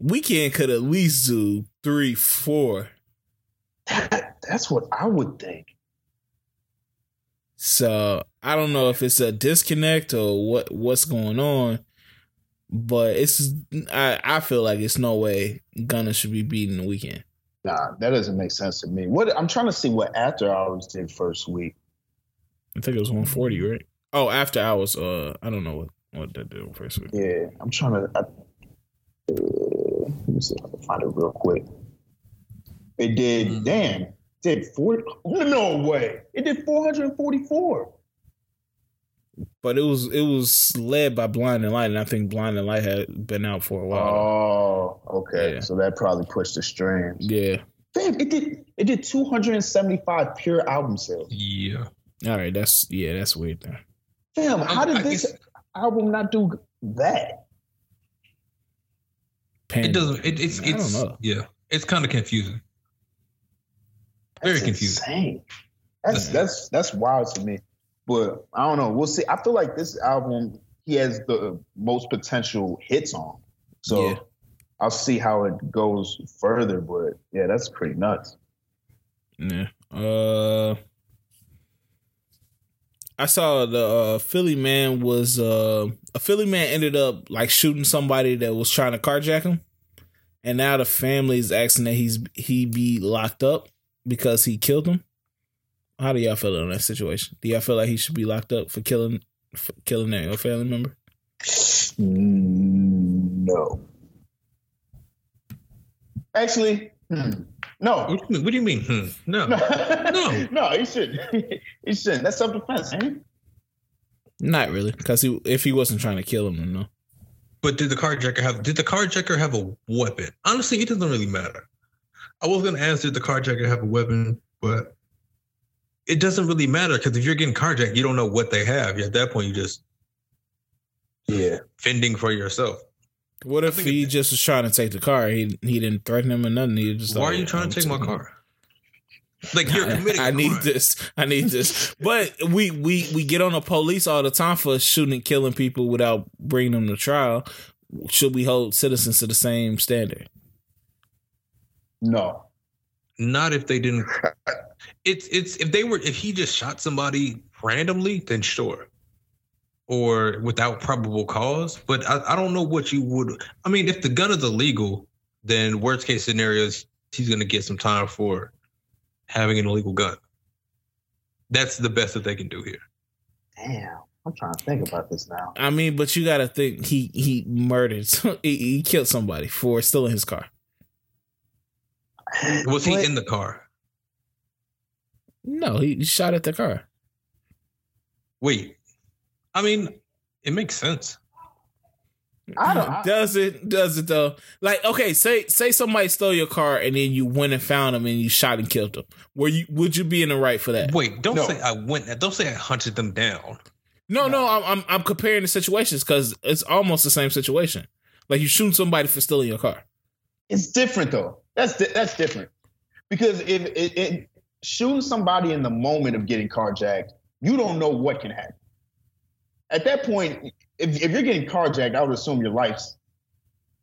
Weeknd could at least do three, four. That, that's what I would think. So I don't know if it's a disconnect or what what's going on, but it's I I feel like it's no way Gunna should be beating the Weeknd. Nah, that doesn't make sense to me. What I'm trying to see what After Hours did first week. I think it was 140, right? Oh, after hours. Uh, I don't know what what that did first week. Yeah, I'm trying to. I, uh, let me see if I can find it real quick. It did. Mhm. Damn, did four? No way! It did 444. But it was it was led by Blinding Light, and I think Blinding Light had been out for a while. Oh, okay. Yeah. So that probably pushed the streams. Yeah. Damn, it did. It did 275 pure album sales. Yeah. All right. That's yeah. That's weird. Then. Damn, how did I this guess- album not do that? Panda. It doesn't. It, it's. I don't It's. know. Yeah. It's kind of confusing. Very That's confusing. Insane. That's that's that's wild to me. But I don't know. We'll see. I feel like this album he has the most potential hits on. So Yeah. I'll see how it goes further. But yeah, that's pretty nuts. Yeah. Uh. I saw the uh, Philly man was uh, a Philly man ended up like shooting somebody that was trying to carjack him, and now the family is asking that he's he be locked up because he killed him. How do y'all feel on that situation? Do y'all feel like he should be locked up for killing for killing their family member? No. Actually, hmm, no. What do you mean? What do you mean? Hmm. No. No, no, he shouldn't. he shouldn't. That's self defense, man. Not really, because he if he wasn't trying to kill him, then no. But did the carjacker have? Did the carjacker have a weapon? Honestly, it doesn't really matter. I was gonna ask did the carjacker have a weapon, but it doesn't really matter because if you're getting carjacked, you don't know what they have. At that point, you just Yeah. fending for yourself. What if he it- just was trying to take the car? He he didn't threaten him or nothing. He just Why like, are you trying I'm to take my car? Like you're committing. I a need crime. this. I need this. But we we we get on the police all the time for shooting and killing people without bringing them to trial. Should we hold citizens to the same standard? No. Not if they didn't. It's it's if they were if he just shot somebody randomly, then sure. Or without probable cause, but I, I don't know what you would. I mean, if the gun is illegal, then worst case scenarios, he's gonna get some time for having an illegal gun. That's the best that they can do here. Damn. I'm trying to think about this now. I mean, but you got to think he he murdered. he, he killed somebody for stealing his car. Was he But- in the car? No, he, he shot at the car. Wait, I mean, it makes sense. I don't. I, Does it? Does it though? Like, okay, say say somebody stole your car and then you went and found them and you shot and killed them. Were you? Would you be in the right for that? Wait, don't No. say I went. Don't say I hunted them down. No, no, I'm I'm, I'm comparing the situations because it's almost the same situation. Like you shoot somebody for stealing your car. it's different though. That's di- that's different because if it, it shooting somebody in the moment of getting carjacked, you don't know what can happen. At that point, if, if you're getting carjacked, I would assume your life's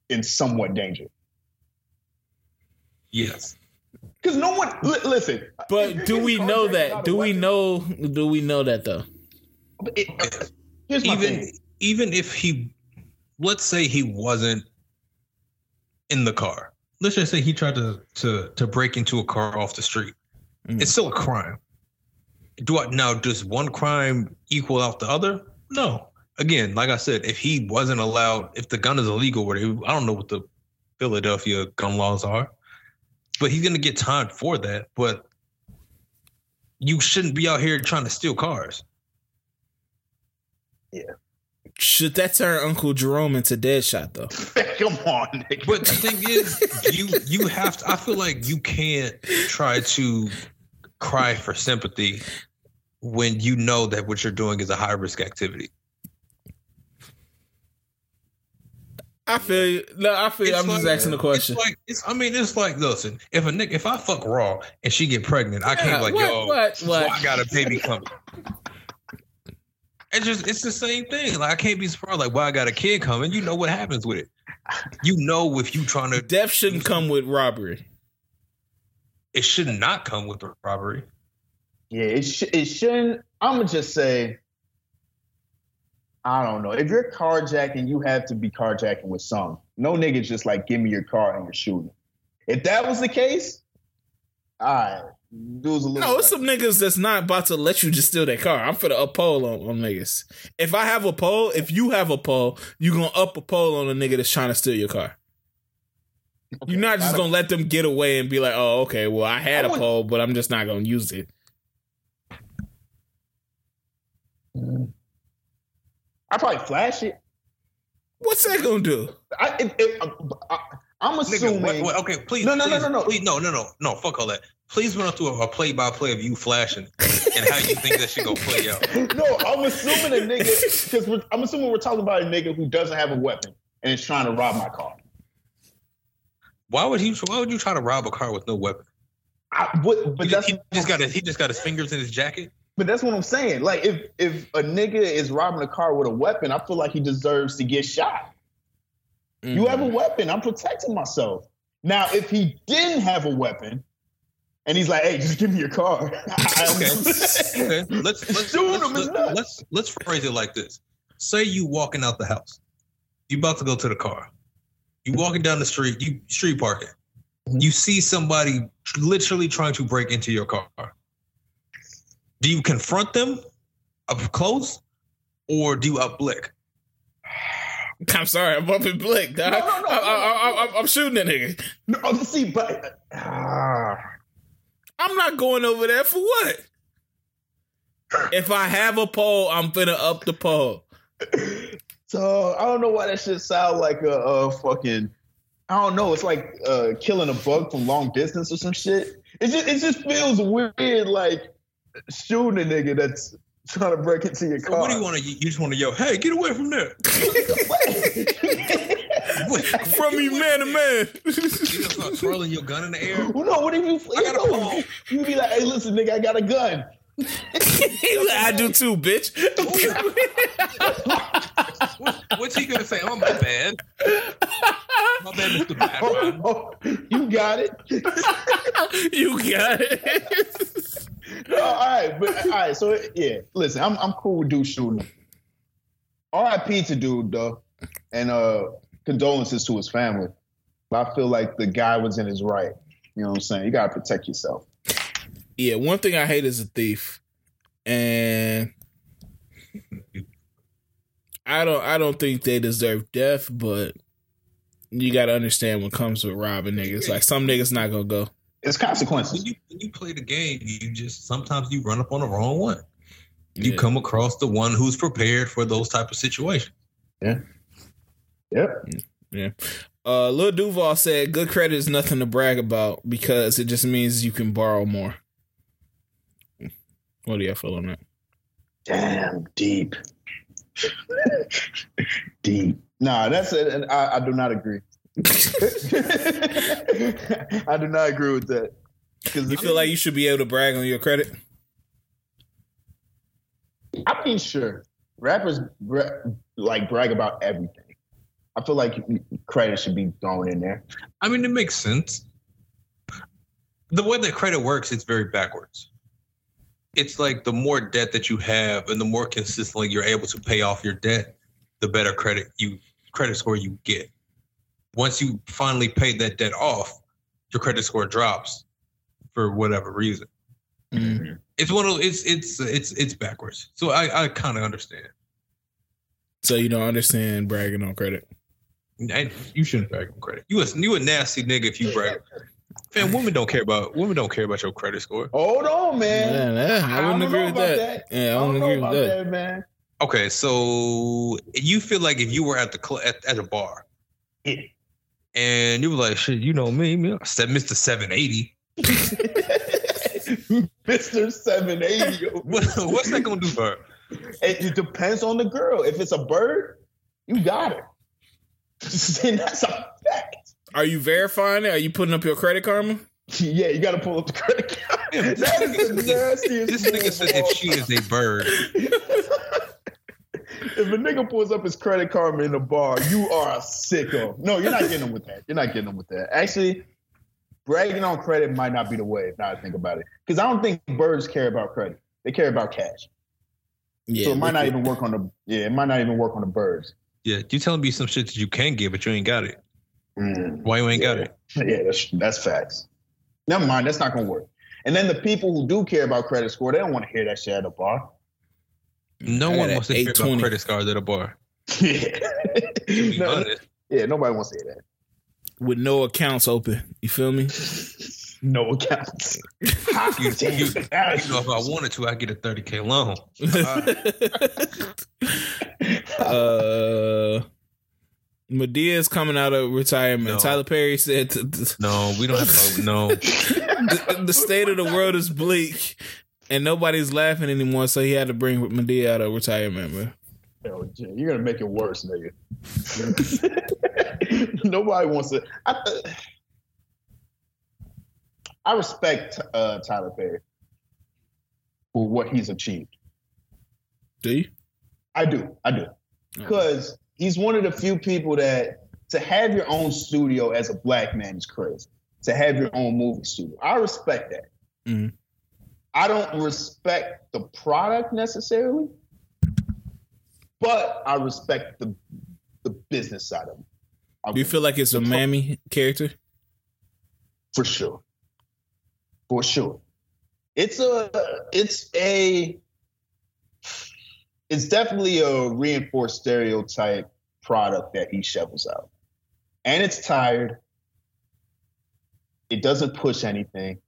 in somewhat danger. Yes. Because no one li- listen. But do we know that? Do we weapon- know? Do we know that though? it- uh, here's my Even thing. even if he, let's say he wasn't in the car. Let's just say he tried to to to break into a car off the street. Mm. It's still a crime. Do I now does one crime equal out the other? No. Again, like I said, if he wasn't allowed, if the gun is illegal, whatever, I don't know what the Philadelphia gun laws are, but he's gonna get time for that. But you shouldn't be out here trying to steal cars. Should that turn Uncle Jerome into Deadshot though? Come on, nigga. But the thing is, you you have to. I feel like you can't try to cry for sympathy when you know that what you're doing is a high risk activity. I feel you. No, I feel. you. It's I'm just asking the question. It's like it's. I mean, it's like listen. If a nick, if I fuck raw and she get pregnant, I can't be like what, yo. what, so what? I got a baby coming. It's just it's the same thing. Like I can't be surprised. Like, well, I got a kid coming. You know what happens with it. You know if you trying to. Death shouldn't come with robbery. It should not come with the robbery. Yeah, it, sh- it shouldn't. I'm gonna just say, I don't know. If you're carjacking, you have to be carjacking with some. No niggas just like give me your car and you're shooting. If that was the case, all right, dude's a little. No, it's some niggas that's not about to let you just steal their car. I'm for the up pole on, on niggas. If I have a pole, if you have a pole, you gonna up a pole on a nigga that's trying to steal your car. You're not just gonna let them get away and be like, oh, okay, well, I had I a pole, but I'm just not gonna use it. I probably flash it. What's that gonna do? I, if, if, I, I'm Nigga, assuming. what- what- okay, please. No, no, no, please, no, no. Please, no, no, no, no. Fuck all that. Please run through a play by play of you flashing and how you think that shit gonna play out. no, I'm assuming a nigga because I'm assuming we're talking about a nigga who doesn't have a weapon and is trying to rob my car. Why would he? Why would you try to rob a car with no weapon? I, but He, that's he just got his, he just got his fingers in his jacket. But that's what I'm saying. Like if if a nigga is robbing a car with a weapon, I feel like he deserves to get shot. You have a weapon. I'm protecting myself. Now, if he didn't have a weapon, and he's like, "Hey, just give me your car," Okay. Okay, let's let's let's, let's, let's let's phrase it like this. Say you walking out the house, you about to go to the car. You walking down the street, you street parking. Mhm. You see somebody literally trying to break into your car. Do you confront them up close, or do you uplick? I'm sorry, I'm up in Blick, dog. No, no, no, I, I, I, I'm shooting that nigga. no, see, but ah, I'm not going over there for what? If I have a pole, I'm finna up the pole. so I don't know why that shit sound like a, a fucking. I don't know. It's like uh, killing a bug from long distance or some shit. It just it just feels weird, like shooting a nigga that's trying to break into your So car. what do you want to? You just want to yell, "Hey, get away from there!" From me, man to man. You just start twirling your gun in the air. Well, no, what if you? I got a you know, pole. You be like, "Hey, listen, nigga, I got a gun." I do too, bitch. What's he gonna say? Oh my bad. My bad, Mr. Batman. Oh, you got it. you got it. Oh, all right, but all right. So yeah, listen, I'm I'm cool with dude shooting. R.I.P. to dude though, and uh condolences to his family. But I feel like the guy was in his right. You know what I'm saying? You gotta protect yourself. Yeah, one thing I hate is a thief, and I don't. I don't think they deserve death, but you got to understand what comes with robbing niggas. Like some niggas not gonna go. It's When consequences. you when you play the game, you just sometimes you run up on the wrong one. You Yeah. come across the one who's prepared for those type of situations. Yeah, Yep. Yeah. Uh, Lil Duval said, "Good credit is nothing to brag about because it just means you can borrow more." What do you feel on that? Damn, deep. deep. Nah, that's it. And I, I do not agree. I do not agree with that. Because You feel like you should be able to brag on your credit? I mean, sure, rappers bra- like brag about everything. I feel like credit should be thrown in there. I mean, it makes sense. The way that credit works, it's very backwards. It's like the more debt that you have and the more consistently you're able to pay off your debt, the better credit you credit score you get. Once you finally pay that debt off, your credit score drops for whatever reason. Mm. It's one of it's it's it's it's backwards. So I I kind of understand. So you don't understand bragging on credit? And you shouldn't brag on credit. You a you a nasty nigga if you brag. Man, women don't care about women don't care about your credit score. Hold on, man. Man, yeah, I wouldn't don't agree know with about that. Yeah, I I don't wouldn't agree with that. that, man. Okay, so you feel like if you were at the cl- at, at a bar Yeah. and you were like, shit, you know me, me, I said Mr. 780. Mr. 780. What's that gonna do for her? It, it depends on the girl. If it's a bird, you got it. and that's a fact. Are you verifying it? Are you putting up your credit karma? Yeah, you got to pull up the credit card. That is the nastiest. This nigga said if she is a bird, if a nigga pulls up his credit card in a bar, you are a sicko. No, you're not getting him with that. You're not getting him with that. Actually, bragging on credit might not be the way. Now I think about it, because I don't think birds care about credit. They care about cash. Yeah. so it might not even work on the. Yeah, it might not even work on the birds. yeah, you telling me some shit that you can get, but you ain't got it. Mm. Why you ain't got it? Yeah, that's that's facts. Never mind, that's not gonna work. And then the people who do care about credit score, they don't want to hear that shit at a bar. No I one wants to hear about 820. credit scores at a bar. yeah. No, yeah, nobody wants to hear that. with no accounts open. You feel me? No accounts. You- you- You know, if I wanted to, I get a 30k loan. uh, Madea's coming out of retirement. No. Tyler Perry said th- th- No, we don't have to. No, the, the state of the world is bleak and nobody's laughing anymore, so he had to bring Madea out of retirement, man. Hell, Jay, you're gonna make it worse, nigga. Nobody wants to. I, I respect uh, Tyler Perry for what he's achieved. Do you? I do. I do. Because he's one of the few people that to have your own studio as a black man is crazy. To have your own movie studio. I respect that. Mhm. I don't respect the product necessarily, but I respect the the business side of it. I Do you feel like it's a mammy character? for sure. For sure. It's a it's a it's definitely a reinforced stereotype product that he shovels out. And it's tired. It doesn't push anything.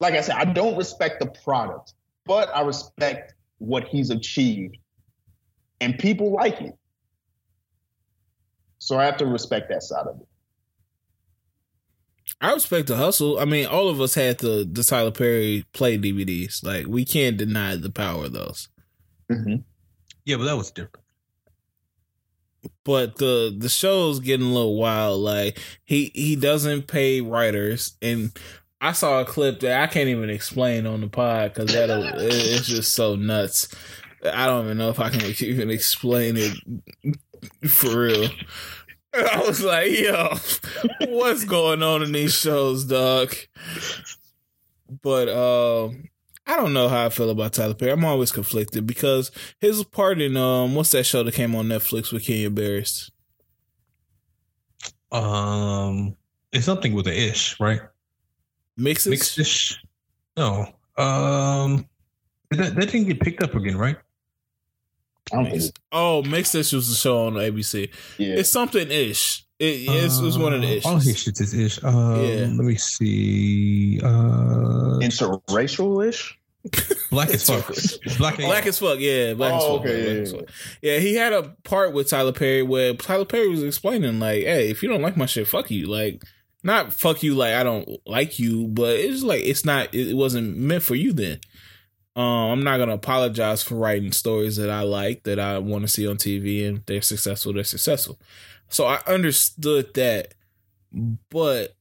Like I said, I don't respect the product, but I respect what he's achieved. And people like it. So I have to respect that side of it. I respect the hustle. I mean, all of us had the the Tyler Perry play DVDs. Like we can't deny the power of those. Mm-hmm. yeah, but that was different. But the the show's getting a little wild. Like he he doesn't pay writers, and I saw a clip that I can't even explain on the pod because that it's just so nuts. I don't even know if I can even explain it for real. I was like, yo, what's going on in these shows, dog? But um I don't know how I feel about Tyler Perry. I'm always conflicted because his part in um what's that show that came on Netflix with Kenya Barris? Um, it's something with an ish, right? Mixes? Mixed ish. No. Um, that that didn't get picked up again, right? I Mix- Oh, Mixes was the show on ABC. Yeah. It's something ish. It, it's, it's one of the Uh, issues. All his shit is ish. Um, Yeah. Let me see. Uh, interracial ish. Black as fuck. Black, Black as fuck, yeah. Black as Oh, fuck. okay, Black yeah, as yeah. fuck. Yeah, he had a part with Tyler Perry where Tyler Perry was explaining, like, hey, if you don't like my shit, fuck you. Like, not fuck you like I don't like you, but it's like it's not it wasn't meant for you then. Um, I'm not gonna apologize for writing stories that I like, that I want to see on TV, and they're successful, they're successful. So I understood that, but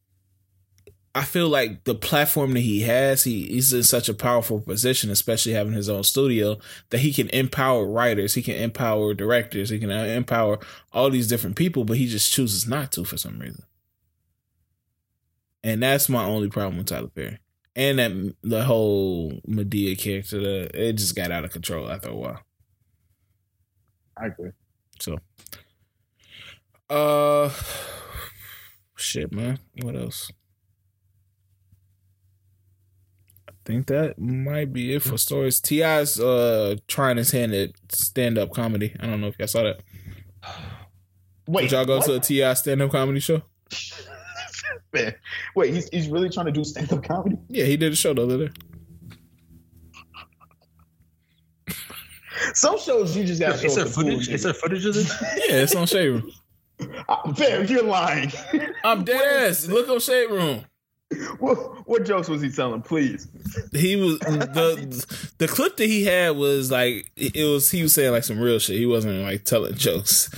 I feel like the platform that he has, he, he's in such a powerful position, especially having his own studio, that he can empower writers, he can empower directors, he can empower all these different people, but he just chooses not to for some reason. And that's my only problem with Tyler Perry. And that the whole Madea character, the, it just got out of control after a while. I agree. So, uh, shit, man. What else? I think that might be it for stories. T.I.'s uh trying his hand at stand up comedy. I don't know if y'all saw that. Wait, Did y'all go what? to a Ti stand up comedy show? Man, wait, he's, he's really trying to do stand up comedy? Yeah, he did a show the other day. Some shows you just got to Is there up for cool footage? shit. Is there footage of this? Yeah, it's on Shade Room. Fam, you're lying. I'm dead ass. Look on Shade Room. what, what jokes was he telling? Please. He was the the clip that he had was like it was he was saying like some real shit. He wasn't like telling jokes.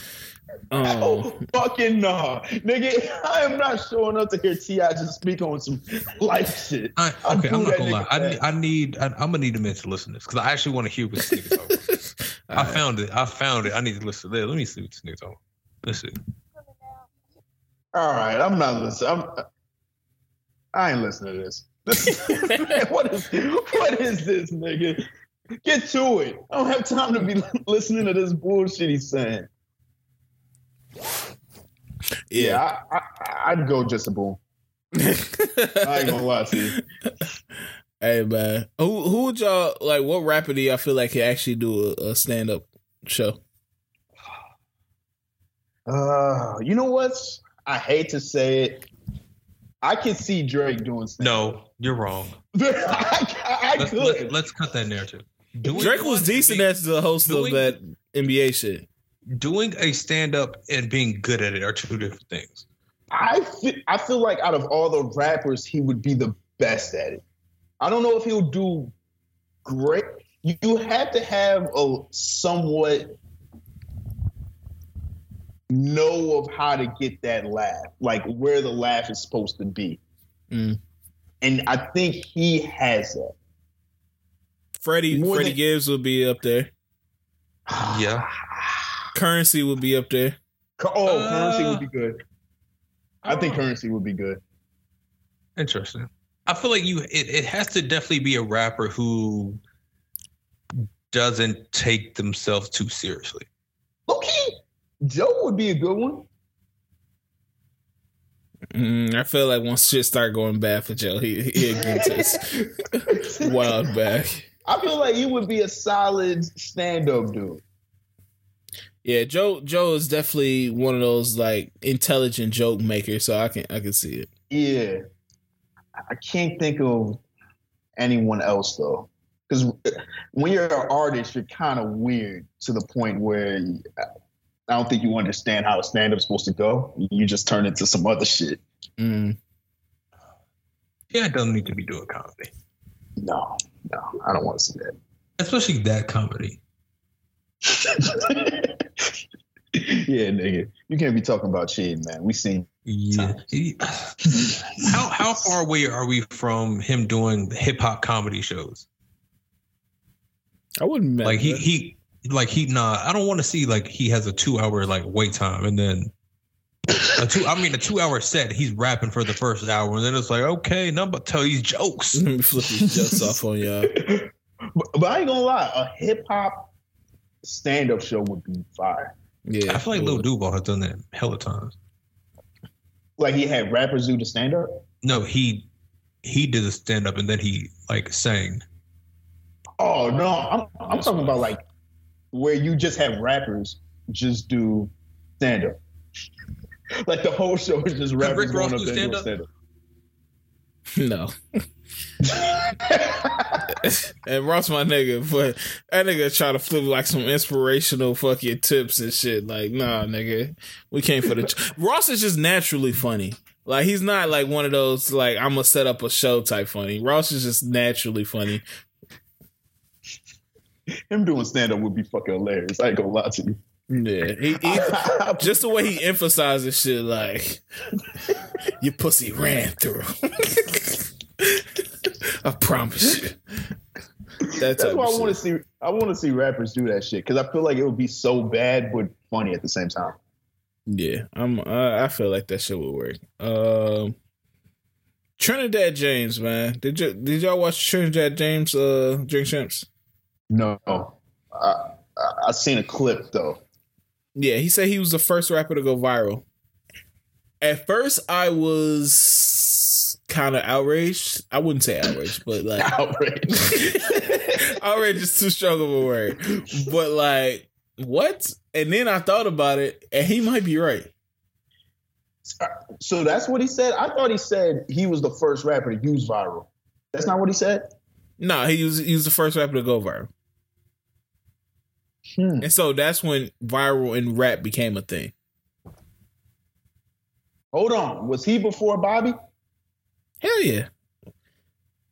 Um, Oh, fucking nah. Nigga, I am not showing up to hear T.I. just speak on some life shit. I, I okay, do I'm not gonna lie. I, need- I need. I, I'm gonna need a minute to listen to this because I actually want to hear what this nigga talking. about. I found it. I found it. I need to listen to this. Let me see what this nigga talking. about. Let's see. All right, I'm not listening. I'm, I ain't listening to this. Man, what is what is this, nigga? Get to it. I don't have time to be listening to this bullshit he's saying. Yeah, yeah. I, I, I'd go just a boom. I ain't gonna lie to you. Hey man, who who would y'all like? What rapper do y'all feel like could actually do a, a stand up show? Uh, you know what? I hate to say it. I can see Drake doing stand No, you're wrong. I, I Let's, could. let's, let's cut that narrative. Doing Drake was decent being- as the host doing- of that NBA shit. doing a stand up and being good at it are two different things. I feel, I feel like out of all the rappers, he would be the best at it. I don't know if he'll do great. You, you have to have a somewhat know of how to get that laugh, like where the laugh is supposed to be. Mm. And I think he has that. Freddie More Freddie than- Gibbs will be up there. Yeah. Curren$y will be up there. Oh, Uh, Curren$y would be good. I think Curren$y would be good. Interesting. I feel like you it, it has to definitely be a rapper who doesn't take themselves too seriously. Okay, Joe would be a good one. Mm, I feel like once shit start going bad for Joe, he he'll get to his wild back. I feel like he would be a solid stand-up dude. Yeah, Joe Joe is definitely one of those like intelligent joke makers, so I can I can see it. Yeah, I can't think of anyone else though, because when you're an artist, you're kind of weird to the point where I don't think you understand how a stand-up's supposed to go. You just turn into some other shit. Mm. Yeah, it doesn't need to be doing comedy. No, no, I don't want to see that. Especially that comedy. yeah, nigga, you can't be talking about shit, man. We seen Yeah. How how far away are we from him doing hip hop comedy shows? I wouldn't Like he that. he like he nah. I don't want to see like he has a two hour like wait time and then a two. I mean a two hour set. He's rapping for the first hour and then it's like okay, nothing but tell these jokes. Let me flip these jokes off on y'all. but, but I ain't gonna lie, a hip hop stand-up show would be fire. Yeah, I feel like Lil Duval has done that hella times. Like he had rappers do the stand-up. No, he he did a stand up and then he like sang. Oh no, I'm I'm talking about like where you just have rappers just do stand up. like the whole show is just rappers Rick Ross up do there and doing stand-up? no. and Ross my nigga, but that nigga try to flip like some inspirational fucking tips and shit. Like, nah, nigga, we came for the. Ross is just naturally funny. Like he's not like one of those like I'm gonna set up a show type funny. Ross is just naturally funny. Him doing stand up would be fucking hilarious. I ain't gonna lie to you. Yeah, he, he just the way he emphasizes shit like your pussy ran through. I promise you. That That's why I want to see. I want to see rappers do that shit because I feel like it would be so bad but funny at the same time. Yeah, I'm. I, I feel like that shit would work. Um, Trinidad James, man, did you did y'all watch Trinidad James uh Drink Champs? No, I, I seen a clip though. Yeah, he said he was the first rapper to go viral. At first, I was kind of outraged. I wouldn't say outraged, but like Outrage. outraged is too strong of a word. But like, what? And then I thought about it, and he might be right. so that's what he said. I thought he said he was the first rapper to use viral. That's not what he said. No, he was he was the first rapper to go viral, Hmm. and so that's when viral and rap became a thing. Hold on, was he before Bobby? Hell yeah.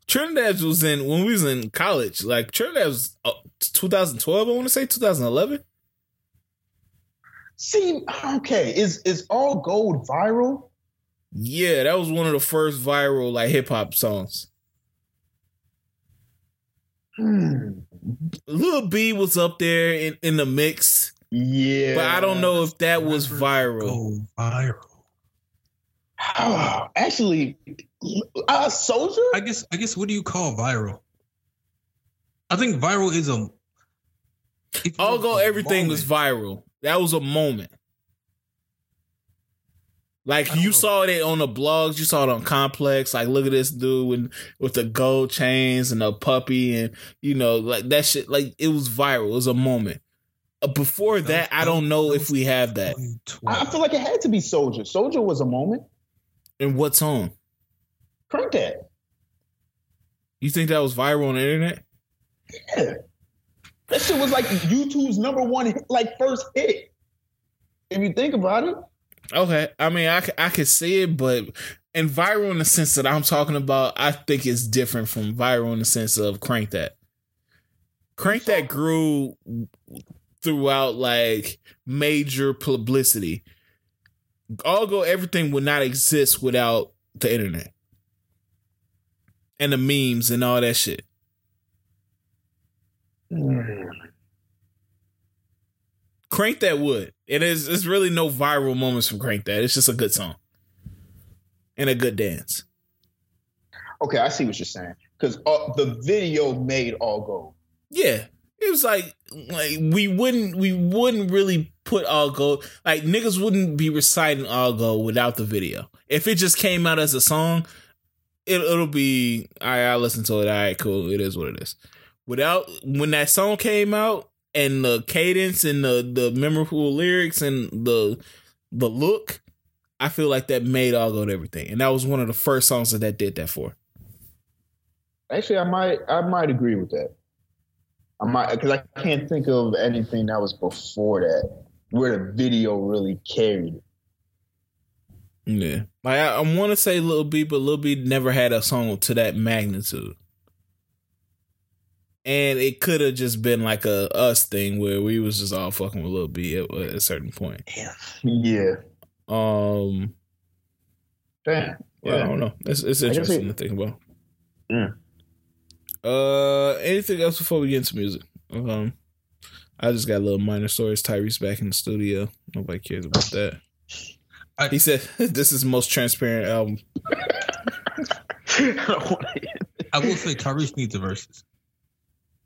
Trinidad was in when we was in college. Like Trinidad was uh, 2012. I want to say 2011. See, okay, is is all gold viral? Yeah, that was one of the first viral like hip hop songs. Hmm. Lil B was up there in, in the mix, Yeah, but I don't know if that was viral. Go viral. Ah, actually, uh, Soulja. I guess. I guess. What do you call viral? I think viral is a. it's Although a everything was viral, that was a moment. Like you know. saw it on the blogs, you saw it on Complex. Like, look at this dude with, with the gold chains and a puppy, and you know, like that shit. Like it was viral. It was a moment. Uh, before that, I don't know if we have that. I I feel like it had to be Soulja. Soulja was a moment. And what song? Crank that. You think that was viral on the internet? Yeah. That shit was like YouTube's number one, hit- like first hit. If you think about it, Okay, I mean, I I could see it, but and viral in the sense that I'm talking about, I think it's different from viral in the sense of crank that. Crank that grew throughout like major publicity. Although everything would not exist without the internet and the memes and all that shit. Mm. Crank that would. It is. It's really no viral moments from Crank that. It's just a good song and a good dance. okay, I see what you're saying. Because uh, the video made all gold. Yeah, it was like like we wouldn't we wouldn't really put all gold like niggas wouldn't be reciting all gold without the video. If it just came out as a song, it, it'll be all right. I listen to it. All right, cool. It is what it is. Without when that song came out and the cadence and the the memorable lyrics and the the look, I feel like that made all gold everything. And that was one of the first songs that that did that for. Actually, I might, I might agree with that. I might, because I can't think of anything that was before that where the video really carried it. Yeah, like I, I want to say Lil B, but Lil B never had a song to that magnitude, and it could have just been like a us thing where we was just all fucking with Lil B at, at a certain point. Yeah. Um, Damn. yeah, I don't know. It's it's interesting see- to think about. Yeah. Uh, anything else before we get into music? Um, I just got a little minor stories. Tyrese back in the studio. Nobody cares about that. I- he said, "This is the most transparent album." I will say Tyrese needs a Verzuz.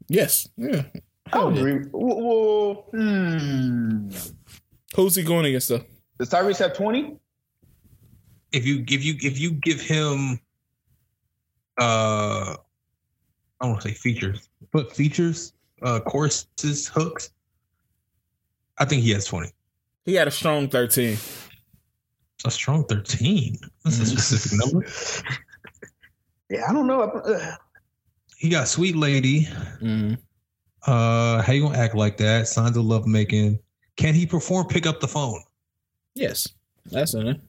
Yes, yeah. I would agree. Well, well, hmm. Who's he going against though? Does Tyrese have 20? If you if you if you give him uh I don't want to say features, but features, uh choruses, hooks, I think he has 20. He had a strong 13. A strong 13. That's a specific number. Yeah, I don't know. He got Sweet Lady. Mm. Uh, how you gonna act like that? Signs of love making. Can he perform? Pick up the phone. Yes, that's in it.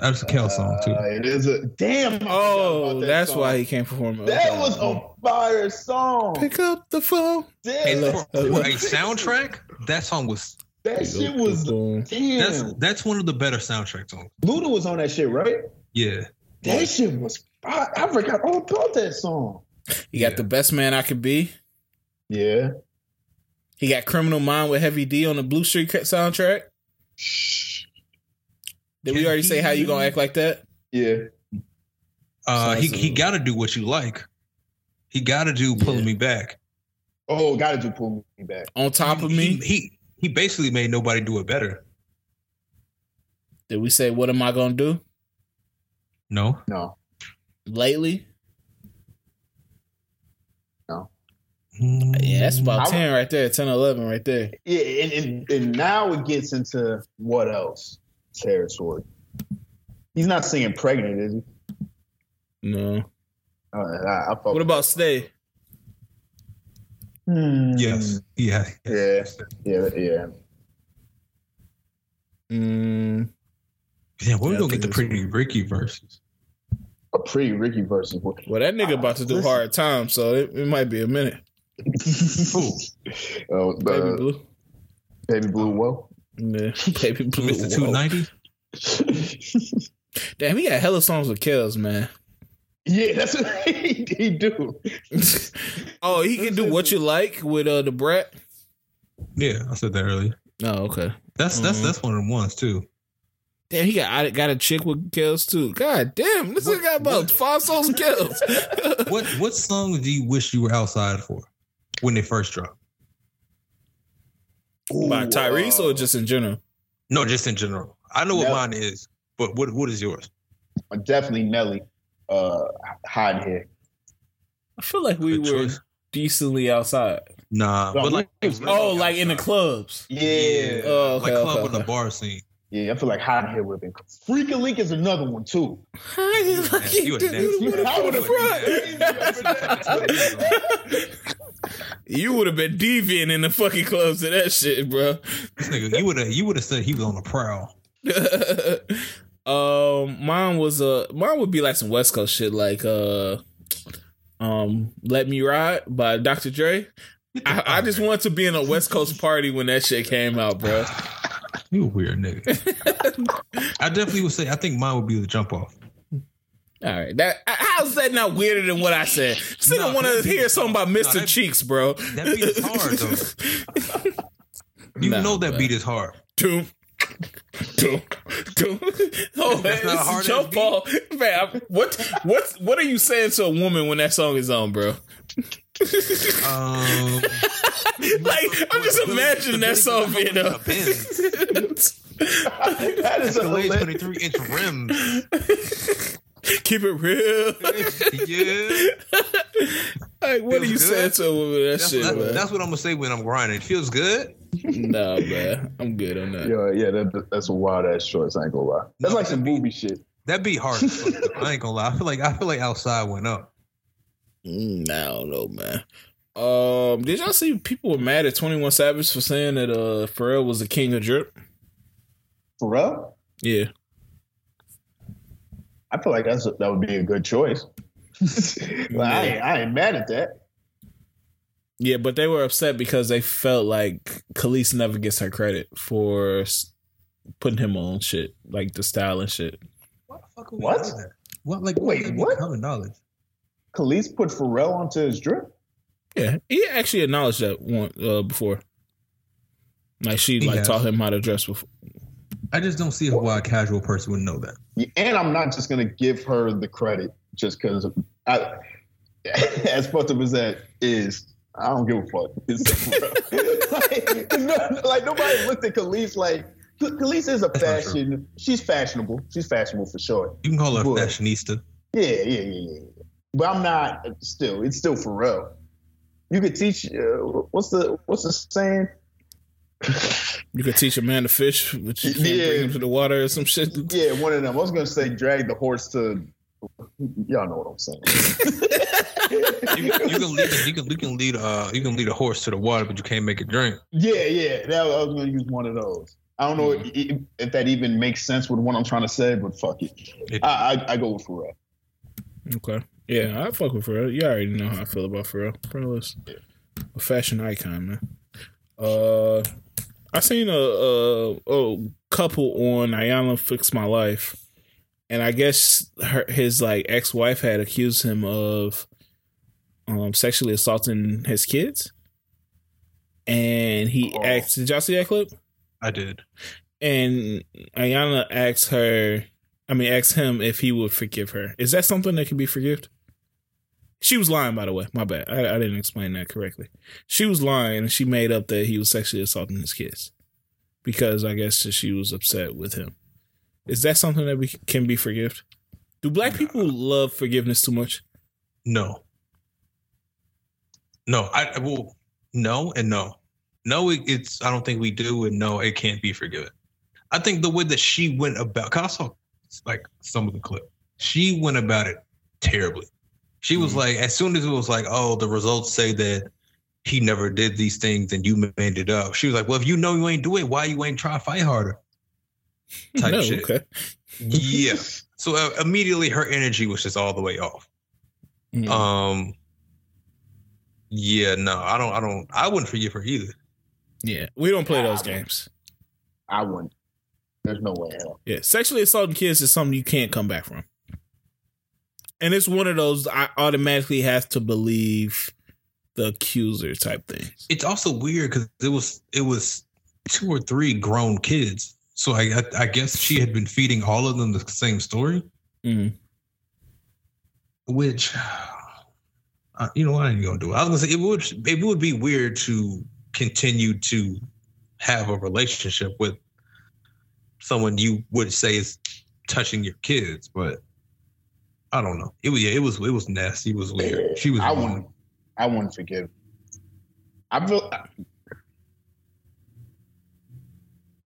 That's a Kel song too. Uh, it is a damn. Oh, that that's song. why he can't perform. it. That Okay. was a fire song. Pick up the phone. Damn, Hey, look. For, for a soundtrack, that song was that shit was Boom. damn. that's that's one of the better soundtrack songs. Luda was on that shit, right? Yeah. That shit was. I, I forgot all about that song. He got Yeah. the best man I could be. Yeah. He got Criminal Mind with Heavy D on the Blue Street soundtrack. Did we already say how you gonna act like that? Yeah. Uh, he he got to do what you like. He got to do pulling Yeah. me back. Oh, gotta do pull me back. On top of he, me, he he basically made nobody do it better. did we say what am I gonna do No, No. lately? Mm, Yeah, that's about I- ten right there, 10, 11 right there. Yeah, and, and, and now it gets into what else territory. He's not singing pregnant, is he? No. Uh, I, I What about Stay? Hmm. yes, yeah, Yeah. Yeah. Yeah. Mm, yeah. We're Yeah, I gonna get the it's- pretty Ricky Verzuz. A pretty Ricky Verzuz. well, that nigga about to do Listen. hard time, so it, it might be a minute. Who? Oh, Baby uh, Blue. Baby Blue. Whoa. Yeah, Baby Blue. Mr. Two Ninety. Damn, he got hella songs with Kells, man. yeah, that's what he, he do. oh, he can do what you like with uh the brat. Yeah, I said that earlier. Oh, okay. That's that's Mhm. that's one of the ones too. Damn, he got I got a chick with Kells too. God damn, this What- nigga got about what- five songs with Kells. What what songs do you wish you were outside for when they first dropped? By Ooh, Tyrese uh, or just in general? No, just in general. I know what mine is, but what what is yours? uh, definitely Nelly. Uh, hide here. I feel like we Good were choice. decently outside. Nah, No, but like was Oh, really like in the clubs. Yeah. Oh, okay, like club okay, with the bar scene. Yeah, I feel like hide here would have been. Freaking Link is another one too. How you like nasty. You it, a dude? nasty. What the I would've fuck? You would have been deviant in the fucking clubs to that shit, bro. This nigga, you would have you would have said he was on the prowl. um, mine was uh, mine would be like some West Coast shit, like uh, um, "Let Me Ride" by Dr. Dre. I, I just want to be in a West Coast party when that shit came out, bro. You a weird nigga. I definitely would say I think mine would be the jump off. All right, that how's that not weirder than what I said? Still Nah, don't want to hear is something about. Mr. Nah, Cheeks, bro. That beat is hard though. You Nah, know that bro. beat is hard. Doom. Doom. Doom. Oh, That's man, not a it's hard-ass jump beat. ball. Man, what what what are you saying to a woman when that song is on, bro? Um, like I'm just imagining that song being A up. That is a Escalade hilarious- 23 inch rims. Keep it real. yeah. like, what are you good. saying to a woman that That's, shit, that's, man? that's what I'm gonna say when I'm grinding. It feels good. nah, man. I'm good on that. Yeah, yeah, that, that's a wild ass choice. I ain't gonna lie. That's No, like some that beat- shit. That'd be hard. as fuck, though. I ain't gonna lie. I feel like I feel like outside went up. Mm, I don't know, man. Um, did y'all see people were mad at Twenty One Savage for saying that uh Pharrell was the king of drip? For real? Yeah, I feel like that's a, that would be a good choice. Like, I, ain't, I ain't mad at that. yeah, but they were upset because they felt like Khalees never gets her credit for putting him on shit like the style and shit. What the fuck? What? What? Like Wait, what? Common knowledge. Khalees put Pharrell onto his drip. Yeah, he actually acknowledged that one uh, before. Like she He like has. taught him how to dress before. I just don't see why a casual person would know that. And I'm not just gonna give her the credit just because I, as fucked up as that is, I don't give a fuck. Like, no- like, nobody looked at Khalees like Khalees is a That's fashion. She's fashionable. She's fashionable for sure. You can call her a What? fashionista. Yeah, yeah, yeah, yeah. yeah. But I'm not. Still, it's still Pharrell. You could teach. Uh, what's the what's the saying? You could teach a man to fish, but you can't Yeah. bring him to the water or some shit. Yeah, one of them. I was gonna say drag the horse to Y'all know what I'm saying. You, you can lead you can you can lead uh you can lead a horse to the water, but you can't make it drink. yeah, yeah. That, I was gonna use one of those. I don't know if, if that even makes sense with what I'm trying to say, but fuck it. It- I, I, I go with Pharrell. Okay. Yeah, I fuck with Pharrell. You already know how I feel about Pharrell. Pharrell is a fashion icon, man. Uh, I seen a, a, a couple on Iyanla Fix My Life, and I guess her his like ex wife had accused him of um sexually assaulting his kids, and he Oh. asked. Did y'all see that clip? I did. And Iyanla asked her, I mean, asked him if he would forgive her. Is that something that can be forgived? She was lying, by the way. My bad. I, I didn't explain that correctly. She was lying and she made up that he was sexually assaulting his kids because I guess she was upset with him. Is that something that we can be forgiven? Do black people love forgiveness too much? No. No, I well, no and no. No, it, it's I don't think we do, and no, it can't be forgiven. I think the way that she went about, cause I saw like some of the clip, she went about it terribly. She was Mhm. like, as soon as it was like, oh, the results say that he never did these things and you made it up. She was like, well, if you know you ain't do it, why you ain't try to fight harder? Type no, shit. okay. Yeah. So uh, immediately her energy was just all the way off. Um. Yeah, no, I don't. I don't. I wouldn't forgive her either. yeah, we don't play those games. I wouldn't. There's no way in hell. Yeah, sexually assaulting kids is something you can't come back from. And it's one of those I automatically have to believe the accuser type things. It's also weird because it was it was two or three grown kids. So I, I guess she had been feeding all of them the same story, Mm. which uh, you know what I ain't gonna do. it. I was gonna say it would it would be weird to continue to have a relationship with someone you would say is touching your kids, but I don't know. It was yeah, it was it was nasty. It was weird. She was I wouldn't. I wouldn't forgive. I feel.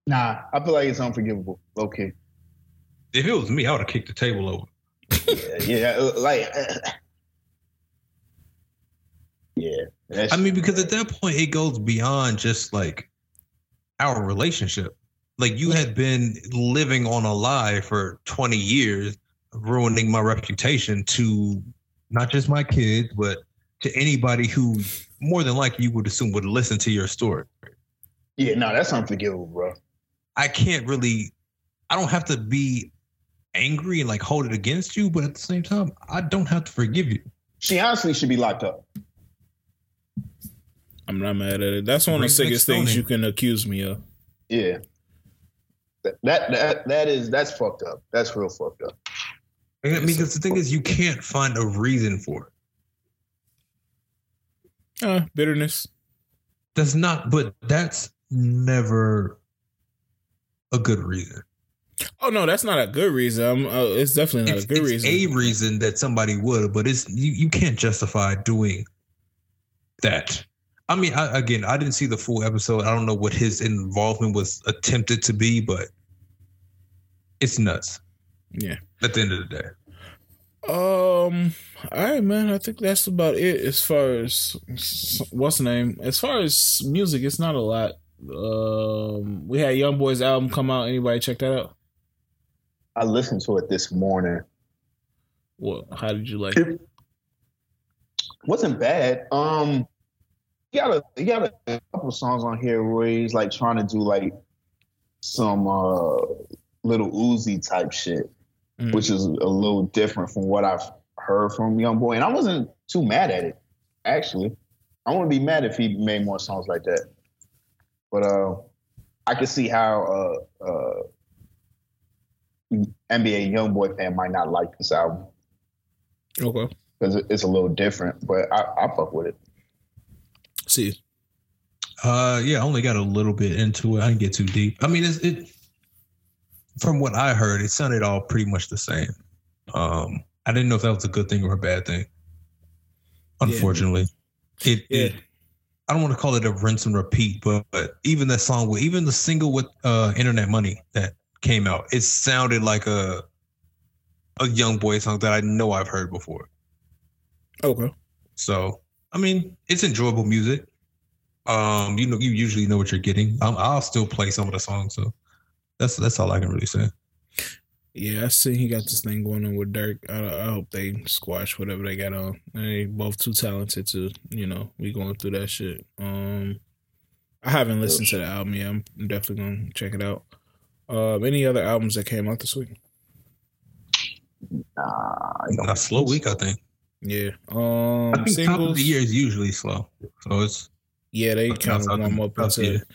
Nah, I feel like it's unforgivable. Okay. If it was me, I would have kicked the table over. Yeah, yeah uh, like. uh, yeah. I mean, because at that point, it goes beyond just like our relationship. Like you had been living on a lie for 20 years, ruining my reputation to not just my kids, but to anybody who more than likely you would assume would listen to your story. yeah, no, that's unforgivable, bro. I can't really, I don't have to be angry and like hold it against you, but at the same time, I don't have to forgive you. She honestly should be locked up. I'm not mad at it. That's one of the Bring sickest things you can accuse me of. Yeah. That, that that that is that's fucked up. That's real fucked up. I mean, because the thing is, you can't find a reason for it. Uh, bitterness. That's not, but that's never a good reason. Oh no, that's not a good reason. Uh, it's definitely not It's, a good it's reason. a reason that somebody would, but it's you, you can't justify doing that. I mean, I, again, I didn't see the full episode. I don't know what his involvement was attempted to be, but it's nuts yeah. at the end of the day. Um. All right, man. I think that's about it as far as what's the name. As far as music, it's not a lot. Um, we had YoungBoy's album come out. Anybody check that out? I listened to it this morning. What? How did you like it? Wasn't bad. Um he got a he got a couple songs on here where he's like trying to do like some uh Lil Uzi type shit, Mm. which is a little different from what I've heard from YoungBoy. And I wasn't too mad at it, actually. I wouldn't be mad if he made more songs like that. But uh I could see how uh uh NBA YoungBoy fan might not like this album Okay. because it's a little different, but I, I fuck with it. See. Uh, yeah, I only got a little bit into it. I didn't get too deep. I mean, it's, it from what I heard, it sounded all pretty much the same. Um, I didn't know if that was a good thing or a bad thing. Unfortunately, it, Yeah. it I don't want to call it a rinse and repeat, but, but even that song, with even the single with uh, "Internet Money" that came out, it sounded like a a young boy song that I know I've heard before. Okay. So I mean, it's enjoyable music. Um, you know, you usually know what you're getting. Um, I'll still play some of the songs, so that's that's all I can really say. Yeah, I see he got this thing going on with Durk. I, I hope they squash whatever they got on. They both too talented to, you know, we going through that shit. Um, I haven't listened to the album yet. I'm definitely gonna check it out. Um, any other albums that came out this week? Nah, A slow week, I think. Yeah. Um, I think top of the year is usually slow, so it's Yeah, they Okay, kind of warm up outside into.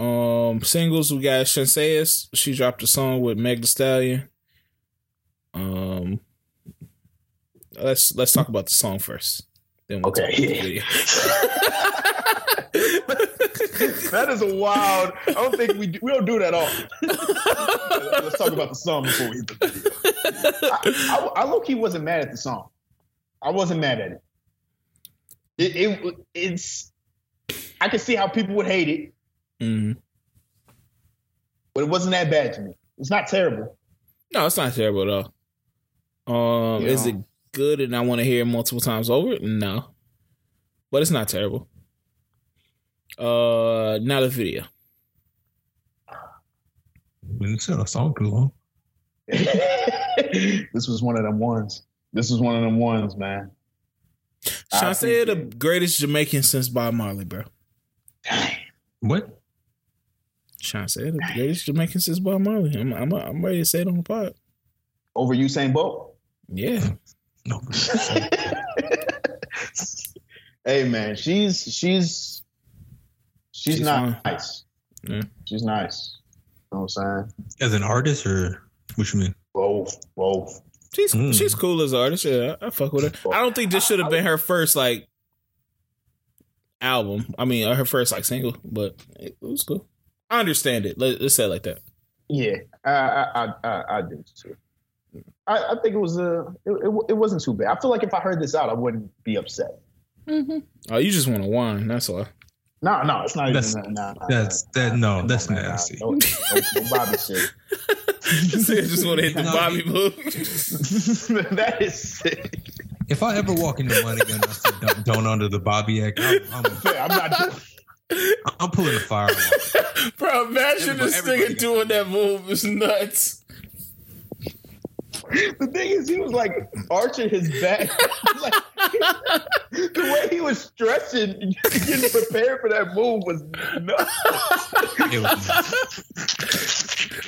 Um, singles. We got Shenseea. She dropped a song with Meg Thee Stallion. Um, let's let's talk about the song first. Then we'll talk about the Okay. video. that is a wild. I don't think we do, we don't do that often. Let's talk about the song before we hit the video. I, I, I low key wasn't mad at the song. I wasn't mad at it. It, it it's. I can see how people would hate it, Mhm. but it wasn't that bad to me. It's not terrible. No, it's not terrible at all. Um, is it good and I want to hear it multiple times over? No, but it's not terrible. Uh, now the video. it's not a song too long. this was one of them ones. This was one of them ones, man. I Shenseea, the greatest Jamaican since Bob Marley, bro. What? Shenseea, the greatest Jamaican since Bob Marley. I'm, I'm, I'm ready to say it on the pod. Over Usain Bolt. Yeah. No. hey man, she's she's she's, She's not fine. nice. Yeah. She's nice. You know what I'm saying? As an artist, or what you mean? Both, both. She's Mm. she's cool as an artist. Yeah, I, I fuck with her. I don't think this should have been her first like album. I mean, uh, her first like single, but it, it was cool. I understand it. Let, let's say it like that. Yeah, I I I, I, I do too. I, I think it was a it, it, it wasn't too bad. I feel like if I heard this out, I wouldn't be upset. Mm-hmm. Oh, you just want to whine. That's all. No, no, it's not That's- even. Nah, nah, that's- nah, that- nah, no, that's on, man, nah. nasty. No, no, no Bobby shit. I just want to hit the No, Bobby move. that is sick. If I ever walk into Money Gun, I see don't, don't under the Bobby Act. I'm, I'm, I'm not. I'm pulling the fire. alarm. Bro, imagine Everybody- this nigga doing that move. It's nuts. The thing is, he was like arching his back. like, the way he was stretching, getting prepared for that move was nuts. It was,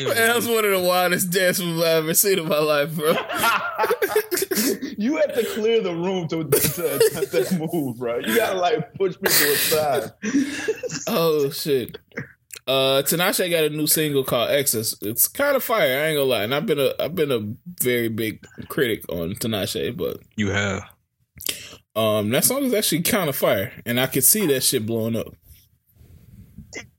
was- That was one of the wildest dance moves I've ever seen in my life, bro. You have to clear the room to, to attempt that move, bro. You gotta like push people aside. Oh shit. Uh Tinashe got a new single called Excess. It's kind of fire, I ain't gonna lie. And I've been a I've been a very big critic on Tinashe, but you have. um that song is actually kind of fire. And I could see that shit blowing up.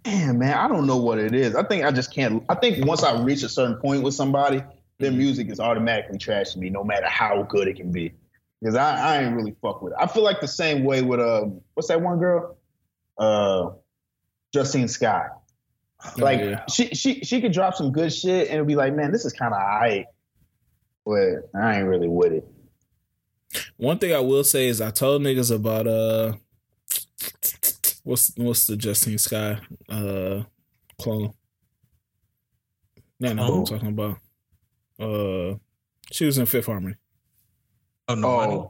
Damn, man, I don't know what it is. I think I just can't. I think once I reach a certain point with somebody, their music is automatically trash to me, no matter how good it can be. Because I, I ain't really fuck with it. I feel like the same way with uh, what's that one girl? Uh, Justine Scott. Like Oh, yeah. she she she could drop some good shit and it'd be like, man, this is kind of alright, but I ain't really with it. One thing I will say is I told niggas about uh what's what's the Justine Skye uh clone. Yeah, know what I'm Oh. talking about. Uh she was in Fifth Harmony. Oh no, money.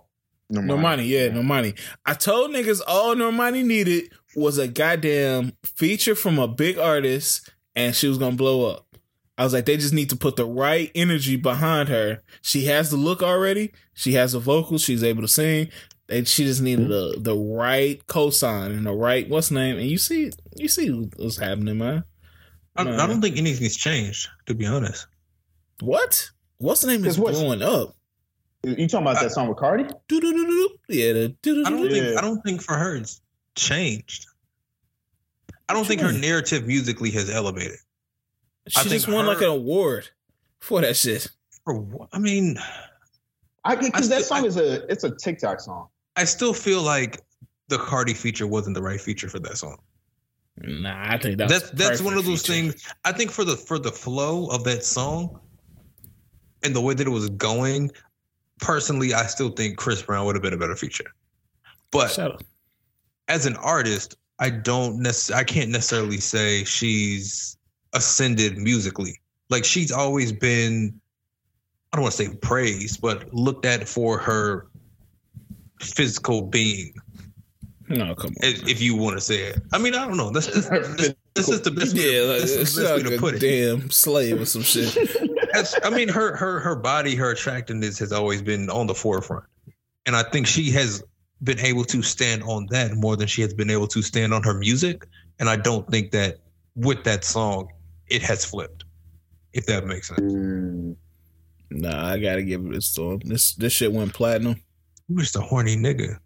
Normani, yeah, Normani. I told niggas all Normani needed was a goddamn feature from a big artist and she was gonna blow up. I was like, they just need to put the right energy behind her. She has the look already. She has the vocals. She's able to sing. And she just needed the the right cosign and the right what's name. And you see, you see what's happening, man. I, Man. I don't think anything's changed. To be honest, What? What's the name is Because what's- blowing up? You talking about that song with Cardi? Doo-doo-doo-doo. Yeah, the I don't doo-doo-doo-doo. think I don't think for her it's changed. I don't think you her narrative musically has elevated. She I just think won like an award for that shit. For what? I mean, I because that song I- is a it's a TikTok song. I still feel like the Cardi feature wasn't the right feature for that song. Nah, I think that That's that's one of those feature. things. I think for the for the flow of that song, and the way that it was going, personally, I still think Chris Brown would have been a better feature. But as an artist, I don't necessarily, I can't necessarily say she's ascended musically. Like she's always been, I don't want to say praised, but looked at for her physical being, No, come on. if, if you want to say it. I mean, I don't know. That's this, this, this is the best. yeah, way, like, this it's is the best like way to a put it. damn slave or some shit. That's, I mean, her her her body, her attractiveness has always been on the forefront, and I think she has been able to stand on that more than she has been able to stand on her music. And I don't think that with that song, it has flipped. If that makes sense. Mm. Nah, I gotta give it this to. This this shit went platinum. You just a horny nigga.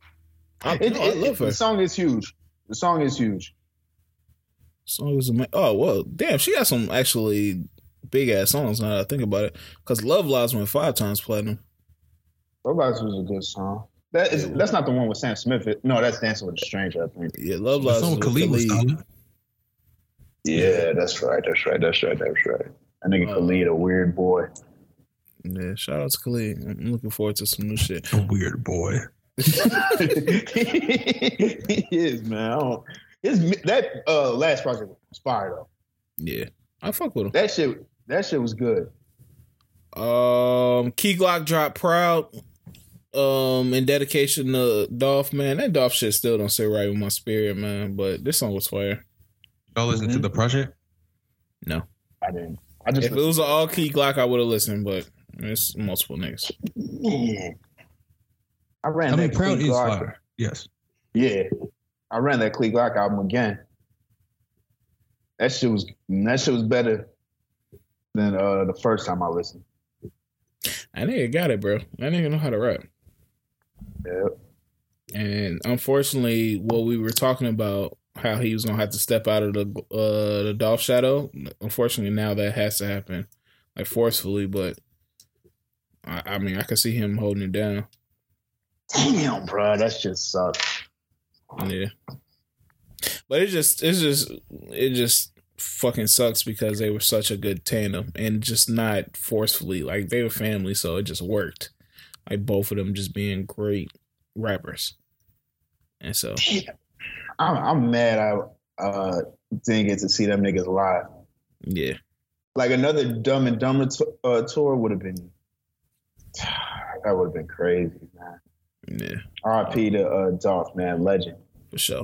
I, It, no, I it- her. The song is huge. The song is huge. Song is ama- Oh well, damn, she got some actually big ass songs. Now that I think about it, because Love Lies went five times platinum. Robots was a good song. That is that's not the one with Sam Smith. It- No, that's Dancing with a Stranger, I think. Yeah, Love The Lies. song was Khalid was Khalid. Yeah, that's right. That's right. That's right. That's right. I think Uh, Khalid a weird boy. Yeah, shout out to Khalid. I'm looking forward to some new shit. A weird boy. he is man. I don't, his that uh last project was fire though. Yeah, I fuck with him. That shit. That shit was good. Um, Key Glock dropped proud. Um, in dedication to Dolph, man. That Dolph shit still don't sit right with my spirit, man. But this song was fire. Y'all listen to Mhm. the project? No, I didn't. I just If it was an all Key Glock, I would have listened. But it's multiple niggas. man. I ran I mean, proud is Glock. fire. Yes. Yeah, I ran that Key Glock album again. That shit was that shit was better than uh the first time I listened. That nigga got it, bro. That nigga know how to rap. Yeah. And unfortunately, what we were talking about, how he was gonna have to step out of the uh the Dolph shadow. Unfortunately, now that has to happen, like forcefully. But I, I mean, I can see him holding it down. Damn, bro, that just sucks. Yeah. But it just it's just it just fucking sucks because they were such a good tandem and just not forcefully like they were family, so it just worked. Like both of them just being great rappers. And so I'm, I'm mad I uh didn't get to see them niggas live. yeah. Like another Dumb and Dumber t- uh, tour would have been. That would have been crazy, man. Yeah, R.I.P. to uh, Dolph, man, legend. for sure.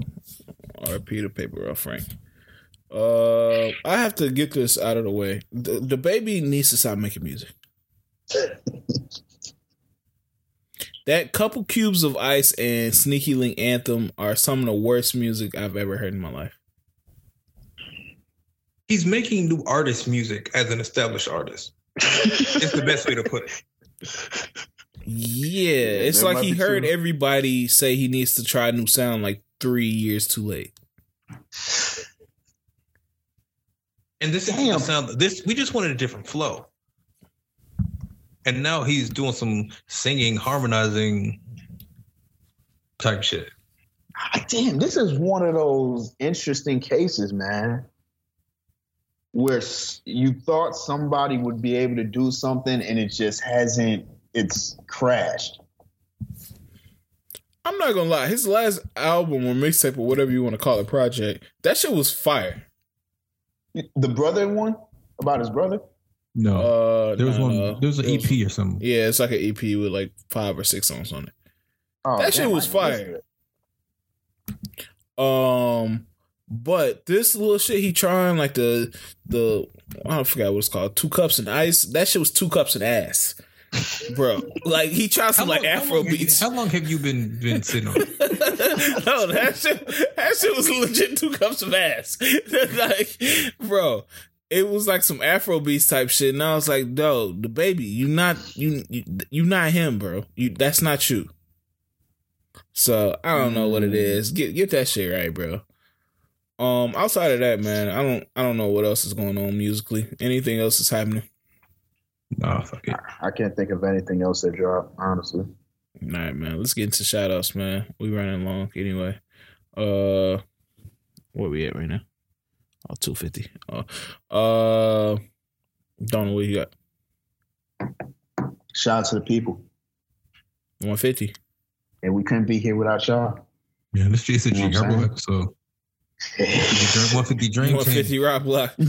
RP to Paper Frank. Uh I have to get this out of the way. The, DaBaby needs to stop making music. That couple cubes of ice and Sneaky Link Anthem are some of the worst music I've ever heard in my life. He's making new artist music as an established artist. it's the best way to put it. Yeah, it's that like he heard true. everybody say he needs to try a new sound like three years too late. And this is Damn. the sound. This we just wanted a different flow. And now he's doing some singing, harmonizing type shit. Damn, this is one of those interesting cases, man, where you thought somebody would be able to do something and it just hasn't. It's crashed. I'm not gonna lie, his last album or mixtape or whatever you want to call it, project, that shit was fire. The brother one about his brother. No, Uh, there was no, one. no. There was an It was- EP or something. Yeah, it's like an EP with like five or six songs on it. Oh, That shit was I didn't listen fire. Um, but this little shit he trying like the the I forgot what it's called, two cups and ice. That shit was two cups and ass, bro. like he tries some like Afro long have you- beats. how long have you been been sitting on? it? no, that shit, that shit was legit two cups of ass. like, bro, it was like some Afro beats type shit, and I was like, "No, DaBaby, you not you you you not him, bro. You that's not you." So I don't know what it is. Get get that shit right, bro. Um, outside of that, man, I don't I don't know what else is going on musically. Anything else is happening? Nah, fuck it. I can't think of anything else that dropped, honestly. All right, man. Let's get into shout outs, man. We running long anyway. Uh where we at right now? Oh, 250. Uh uh don't know what you got. Shout out to the people. 150. And we couldn't be here without y'all. Yeah, this is a You know G what I'm Herbo saying? episode. One fifty dream 150 rock block.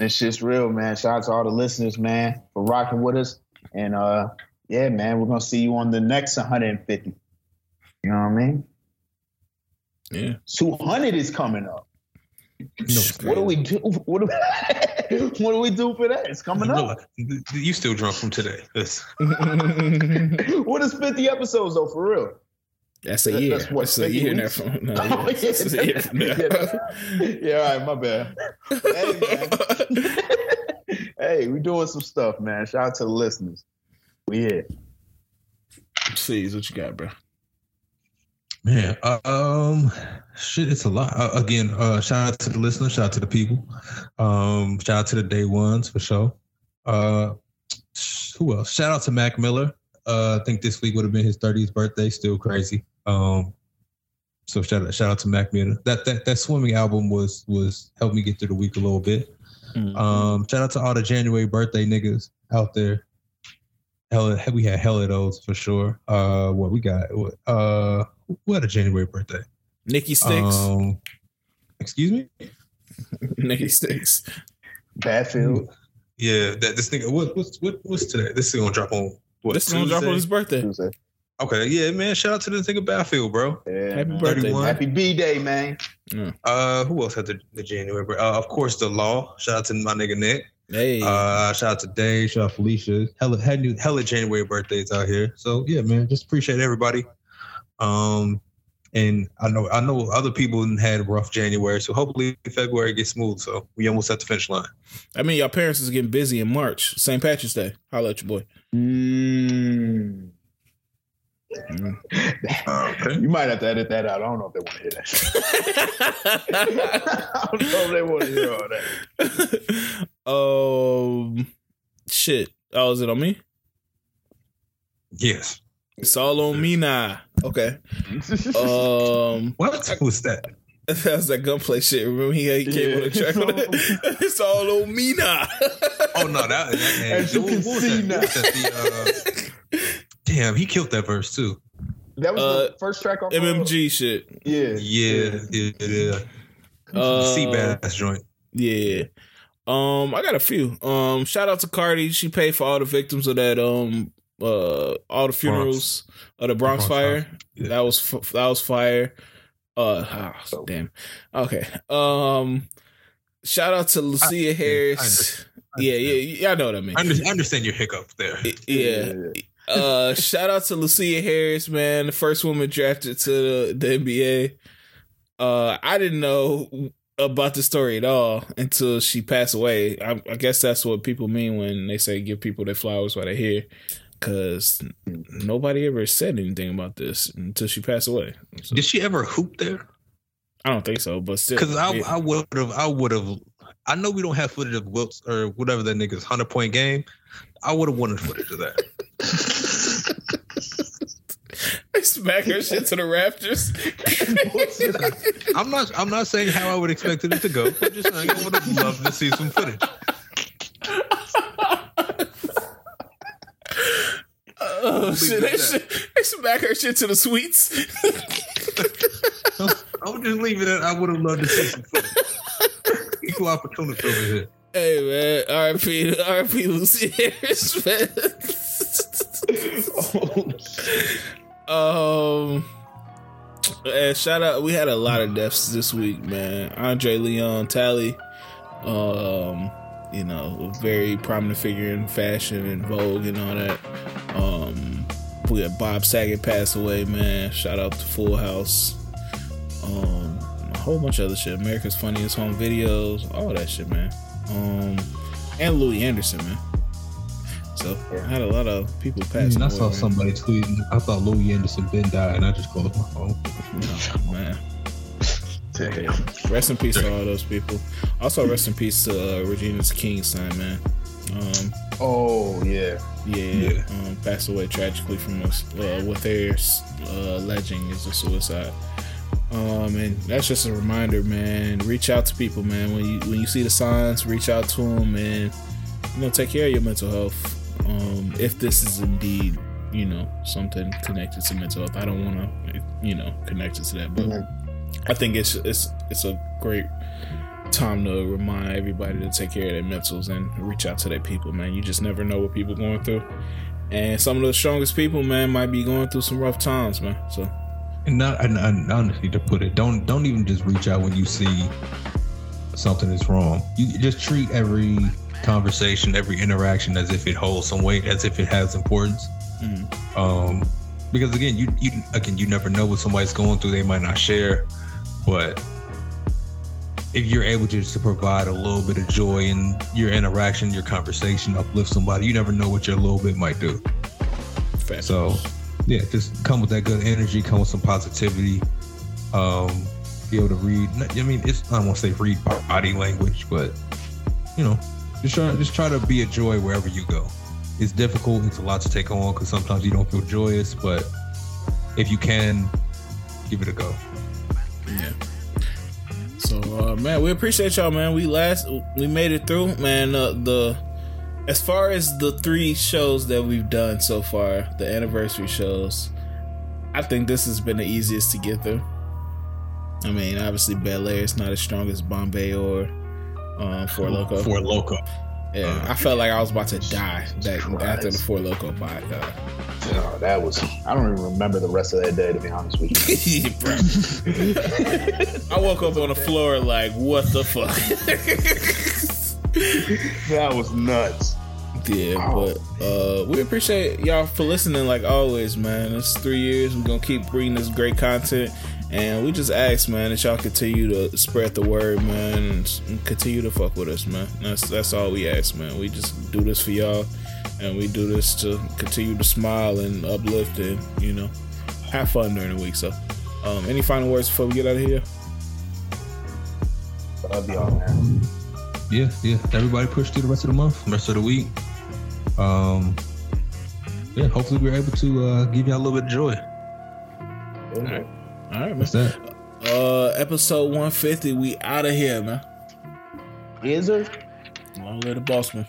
It's just real, man. Shout out to all the listeners, man, for rocking with us. And uh yeah, man, we're gonna see you on the next 150. You know what I mean? yeah. 200 is coming up. No, What do we do? What do we, what do we do for that? It's coming up. You still drunk from today? What is 50 episodes though, for real? That's a That- year. that's what, That's a year now from no, Oh, yeah, that's a year from now. yeah, yeah, all right, my bad. Hey, man. hey, we doing some stuff, man. Shout out to the listeners. We here. Please, what you got, bro? Man, uh, um, shit, it's a lot. Uh, again, uh, shout out to the listeners, shout out to the people, um, shout out to the day ones for sure. Uh, who else? Shout out to Mac Miller. Uh, I think this week would have been his 30th birthday. Still crazy. Um, so shout out, shout out to Mac Miller. That that that swimming album was was helped me get through the week a little bit. Um, shout out to all the January birthday niggas out there. Hell, we had hell of those for sure. Uh, what we got? What, uh, what a January birthday. Nikki Sticks. Um, excuse me. Nikki Sticks. Badfield. Yeah, that this thing. What, what's what, what's today? This is gonna drop on what? This is gonna drop on his birthday. Tuesday. Okay, yeah, man. Shout out to the thing of Battlefield, bro. Yeah, Happy man. birthday, 31. man. Happy B Day, man. Uh, who else had the, the January? Uh, of course, the law. Shout out to my nigga Nick. Hey. Uh, shout out to Dave. Shout out to Felicia. Hella, had new, hella January birthdays out here. So yeah, man. Just appreciate everybody. Um, and I know I know other people had a rough January, so hopefully February gets smooth. So we almost at the finish line. I mean, your parents is getting busy in March. St. Patrick's Day. Holla at your boy. Mm. Okay. You might have to edit that out. I don't know if they want to hear that. I don't know if they want to hear all that. um, shit. Oh, is it on me? Yes. It's all on me now. Okay. Um, What was that? that was that gunplay shit. Remember he, he came Yeah. on the track with it. It's all on me now. Oh no, that, that As you what- can what was see that? now. Damn, he killed that verse too. that was Uh, the first track on MMG shit. Yeah. Yeah, yeah, yeah. Uh, Sea bass joint. Yeah. Um, I got a few. Um, shout out to Cardi. She paid for all the victims of that. Um, uh, all the funerals of the Bronx, Bronx fire. fire. Yeah. That was f- that was fire. Uh, ah, damn. Okay. Um, shout out to Lusia Harris. Yeah, yeah, yeah. I know what I mean. I, I understand your hiccup there. Yeah. Uh, shout out to Lusia Harris, man, the first woman drafted to the, the NBA. Uh, I didn't know about the story at all until she passed away. I, I guess that's what people mean when they say give people their flowers while they're here, because nobody ever said anything about this until she passed away. So, Did she ever hoop there? I don't think so, but still, Because I. I would have, I would have. I know we don't have footage of Wilts or whatever that nigga's hundred point game. I would have wanted footage of that. they smack her shit to the Raptors. I'm not. I'm not saying how I would expect it to go. I'm just saying I would have loved to see some footage. Oh shit! it They, shit, they smack her shit to the sweets. I would just leave it at. I would have loved to see some footage. Equal opportunity over here. Hey man, RP, RP Lucy Harris, man. um, and shout out. We had a lot of deaths this week, man. Andre Leon Talley, um, you know, a very prominent figure in fashion and Vogue and all that. Um, we had Bob Saget pass away, man. Shout out to Full House. Um, a whole bunch of other shit. America's Funniest Home Videos, all that shit, man. Um, and Louie Anderson, man. So I had a lot of people passing I away. saw man. somebody tweeting. I thought Louie Anderson been died, and I just closed my phone. Oh, man. Rest in peace to all those people. Also, rest in peace to uh, Regina's King's son, man. Um, Oh yeah. yeah, Yeah. Um, passed away tragically from us. Uh, what they're uh, alleging is a suicide. Um, and that's just a reminder, man. Reach out to people, man. When you when you see the signs, reach out to them, and you know take care of your mental health. um, if this is indeed, you know, something connected to mental health. I don't want to, you know, connect it to that, but Mhm. I think it's it's it's a great time to remind everybody to take care of their mentals and reach out to their people, man. You just never know what people going through. And some of the strongest people, man, might be going through some rough times, man. So And not and, and honestly to put it, don't don't even just reach out when you see something is wrong. You just treat every conversation, every interaction as if it holds some weight, as if it has importance. mhm. Um, because again, you you again you never know what somebody's going through. They might not share, but if you're able just to provide a little bit of joy in your interaction, your conversation, uplift somebody, you never know what your little bit might do. So, yeah, just come with that good energy, come with some positivity. Um, be able to read. I mean, it's I don't want to say read body language, but you know, just try just try to be a joy wherever you go. It's difficult. It's a lot to take on because sometimes you don't feel joyous, but if you can, give it a go. Yeah. So uh, man, we appreciate y'all, man. We last we made it through, man. Uh, the as far as the three shows that we've done so far, the anniversary shows, I think this has been the easiest to get through. I mean, obviously Belaire is not as strong as Bombay or um, Four Loco. Four Loco. yeah, I felt like I was about to die that after the Four Loco podcast. Oh, that was. I don't even remember the rest of that day, to be honest with you. I woke up on the floor like, what the fuck? that was nuts. Yeah, Oh, but uh, we appreciate y'all for listening. Like always, man. It's three years. We're gonna keep bringing this great content, and we just ask, man, that y'all continue to spread the word, man, and and continue to fuck with us, man. That's that's all we ask, man. We just do this for y'all, and we do this to continue to smile and uplift and you know have fun during the week. So, um, any final words before we get out of here? Love y'all, man. Yeah, yeah. Everybody push through the rest of the month, rest of the week. Um, yeah. Hopefully, we're able to uh, give y'all a little bit of joy. All right, man. What's that? Uh, episode one fifty. We out of here, man. Is there? Long live the boss, man.